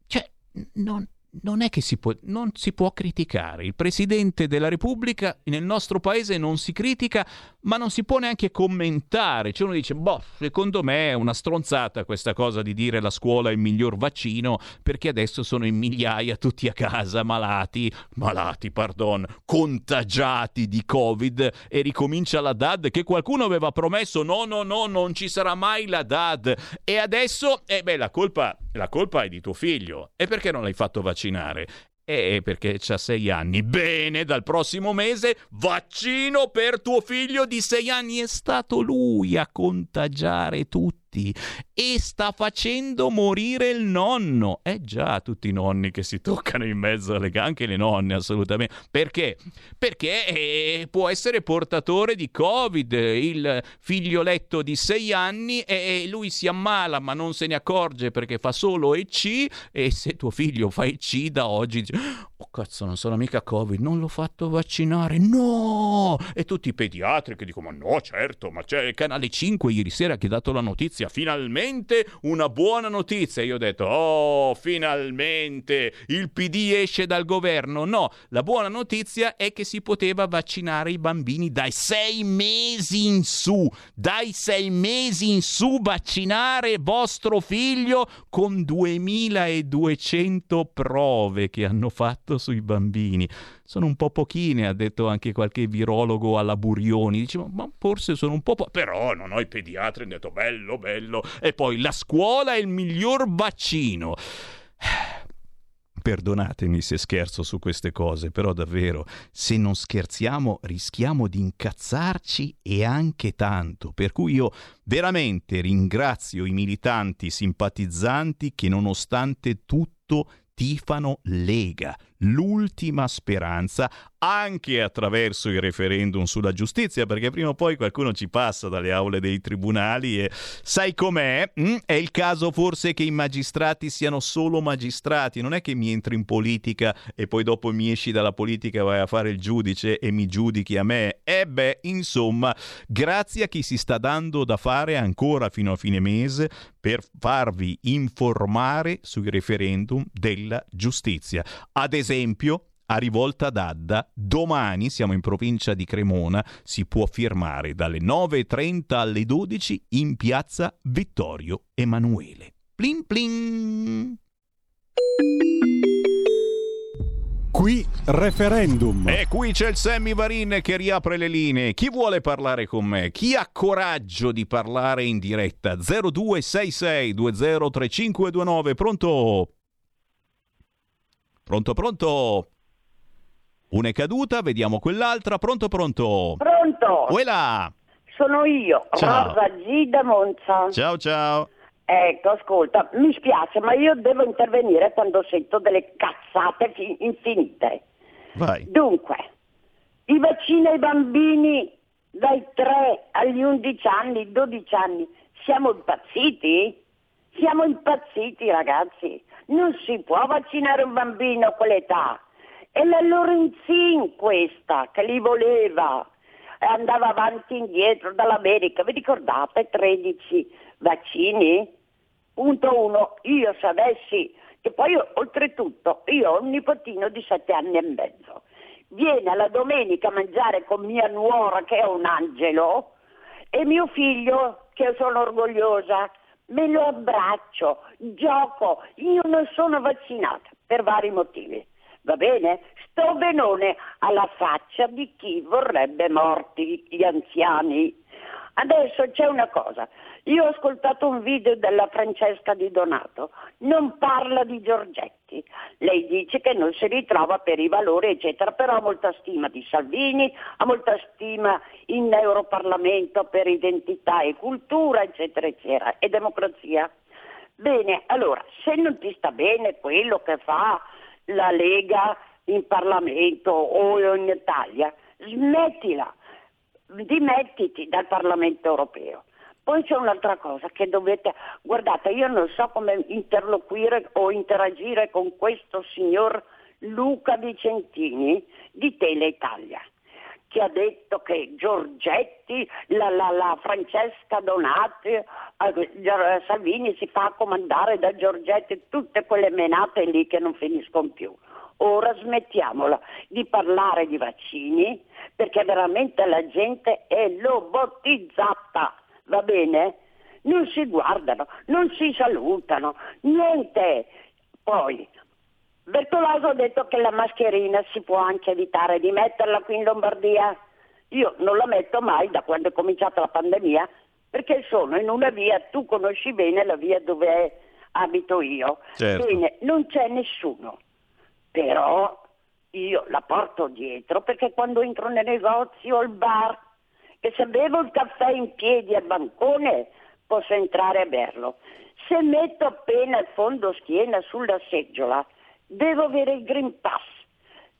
cioè, non, non è che si può, non si può criticare. Il Presidente della Repubblica nel nostro paese non si critica, ma non si può neanche commentare. Cioè uno dice, boh, secondo me è una stronzata questa cosa di dire la scuola è il miglior vaccino, perché adesso sono in migliaia tutti a casa, malati, malati, pardon, contagiati di Covid e ricomincia la DAD che qualcuno aveva promesso, no, no, no, non ci sarà mai la DAD. E adesso, eh beh, la colpa, la colpa è di tuo figlio. E perché non l'hai fatto vaccinare? Eh, perché c'ha sei anni. Bene, dal prossimo mese vaccino per tuo figlio di sei anni. È stato lui a contagiare tutti tutti e sta facendo morire il nonno. Eh già, tutti i nonni che si toccano in mezzo alle gambe, anche le nonne assolutamente. Perché? Perché eh, può essere portatore di Covid, il figlioletto di sei anni e lui si ammala ma non se ne accorge perché fa solo EC e se tuo figlio fa EC da oggi dice oh cazzo non sono mica Covid, non l'ho fatto vaccinare, no! E tutti i pediatri che dicono ma no certo, ma c'è il canale 5 ieri sera che ha dato la notizia notizia, finalmente una buona notizia. Io ho detto, oh, finalmente il PD esce dal governo. No, la buona notizia è che si poteva vaccinare i bambini dai sei mesi in su. Dai sei mesi in su vaccinare vostro figlio con 2200 prove che hanno fatto sui bambini sono un po' pochine, ha detto anche qualche virologo alla Burioni. Dicevo, ma forse sono un po'... Po-. Però non ho i pediatri, hanno detto bello, bello. E poi la scuola è il miglior vaccino. Perdonatemi se scherzo su queste cose, però davvero, se non scherziamo rischiamo di incazzarci e anche tanto. Per cui io veramente ringrazio i militanti simpatizzanti che nonostante tutto tifano Lega, l'ultima speranza, anche attraverso il referendum sulla giustizia, perché prima o poi qualcuno ci passa dalle aule dei tribunali e sai com'è? Mm? È il caso forse che i magistrati siano solo magistrati, non è che mi entri in politica e poi dopo mi esci dalla politica e vai a fare il giudice e mi giudichi a me. E beh, insomma, grazie a chi si sta dando da fare ancora fino a fine mese per farvi informare sui referendum della giustizia. Ad esempio, a Rivolta d'Adda, domani siamo in provincia di Cremona, si può firmare dalle 9.30 alle 12 in piazza Vittorio Emanuele. Plin plin! Qui referendum. E qui c'è il Sammy Varin che riapre le linee. Chi vuole parlare con me? Chi ha coraggio di parlare in diretta? 0266 203529. Pronto? Pronto, pronto? Una è caduta, vediamo quell'altra. Pronto, pronto? Pronto? Uela! Sono io, Ciao. Rosa G da Monza. Ciao, ciao. Ecco, ascolta, mi spiace, ma io devo intervenire quando sento delle cazzate fi- infinite. Vai. Dunque, i vaccini ai bambini dai 3 agli 11 anni, 12 anni, siamo impazziti? Siamo impazziti ragazzi, non si può vaccinare un bambino a quell'età. È la Lorenzin questa che li voleva, e andava avanti e indietro dall'America, vi ricordate 13 vaccini? Punto uno, io se avessi, che poi oltretutto io ho un nipotino di sette anni e mezzo, viene la domenica a mangiare con mia nuora che è un angelo e mio figlio che sono orgogliosa, me lo abbraccio, gioco, io non sono vaccinata per vari motivi. Va bene? Sto benone alla faccia di chi vorrebbe morti gli anziani. Adesso c'è una cosa, io ho ascoltato un video della Francesca Di Donato, non parla di Giorgetti, lei dice che non si ritrova per i valori eccetera, però ha molta stima di Salvini, ha molta stima in Europarlamento per identità e cultura eccetera eccetera e democrazia. Bene, allora, se non ti sta bene quello che fa la Lega in Parlamento o in Italia, smettila, dimettiti dal Parlamento europeo. Poi c'è un'altra cosa che dovete, guardate, io non so come interloquire o interagire con questo signor Luca Vicentini di Teleitalia che ha detto che Giorgetti, la, la, la Francesca Donati, eh, Gior- Salvini si fa comandare da Giorgetti tutte quelle menate lì che non finiscono più. Ora smettiamola di parlare di vaccini perché veramente la gente è lobotizzata, va bene? Non si guardano, non si salutano, niente. Poi Bertolaso ha detto che la mascherina si può anche evitare di metterla qui in Lombardia. Io non la metto mai da quando è cominciata la pandemia perché sono in una via, tu conosci bene la via dove abito io. Certo. Bene, non c'è nessuno. Però io la porto dietro perché quando entro nei negozi o al bar, che se bevo il caffè in piedi al bancone posso entrare a berlo. Se metto appena il fondo schiena sulla seggiola, devo avere il Green Pass.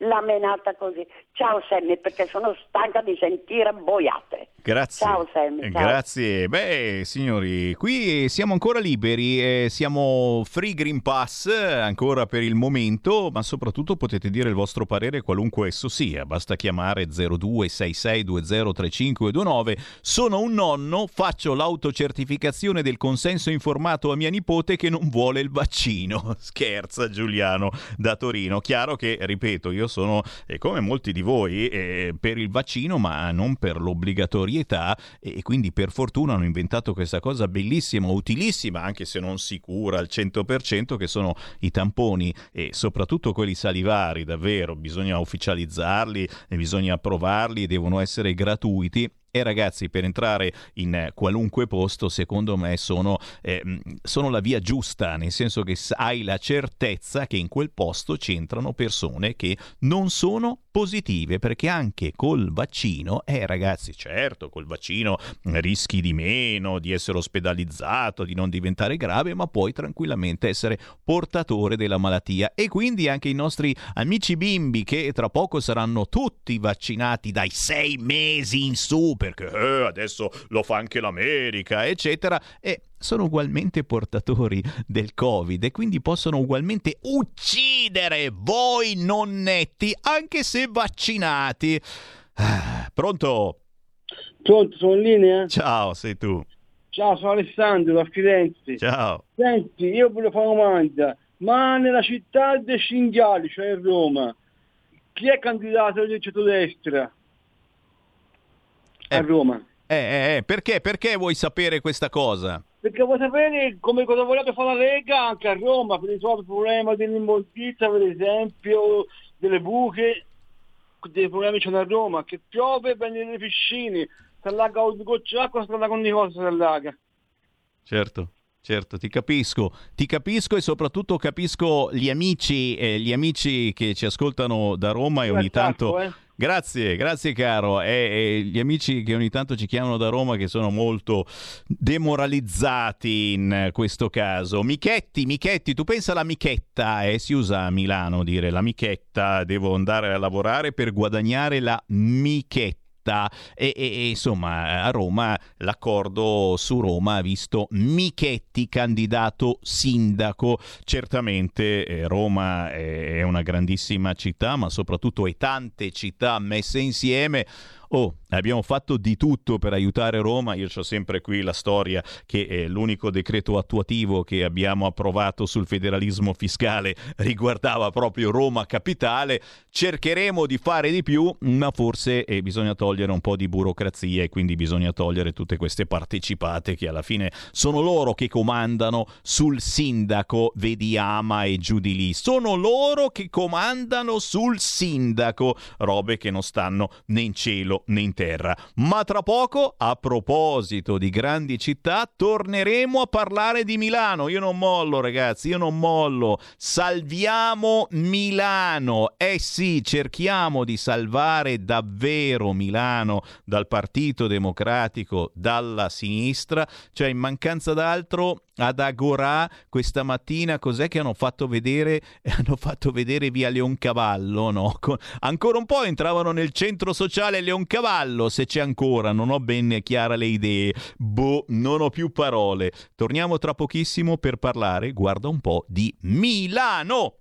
La menata così. Ciao Sammy, perché sono stanca di sentire boiate. Grazie. Ciao Sammy. Ciao. Grazie. Beh, signori, qui siamo ancora liberi, eh, siamo free Green Pass ancora per il momento, ma soprattutto potete dire il vostro parere qualunque esso sia. Basta chiamare 0266203529. Sono un nonno, faccio l'autocertificazione del consenso informato a mia nipote che non vuole il vaccino. Scherza Giuliano da Torino. Chiaro che, ripeto, io sono eh, come molti di voi eh, per il vaccino, ma non per l'obbligatorietà e quindi per fortuna hanno inventato questa cosa bellissima, utilissima, anche se non sicura al 100%, che sono i tamponi e soprattutto quelli salivari, davvero, bisogna ufficializzarli, bisogna approvarli, devono essere gratuiti E ragazzi, per entrare in qualunque posto, secondo me sono, eh, sono, la via giusta, nel senso che hai la certezza che in quel posto c'entrano persone che non sono positive, perché anche col vaccino, eh ragazzi, certo, col vaccino rischi di meno, di essere ospedalizzato, di non diventare grave, ma puoi tranquillamente essere portatore della malattia. E quindi anche i nostri amici bimbi che tra poco saranno tutti vaccinati dai sei mesi in su perché eh, adesso lo fa anche l'America, eccetera, e sono ugualmente portatori del Covid e quindi possono ugualmente uccidere voi nonnetti, anche se vaccinati. Ah, pronto? Pronto, sono in linea? Ciao, sei tu. Ciao, sono Alessandro da Firenze. Ciao. Senti, io volevo fare una domanda, ma nella città dei cinghiali, cioè a Roma, chi è candidato del centrodestra? Eh, a Roma. Eh, eh, eh, perché? Perché vuoi sapere questa cosa? Perché vuoi sapere come cosa vorrebbe fare la Lega anche a Roma per risolvere il problema dell'immondizia, per esempio, delle buche, dei problemi che c'è a Roma, che piove, vengono le piscine, si allaga un goccio d'acqua, si allaga ogni cosa, si allaga. Certo. Certo, ti capisco, ti capisco e soprattutto capisco gli amici, eh, gli amici che ci ascoltano da Roma e ogni tanto... Eh? Grazie, grazie caro. E, e, gli amici che ogni tanto ci chiamano da Roma che sono molto demoralizzati in questo caso. Michetti, Michetti, tu pensa alla michetta, eh? si usa a Milano dire la michetta, devo andare a lavorare per guadagnare la michetta e, e, e, insomma a Roma l'accordo su Roma ha visto Michetti candidato sindaco. Certamente eh, Roma è una grandissima città ma soprattutto è tante città messe insieme Oh, abbiamo fatto di tutto per aiutare Roma. Io ho sempre qui la storia che è l'unico decreto attuativo che abbiamo approvato sul federalismo fiscale riguardava proprio Roma capitale. Cercheremo di fare di più, ma forse eh, bisogna togliere un po' di burocrazia e quindi bisogna togliere tutte queste partecipate che alla fine sono loro che comandano sul sindaco, vedi Ama e giù di lì. Sono loro che comandano sul sindaco, robe che non stanno né in né in terra. Ma tra poco, a proposito di grandi città, torneremo a parlare di Milano. Io non mollo, ragazzi, io non mollo. Salviamo Milano. Eh sì, cerchiamo di salvare davvero Milano dal Partito Democratico, dalla sinistra. Cioè, in mancanza d'altro, ad Agorà questa mattina cos'è che hanno fatto vedere? Hanno fatto vedere via Leoncavallo, no? Con... Ancora un po' entravano nel centro sociale Leoncavallo, se c'è ancora, non ho ben chiara le idee. Boh, non ho più parole. Torniamo tra pochissimo per parlare, guarda un po', di Milano.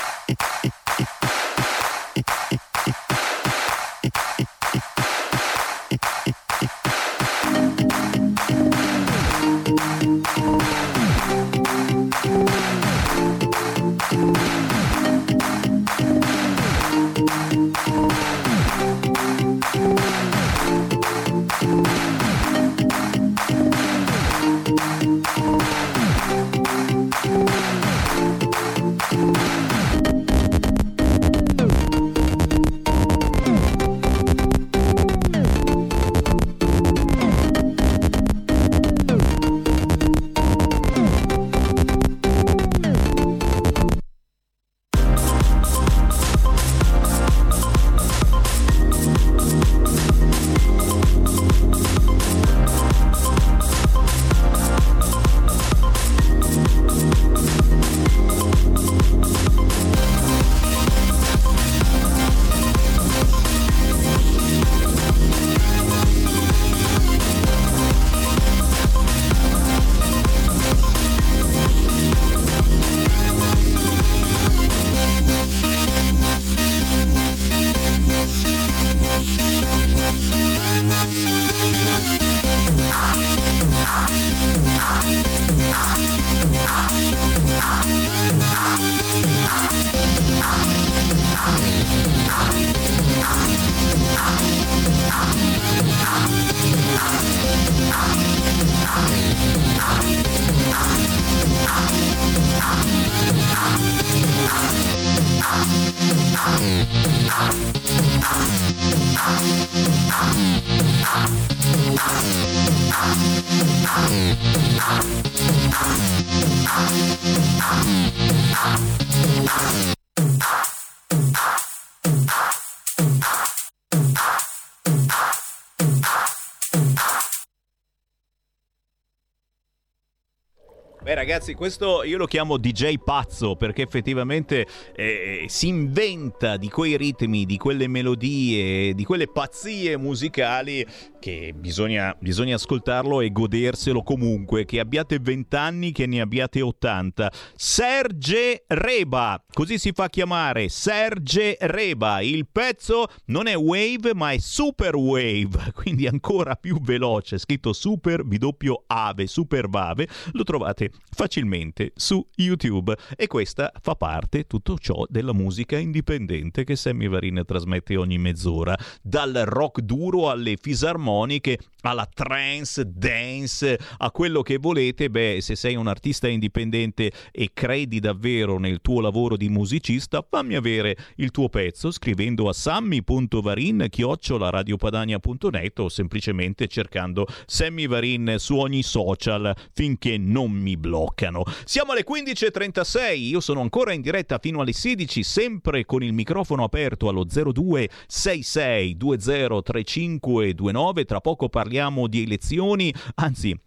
ragazzi, questo io lo chiamo DJ pazzo perché effettivamente eh, si inventa di quei ritmi, di quelle melodie, di quelle pazzie musicali che bisogna, bisogna ascoltarlo e goderselo comunque, che abbiate 20 anni, che ne abbiate 80. Serge Reba, così si fa chiamare, Serge Reba. Il pezzo non è wave ma è super wave, quindi ancora più veloce, scritto super doppio ave, super vave, lo trovate facilmente su YouTube e questa fa parte tutto ciò della musica indipendente che Sammy Varin trasmette ogni mezz'ora, dal rock duro alle fisarmonie armoniche, alla trance, dance, a quello che volete, beh, se sei un artista indipendente e credi davvero nel tuo lavoro di musicista, fammi avere il tuo pezzo scrivendo a sammy.varin radiopadania.net o semplicemente cercando Sammy Varin su ogni social finché non mi bloccano. Siamo alle 15.36, io sono ancora in diretta fino alle 16, sempre con il microfono aperto allo 0266 203529 tra poco parliamo di elezioni, anzi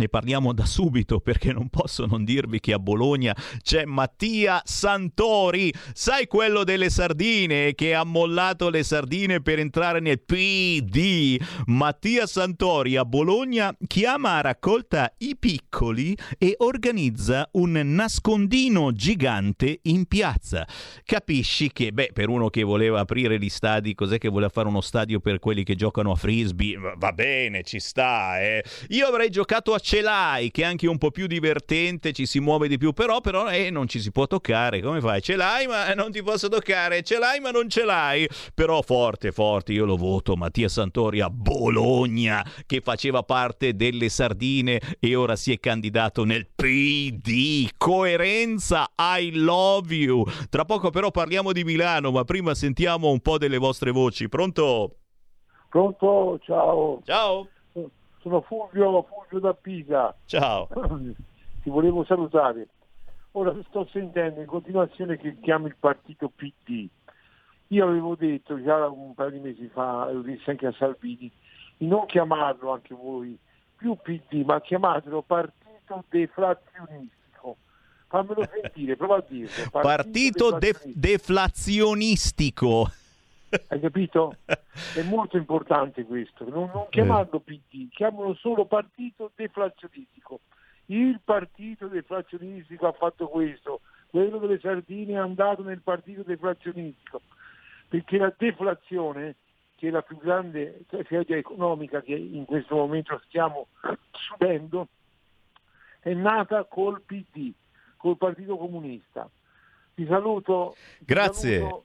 ne parliamo da subito perché non posso non dirvi che a Bologna c'è Mattia Santori, sai quello delle sardine che ha mollato le sardine per entrare nel PD. Mattia Santori a Bologna chiama a raccolta i piccoli e organizza un nascondino gigante in piazza. Capisci che, beh, per uno che voleva aprire gli stadi, cos'è che voleva fare uno stadio per quelli che giocano a frisbee? Va bene, ci sta, eh. Io avrei giocato a ce l'hai che è anche un po' più divertente, ci si muove di più, però, però eh, non ci si può toccare, come fai? Ce l'hai ma non ti posso toccare, ce l'hai ma non ce l'hai, però forte, forte, io lo voto, Mattia Santori a Bologna, che faceva parte delle sardine e ora si è candidato nel PD, coerenza, I love you. Tra poco però parliamo di Milano, ma prima sentiamo un po' delle vostre voci, pronto? Pronto? Ciao. Ciao. Sono Fulvio, Fulvio da Pisa. Ciao. Ti volevo salutare. Ora sto sentendo in continuazione che chiami il partito PD. Io avevo detto già un paio di mesi fa, lo dissi anche a Salvini, di non chiamarlo anche voi più PD, ma chiamatelo partito deflazionistico. Fammelo sentire, prova a dirlo. Partito def- deflazionistico. Hai capito? È molto importante questo, non, non chiamarlo PD, chiamalo solo partito deflazionistico. Il partito deflazionistico ha fatto questo, quello delle sardine è andato nel partito deflazionistico, perché la deflazione, che è la più grande tragedia economica che in questo momento stiamo subendo, è nata col PD, col Partito Comunista. Ti saluto. ti Grazie. saluto.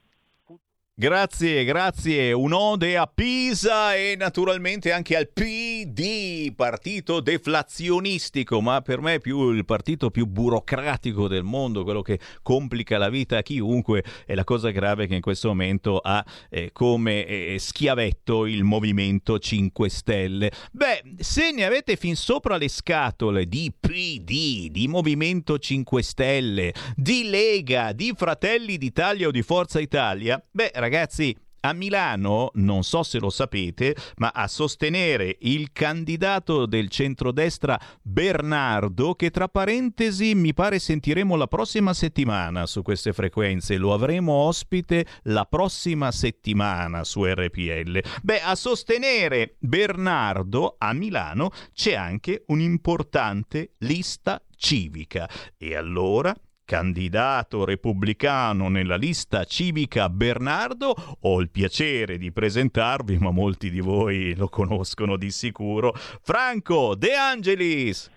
Grazie, grazie. Un'ode a Pisa e naturalmente anche al PD, partito deflazionistico, ma per me è più il partito più burocratico del mondo, quello che complica la vita a chiunque. È la cosa grave che in questo momento ha eh, come eh, schiavetto il Movimento 5 Stelle. Beh, se ne avete fin sopra le scatole di PD, di Movimento 5 Stelle, di Lega, di Fratelli d'Italia o di Forza Italia, beh, ragazzi, a Milano, non so se lo sapete, ma a sostenere il candidato del centrodestra Bernardo, che tra parentesi mi pare sentiremo la prossima settimana su queste frequenze, lo avremo ospite la prossima settimana su RPL. Beh, a sostenere Bernardo a Milano c'è anche un'importante lista civica. E allora candidato repubblicano nella lista civica Bernardo, ho il piacere di presentarvi, ma molti di voi lo conoscono di sicuro, Franco De Angelis.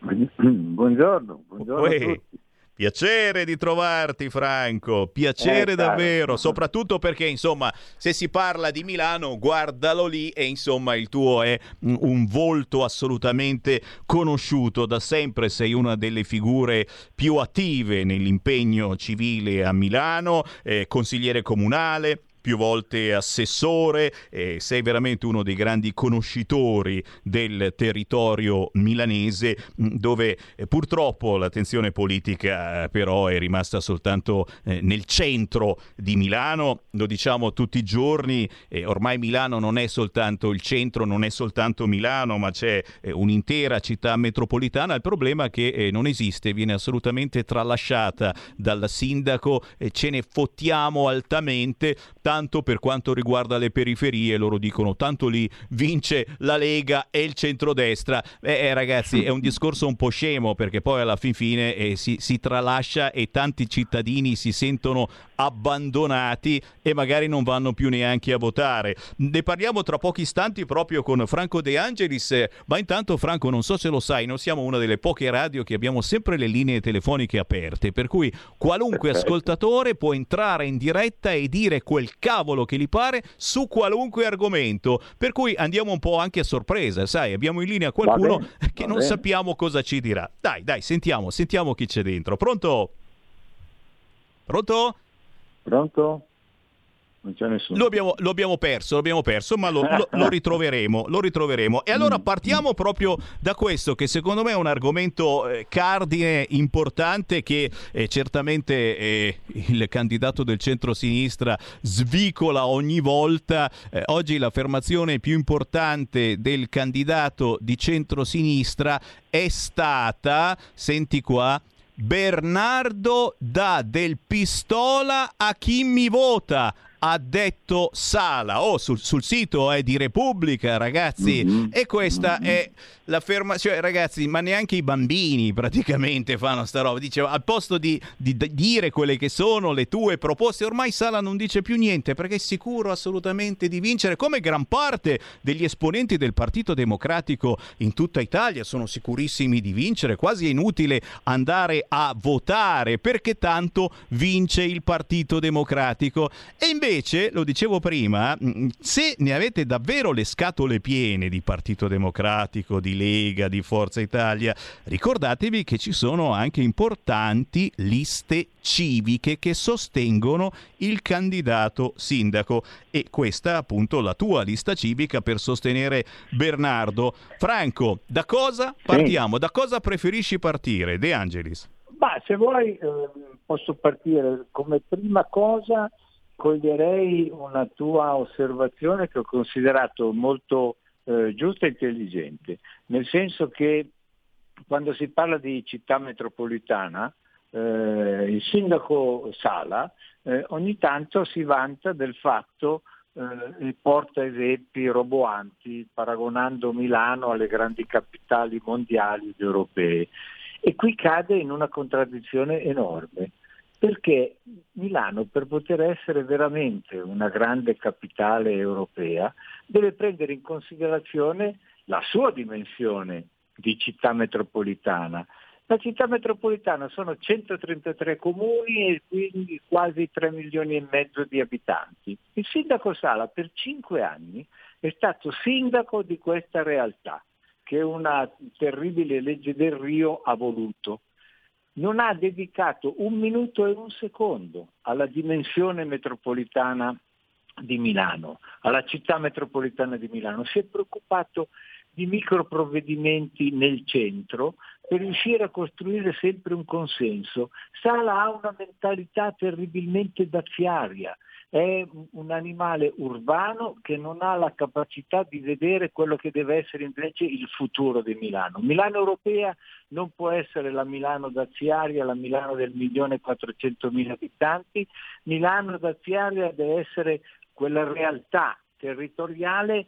Buongiorno, buongiorno a Uè, tutti. Piacere di trovarti Franco, piacere Eh, davvero, soprattutto perché insomma se si parla di Milano guardalo lì e insomma il tuo è mm, un volto assolutamente conosciuto, da sempre sei una delle figure più attive nell'impegno civile a Milano, eh, consigliere comunale, più volte assessore, eh, sei veramente uno dei grandi conoscitori del territorio milanese, mh, dove eh, purtroppo l'attenzione politica eh, però è rimasta soltanto eh, nel centro di Milano, lo diciamo tutti i giorni, ormai Milano non è soltanto il centro, non è soltanto Milano, ma c'è un'intera città metropolitana, il problema è che non esiste, viene assolutamente tralasciata dal sindaco, ce ne fottiamo altamente, tanto per quanto riguarda le periferie, loro dicono tanto lì vince la Lega e il centrodestra. Eh, eh, ragazzi, è un discorso un po' scemo perché poi alla fin fine eh, si, si tralascia e tanti cittadini si sentono abbandonati e magari non vanno più neanche a votare. Ne parliamo tra pochi istanti proprio con Franco De Angelis, ma intanto Franco non so se lo sai, noi siamo una delle poche radio che abbiamo sempre le linee telefoniche aperte, per cui qualunque Perfetto. ascoltatore può entrare in diretta e dire quel cavolo che gli pare su qualunque argomento, per cui andiamo un po' anche a sorpresa, sai, abbiamo in linea qualcuno bene, che non bene. sappiamo cosa ci dirà. Dai, dai, sentiamo, sentiamo chi c'è dentro. Pronto? Pronto? Pronto? Non c'è nessuno. Lo abbiamo, lo abbiamo perso, lo abbiamo perso, ma lo, lo- lo ritroveremo, lo ritroveremo. E allora partiamo proprio da questo, che secondo me è un argomento eh, cardine importante che eh, certamente eh, il candidato del centro-sinistra svicola ogni volta. Eh, oggi l'affermazione più importante del candidato di centro-sinistra è stata, senti qua, Bernardo dà del pistola a chi mi vota. Ha detto Sala. Oh, sul, sul sito è di Repubblica, ragazzi. Mm-hmm. E questa è l'affermazione, ragazzi, ma neanche i bambini praticamente fanno sta roba. Dice, al posto di, di- di dire quelle che sono le tue proposte, ormai Sala non dice più niente perché è sicuro assolutamente di vincere, come gran parte degli esponenti del Partito Democratico in tutta Italia sono sicurissimi di vincere, quasi è inutile andare a votare perché tanto vince il Partito Democratico. E invece, lo dicevo prima, mh, se ne avete davvero le scatole piene di Partito Democratico, di Lega, di Forza Italia, ricordatevi che ci sono anche importanti liste civiche che sostengono il candidato sindaco e questa è appunto la tua lista civica per sostenere Bernardo. Franco, da cosa partiamo? Da cosa preferisci partire? De Angelis. Ma se vuoi eh, posso partire come prima cosa coglierei una tua osservazione che ho considerato molto eh, giusta e intelligente, nel senso che quando si parla di città metropolitana, eh, il sindaco Sala eh, ogni tanto si vanta del fatto eh, e porta esempi roboanti paragonando Milano alle grandi capitali mondiali ed europee. E qui cade in una contraddizione enorme, perché Milano per poter essere veramente una grande capitale europea deve prendere in considerazione la sua dimensione di città metropolitana. La città metropolitana sono 133 comuni e quindi quasi 3 milioni e mezzo di abitanti. Il sindaco Sala per cinque anni è stato sindaco di questa realtà che una terribile legge del Rio ha voluto. Non ha dedicato un minuto e un secondo alla dimensione metropolitana di Milano, alla città metropolitana di Milano. Si è preoccupato di microprovvedimenti nel centro per riuscire a costruire sempre un consenso. Sala ha una mentalità terribilmente daziaria, è un animale urbano che non ha la capacità di vedere quello che deve essere invece il futuro di Milano. Milano europea non può essere la Milano daziaria, la Milano del milione e quattrocentomila abitanti, Milano daziaria deve essere quella realtà territoriale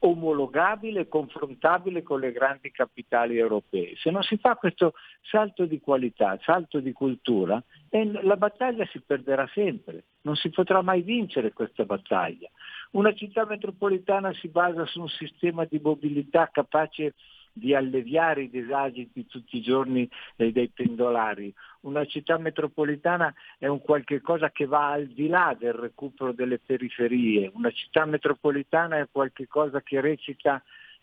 omologabile e confrontabile con le grandi capitali europee. Se non si fa questo salto di qualità, salto di cultura, eh, la battaglia si perderà sempre, non si potrà mai vincere questa battaglia. Una città metropolitana si basa su un sistema di mobilità capace di alleviare i disagi di tutti i giorni eh, dei pendolari. Una città metropolitana è un qualche cosa che va al di là del recupero delle periferie. Una città metropolitana è qualche cosa che recita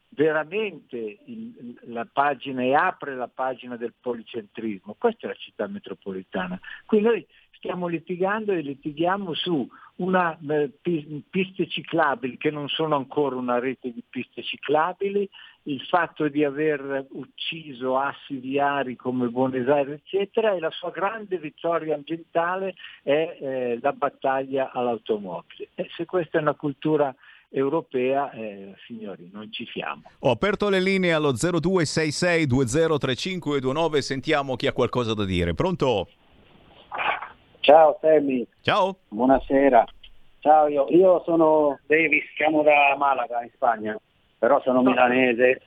veramente il- la pagina e apre la pagina del policentrismo. Questa è la città metropolitana. Qui noi stiamo litigando e litighiamo su una eh, pi- piste ciclabili che non sono ancora una rete di piste ciclabili, il fatto di aver ucciso assi viari come Buenos Aires eccetera e la sua grande vittoria ambientale è eh, la battaglia all'automobile. E se questa è una cultura europea, eh, signori, non ci fiamo. Ho aperto le linee allo 0266203529, sentiamo chi ha qualcosa da dire. Pronto? Ciao Sammy. Ciao. Buonasera. Ciao, io, io sono Davis, chiamo da Malaga in Spagna, però sono milanese,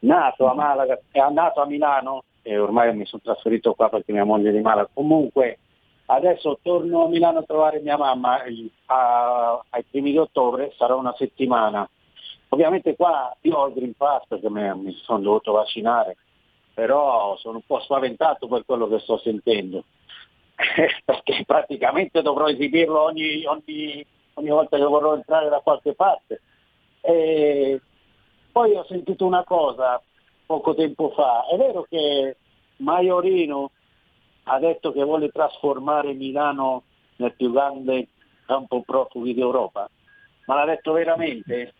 nato a Malaga, eh, nato a Milano e ormai mi sono trasferito qua perché mia moglie è di Malaga. Comunque adesso torno a Milano a trovare mia mamma a- ai primi di ottobre, sarà una settimana. Ovviamente qua io ho il Green Pass perché mi sono dovuto vaccinare, però sono un po' spaventato per quello che sto sentendo. perché praticamente dovrò esibirlo ogni, ogni- ogni volta che vorrò entrare da qualche parte. E poi ho sentito una cosa poco tempo fa, è vero che Maiorino ha detto che vuole trasformare Milano nel più grande campo profughi d'Europa, ma l'ha detto veramente?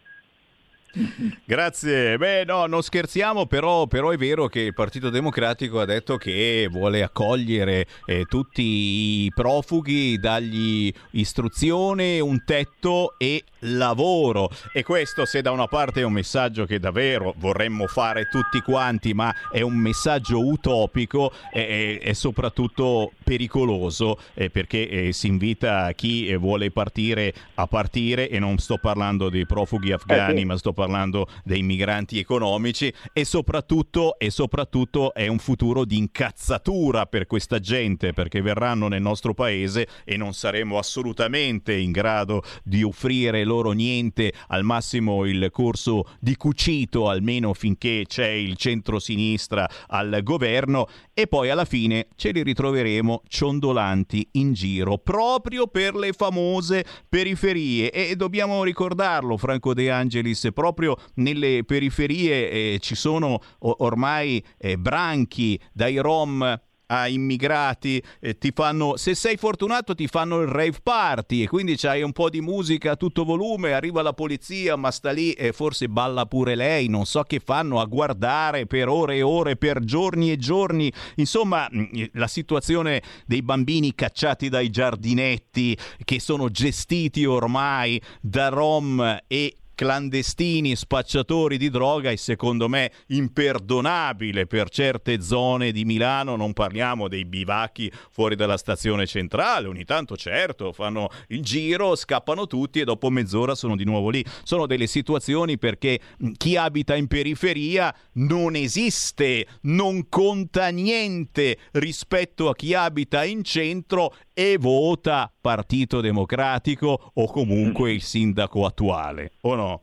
Grazie. Beh, no, non scherziamo, però, però è vero che il Partito Democratico ha detto che vuole accogliere eh, tutti i profughi, dargli istruzione, un tetto e lavoro. E questo se da una parte è un messaggio che davvero vorremmo fare tutti quanti, ma è un messaggio utopico e, e soprattutto pericoloso eh, perché eh, si invita chi eh, vuole partire a partire e non sto parlando dei profughi afghani, ma sto parlando dei migranti economici e soprattutto, e soprattutto è un futuro di incazzatura per questa gente perché verranno nel nostro paese e non saremo assolutamente in grado di offrire loro niente, al massimo il corso di cucito, almeno finché c'è il centro-sinistra al governo, e poi alla fine ce li ritroveremo ciondolanti in giro proprio per le famose periferie. E dobbiamo ricordarlo, Franco De Angelis, proprio nelle periferie eh, ci sono ormai eh, branchi dai rom a immigrati, eh, ti fanno, se sei fortunato ti fanno il rave party e quindi c'hai un po' di musica a tutto volume, arriva la polizia ma sta lì e forse balla pure lei, non so che fanno a guardare per ore e ore, per giorni e giorni, insomma mm, la situazione dei bambini cacciati dai giardinetti che sono gestiti ormai da rom e clandestini spacciatori di droga è secondo me imperdonabile per certe zone di Milano, non parliamo dei bivacchi fuori dalla stazione centrale, ogni tanto certo fanno il giro, scappano tutti e dopo mezz'ora sono di nuovo lì. Sono delle situazioni perché chi abita in periferia non esiste, non conta niente rispetto a chi abita in centro e vota Partito Democratico o comunque il sindaco attuale, o no?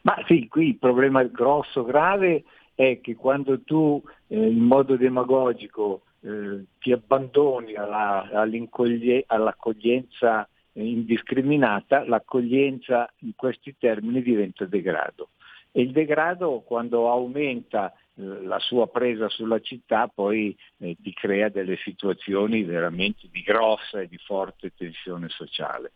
Ma sì, qui il problema grosso, grave è che quando tu eh, in modo demagogico eh, ti abbandoni alla, all'accoglienza indiscriminata, l'accoglienza in questi termini diventa degrado. E il degrado quando aumenta eh, la sua presa sulla città poi eh, ti crea delle situazioni veramente di grossa e di forte tensione sociale.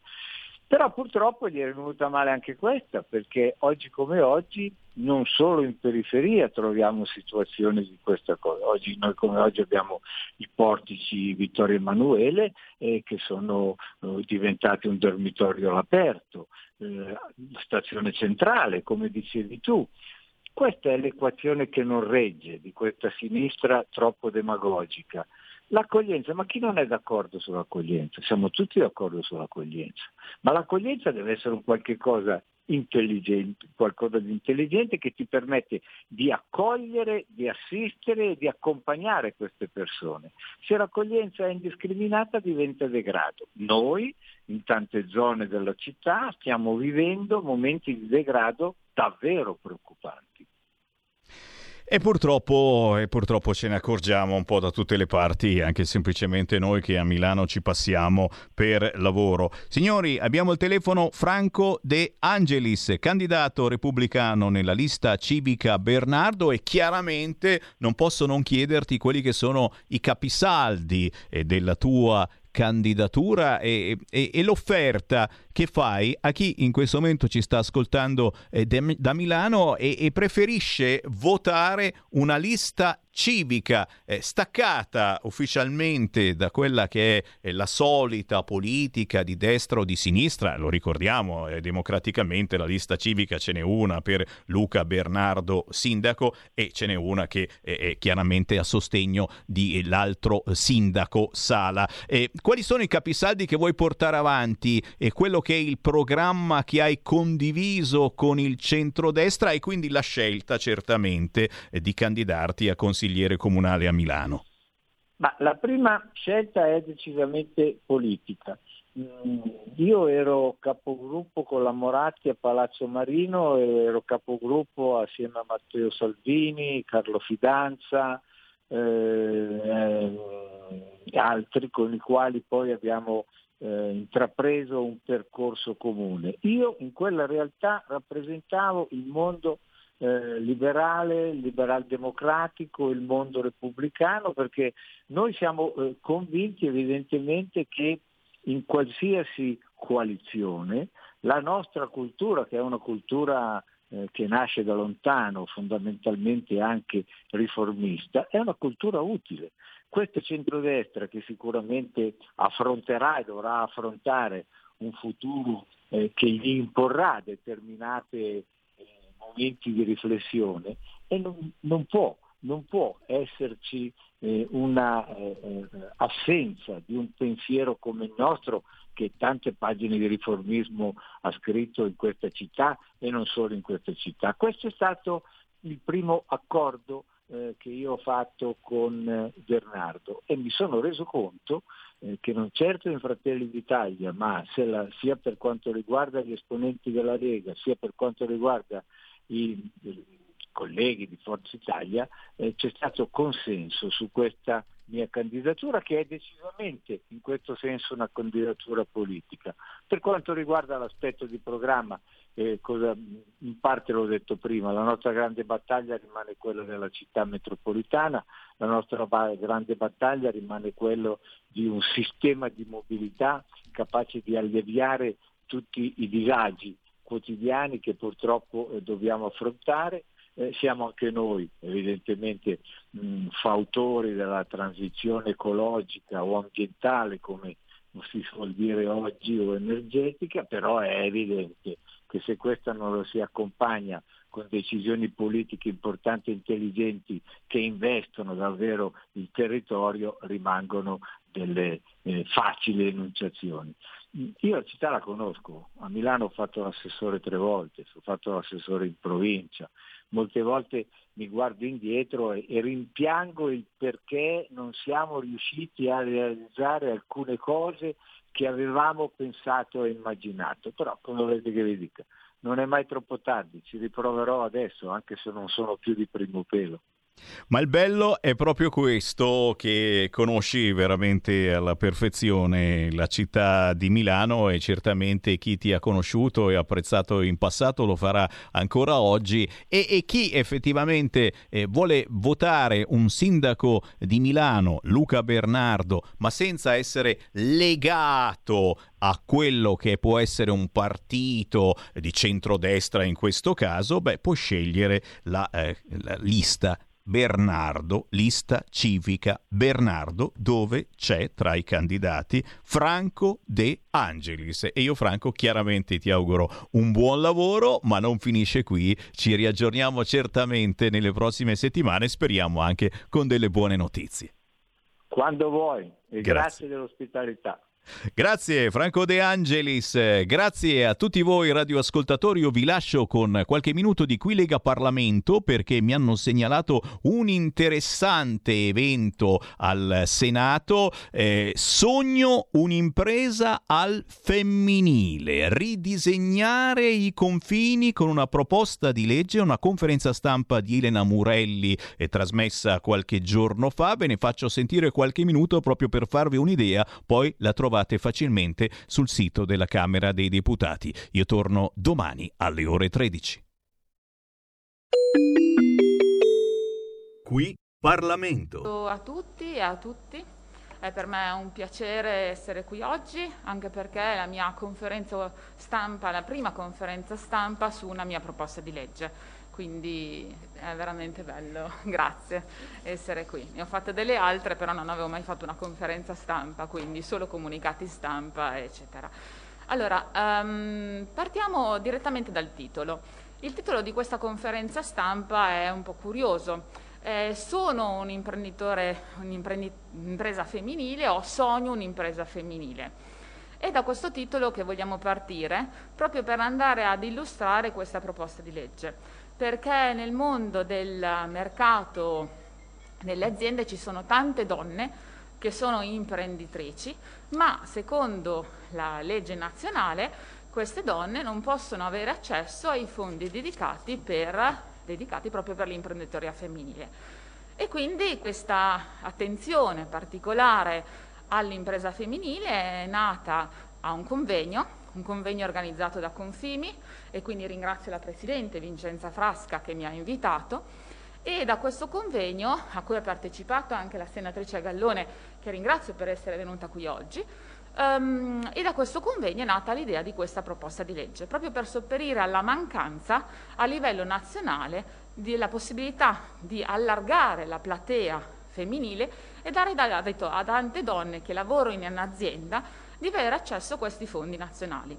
Però purtroppo gli è venuta male anche questa, perché oggi come oggi non solo in periferia troviamo situazioni di questa cosa. Oggi, noi come oggi abbiamo i portici Vittorio Emanuele eh, che sono eh, diventati un dormitorio all'aperto, eh, stazione centrale, come dicevi tu. Questa è l'equazione che non regge di questa sinistra troppo demagogica. L'accoglienza, ma chi non è d'accordo sull'accoglienza? Siamo tutti d'accordo sull'accoglienza, ma l'accoglienza deve essere un qualche cosa intelligente, qualcosa di intelligente che ti permette di accogliere, di assistere e di accompagnare queste persone. Se l'accoglienza è indiscriminata diventa degrado. Noi in tante zone della città stiamo vivendo momenti di degrado davvero preoccupanti. E purtroppo, e purtroppo, ce ne accorgiamo un po' da tutte le parti, anche semplicemente noi che a Milano ci passiamo per lavoro. Signori, abbiamo il telefono Franco De Angelis, candidato repubblicano nella lista civica Bernardo e chiaramente non posso non chiederti quelli che sono i capisaldi eh, della tua candidatura e, e, e, l'offerta che fai a chi in questo momento ci sta ascoltando eh, da Milano e, e preferisce votare una lista civica eh, staccata ufficialmente da quella che è la solita politica di destra o di sinistra, lo ricordiamo eh, democraticamente la lista civica ce n'è una per Luca Bernardo sindaco e ce n'è una che è chiaramente a sostegno dell'altro sindaco Sala. Eh, quali sono i capisaldi che vuoi portare avanti e quello che è il programma che hai condiviso con il centrodestra e quindi la scelta certamente eh, di candidarti a consigliere consigliere comunale a Milano? Ma la prima scelta è decisamente politica. Mm, io ero capogruppo con la Moratti a Palazzo Marino ero capogruppo assieme a Matteo Salvini, Carlo Fidanza, eh, eh, altri con i quali poi abbiamo eh, intrapreso un percorso comune. Io in quella realtà rappresentavo il mondo eh, liberale, liberal democratico, il mondo repubblicano, perché noi siamo eh, convinti evidentemente che in qualsiasi coalizione la nostra cultura, che è una cultura eh, che nasce da lontano, fondamentalmente anche riformista, è una cultura utile. Questo centrodestra che sicuramente affronterà e dovrà affrontare un futuro eh, che gli imporrà determinate momenti di riflessione e non, non può, non può esserci eh, una eh, eh, assenza di un pensiero come il nostro che tante pagine di riformismo ha scritto in questa città e non solo in questa città. Questo è stato il primo accordo eh, che io ho fatto con eh, Bernardo e mi sono reso conto eh, che non certo in Fratelli d'Italia, ma la, sia per quanto riguarda gli esponenti della Lega, sia per quanto riguarda i, colleghi di Forza Italia, eh, c'è stato consenso su questa mia candidatura che è decisamente in questo senso una candidatura politica. Per quanto riguarda l'aspetto di programma, eh, cosa, in parte l'ho detto prima, la nostra grande battaglia rimane quella della città metropolitana, la nostra grande battaglia rimane quello di un sistema di mobilità capace di alleviare tutti i disagi quotidiani che purtroppo eh, dobbiamo affrontare eh, siamo anche noi evidentemente mh, fautori della transizione ecologica o ambientale come si suol dire oggi o energetica, però è evidente che se questa non lo si accompagna con decisioni politiche importanti e intelligenti che investono davvero il territorio rimangono delle eh, facili enunciazioni. Io la città la conosco, a Milano ho fatto l'assessore tre volte, ho fatto l'assessore in provincia, molte volte mi guardo indietro e, e, rimpiango il perché non siamo riusciti a realizzare alcune cose che avevamo pensato e immaginato. Però come volete che vi dica, non è mai troppo tardi, ci riproverò adesso, anche se non sono più di primo pelo. Ma il bello è proprio questo che conosci veramente alla perfezione la città di Milano e certamente chi ti ha conosciuto e apprezzato in passato lo farà ancora oggi. E, e chi effettivamente eh, vuole votare un sindaco di Milano, Luca Bernardo, ma senza essere legato a quello che può essere un partito di centrodestra in questo caso, beh, può scegliere la, eh, la lista Bernardo, lista civica Bernardo, dove c'è tra i candidati Franco De Angelis. E io Franco chiaramente ti auguro un buon lavoro, ma non finisce qui, ci riaggiorniamo certamente nelle prossime settimane, speriamo anche con delle buone notizie. Quando vuoi e grazie, grazie dell'ospitalità. Grazie Franco De Angelis, grazie a tutti voi radioascoltatori. Io vi lascio con qualche minuto di Qui Lega Parlamento perché mi hanno segnalato un interessante evento al Senato. Eh, sogno un'impresa al femminile, ridisegnare i confini con una proposta di legge, una conferenza stampa di Elena Murelli eh, trasmessa qualche giorno fa. Ve ne faccio sentire qualche minuto proprio per farvi un'idea, poi la trovate trovate facilmente sul sito della Camera dei Deputati. Io torno domani alle ore 13. Qui Parlamento. A tutti e a tutti. È per me un piacere essere qui oggi, anche perché è la mia conferenza stampa, la prima conferenza stampa su una mia proposta di legge quindi è veramente bello, grazie, essere qui. Ne ho fatte delle altre, però non avevo mai fatto una conferenza stampa, quindi solo comunicati stampa, eccetera. Allora, um, partiamo direttamente dal titolo. Il titolo di questa conferenza stampa è un po' curioso. Eh, sono un'impresa femminile, ho sogno un'impresa femminile. È da questo titolo che vogliamo partire, proprio per andare ad illustrare questa proposta di legge perché nel mondo del mercato nelle aziende ci sono tante donne che sono imprenditrici, ma secondo la legge nazionale queste donne non possono avere accesso ai fondi dedicati, per, dedicati proprio per l'imprenditoria femminile. E quindi questa attenzione particolare all'impresa femminile è nata a un convegno un convegno organizzato da Confimi e quindi ringrazio la Presidente Vincenza Frasca che mi ha invitato e da questo convegno, a cui ha partecipato anche la senatrice Gallone, che ringrazio per essere venuta qui oggi, um, e da questo convegno è nata l'idea di questa proposta di legge, proprio per sopperire alla mancanza a livello nazionale della possibilità di allargare la platea femminile e dare a tante donne che lavorano in un'azienda di avere accesso a questi fondi nazionali.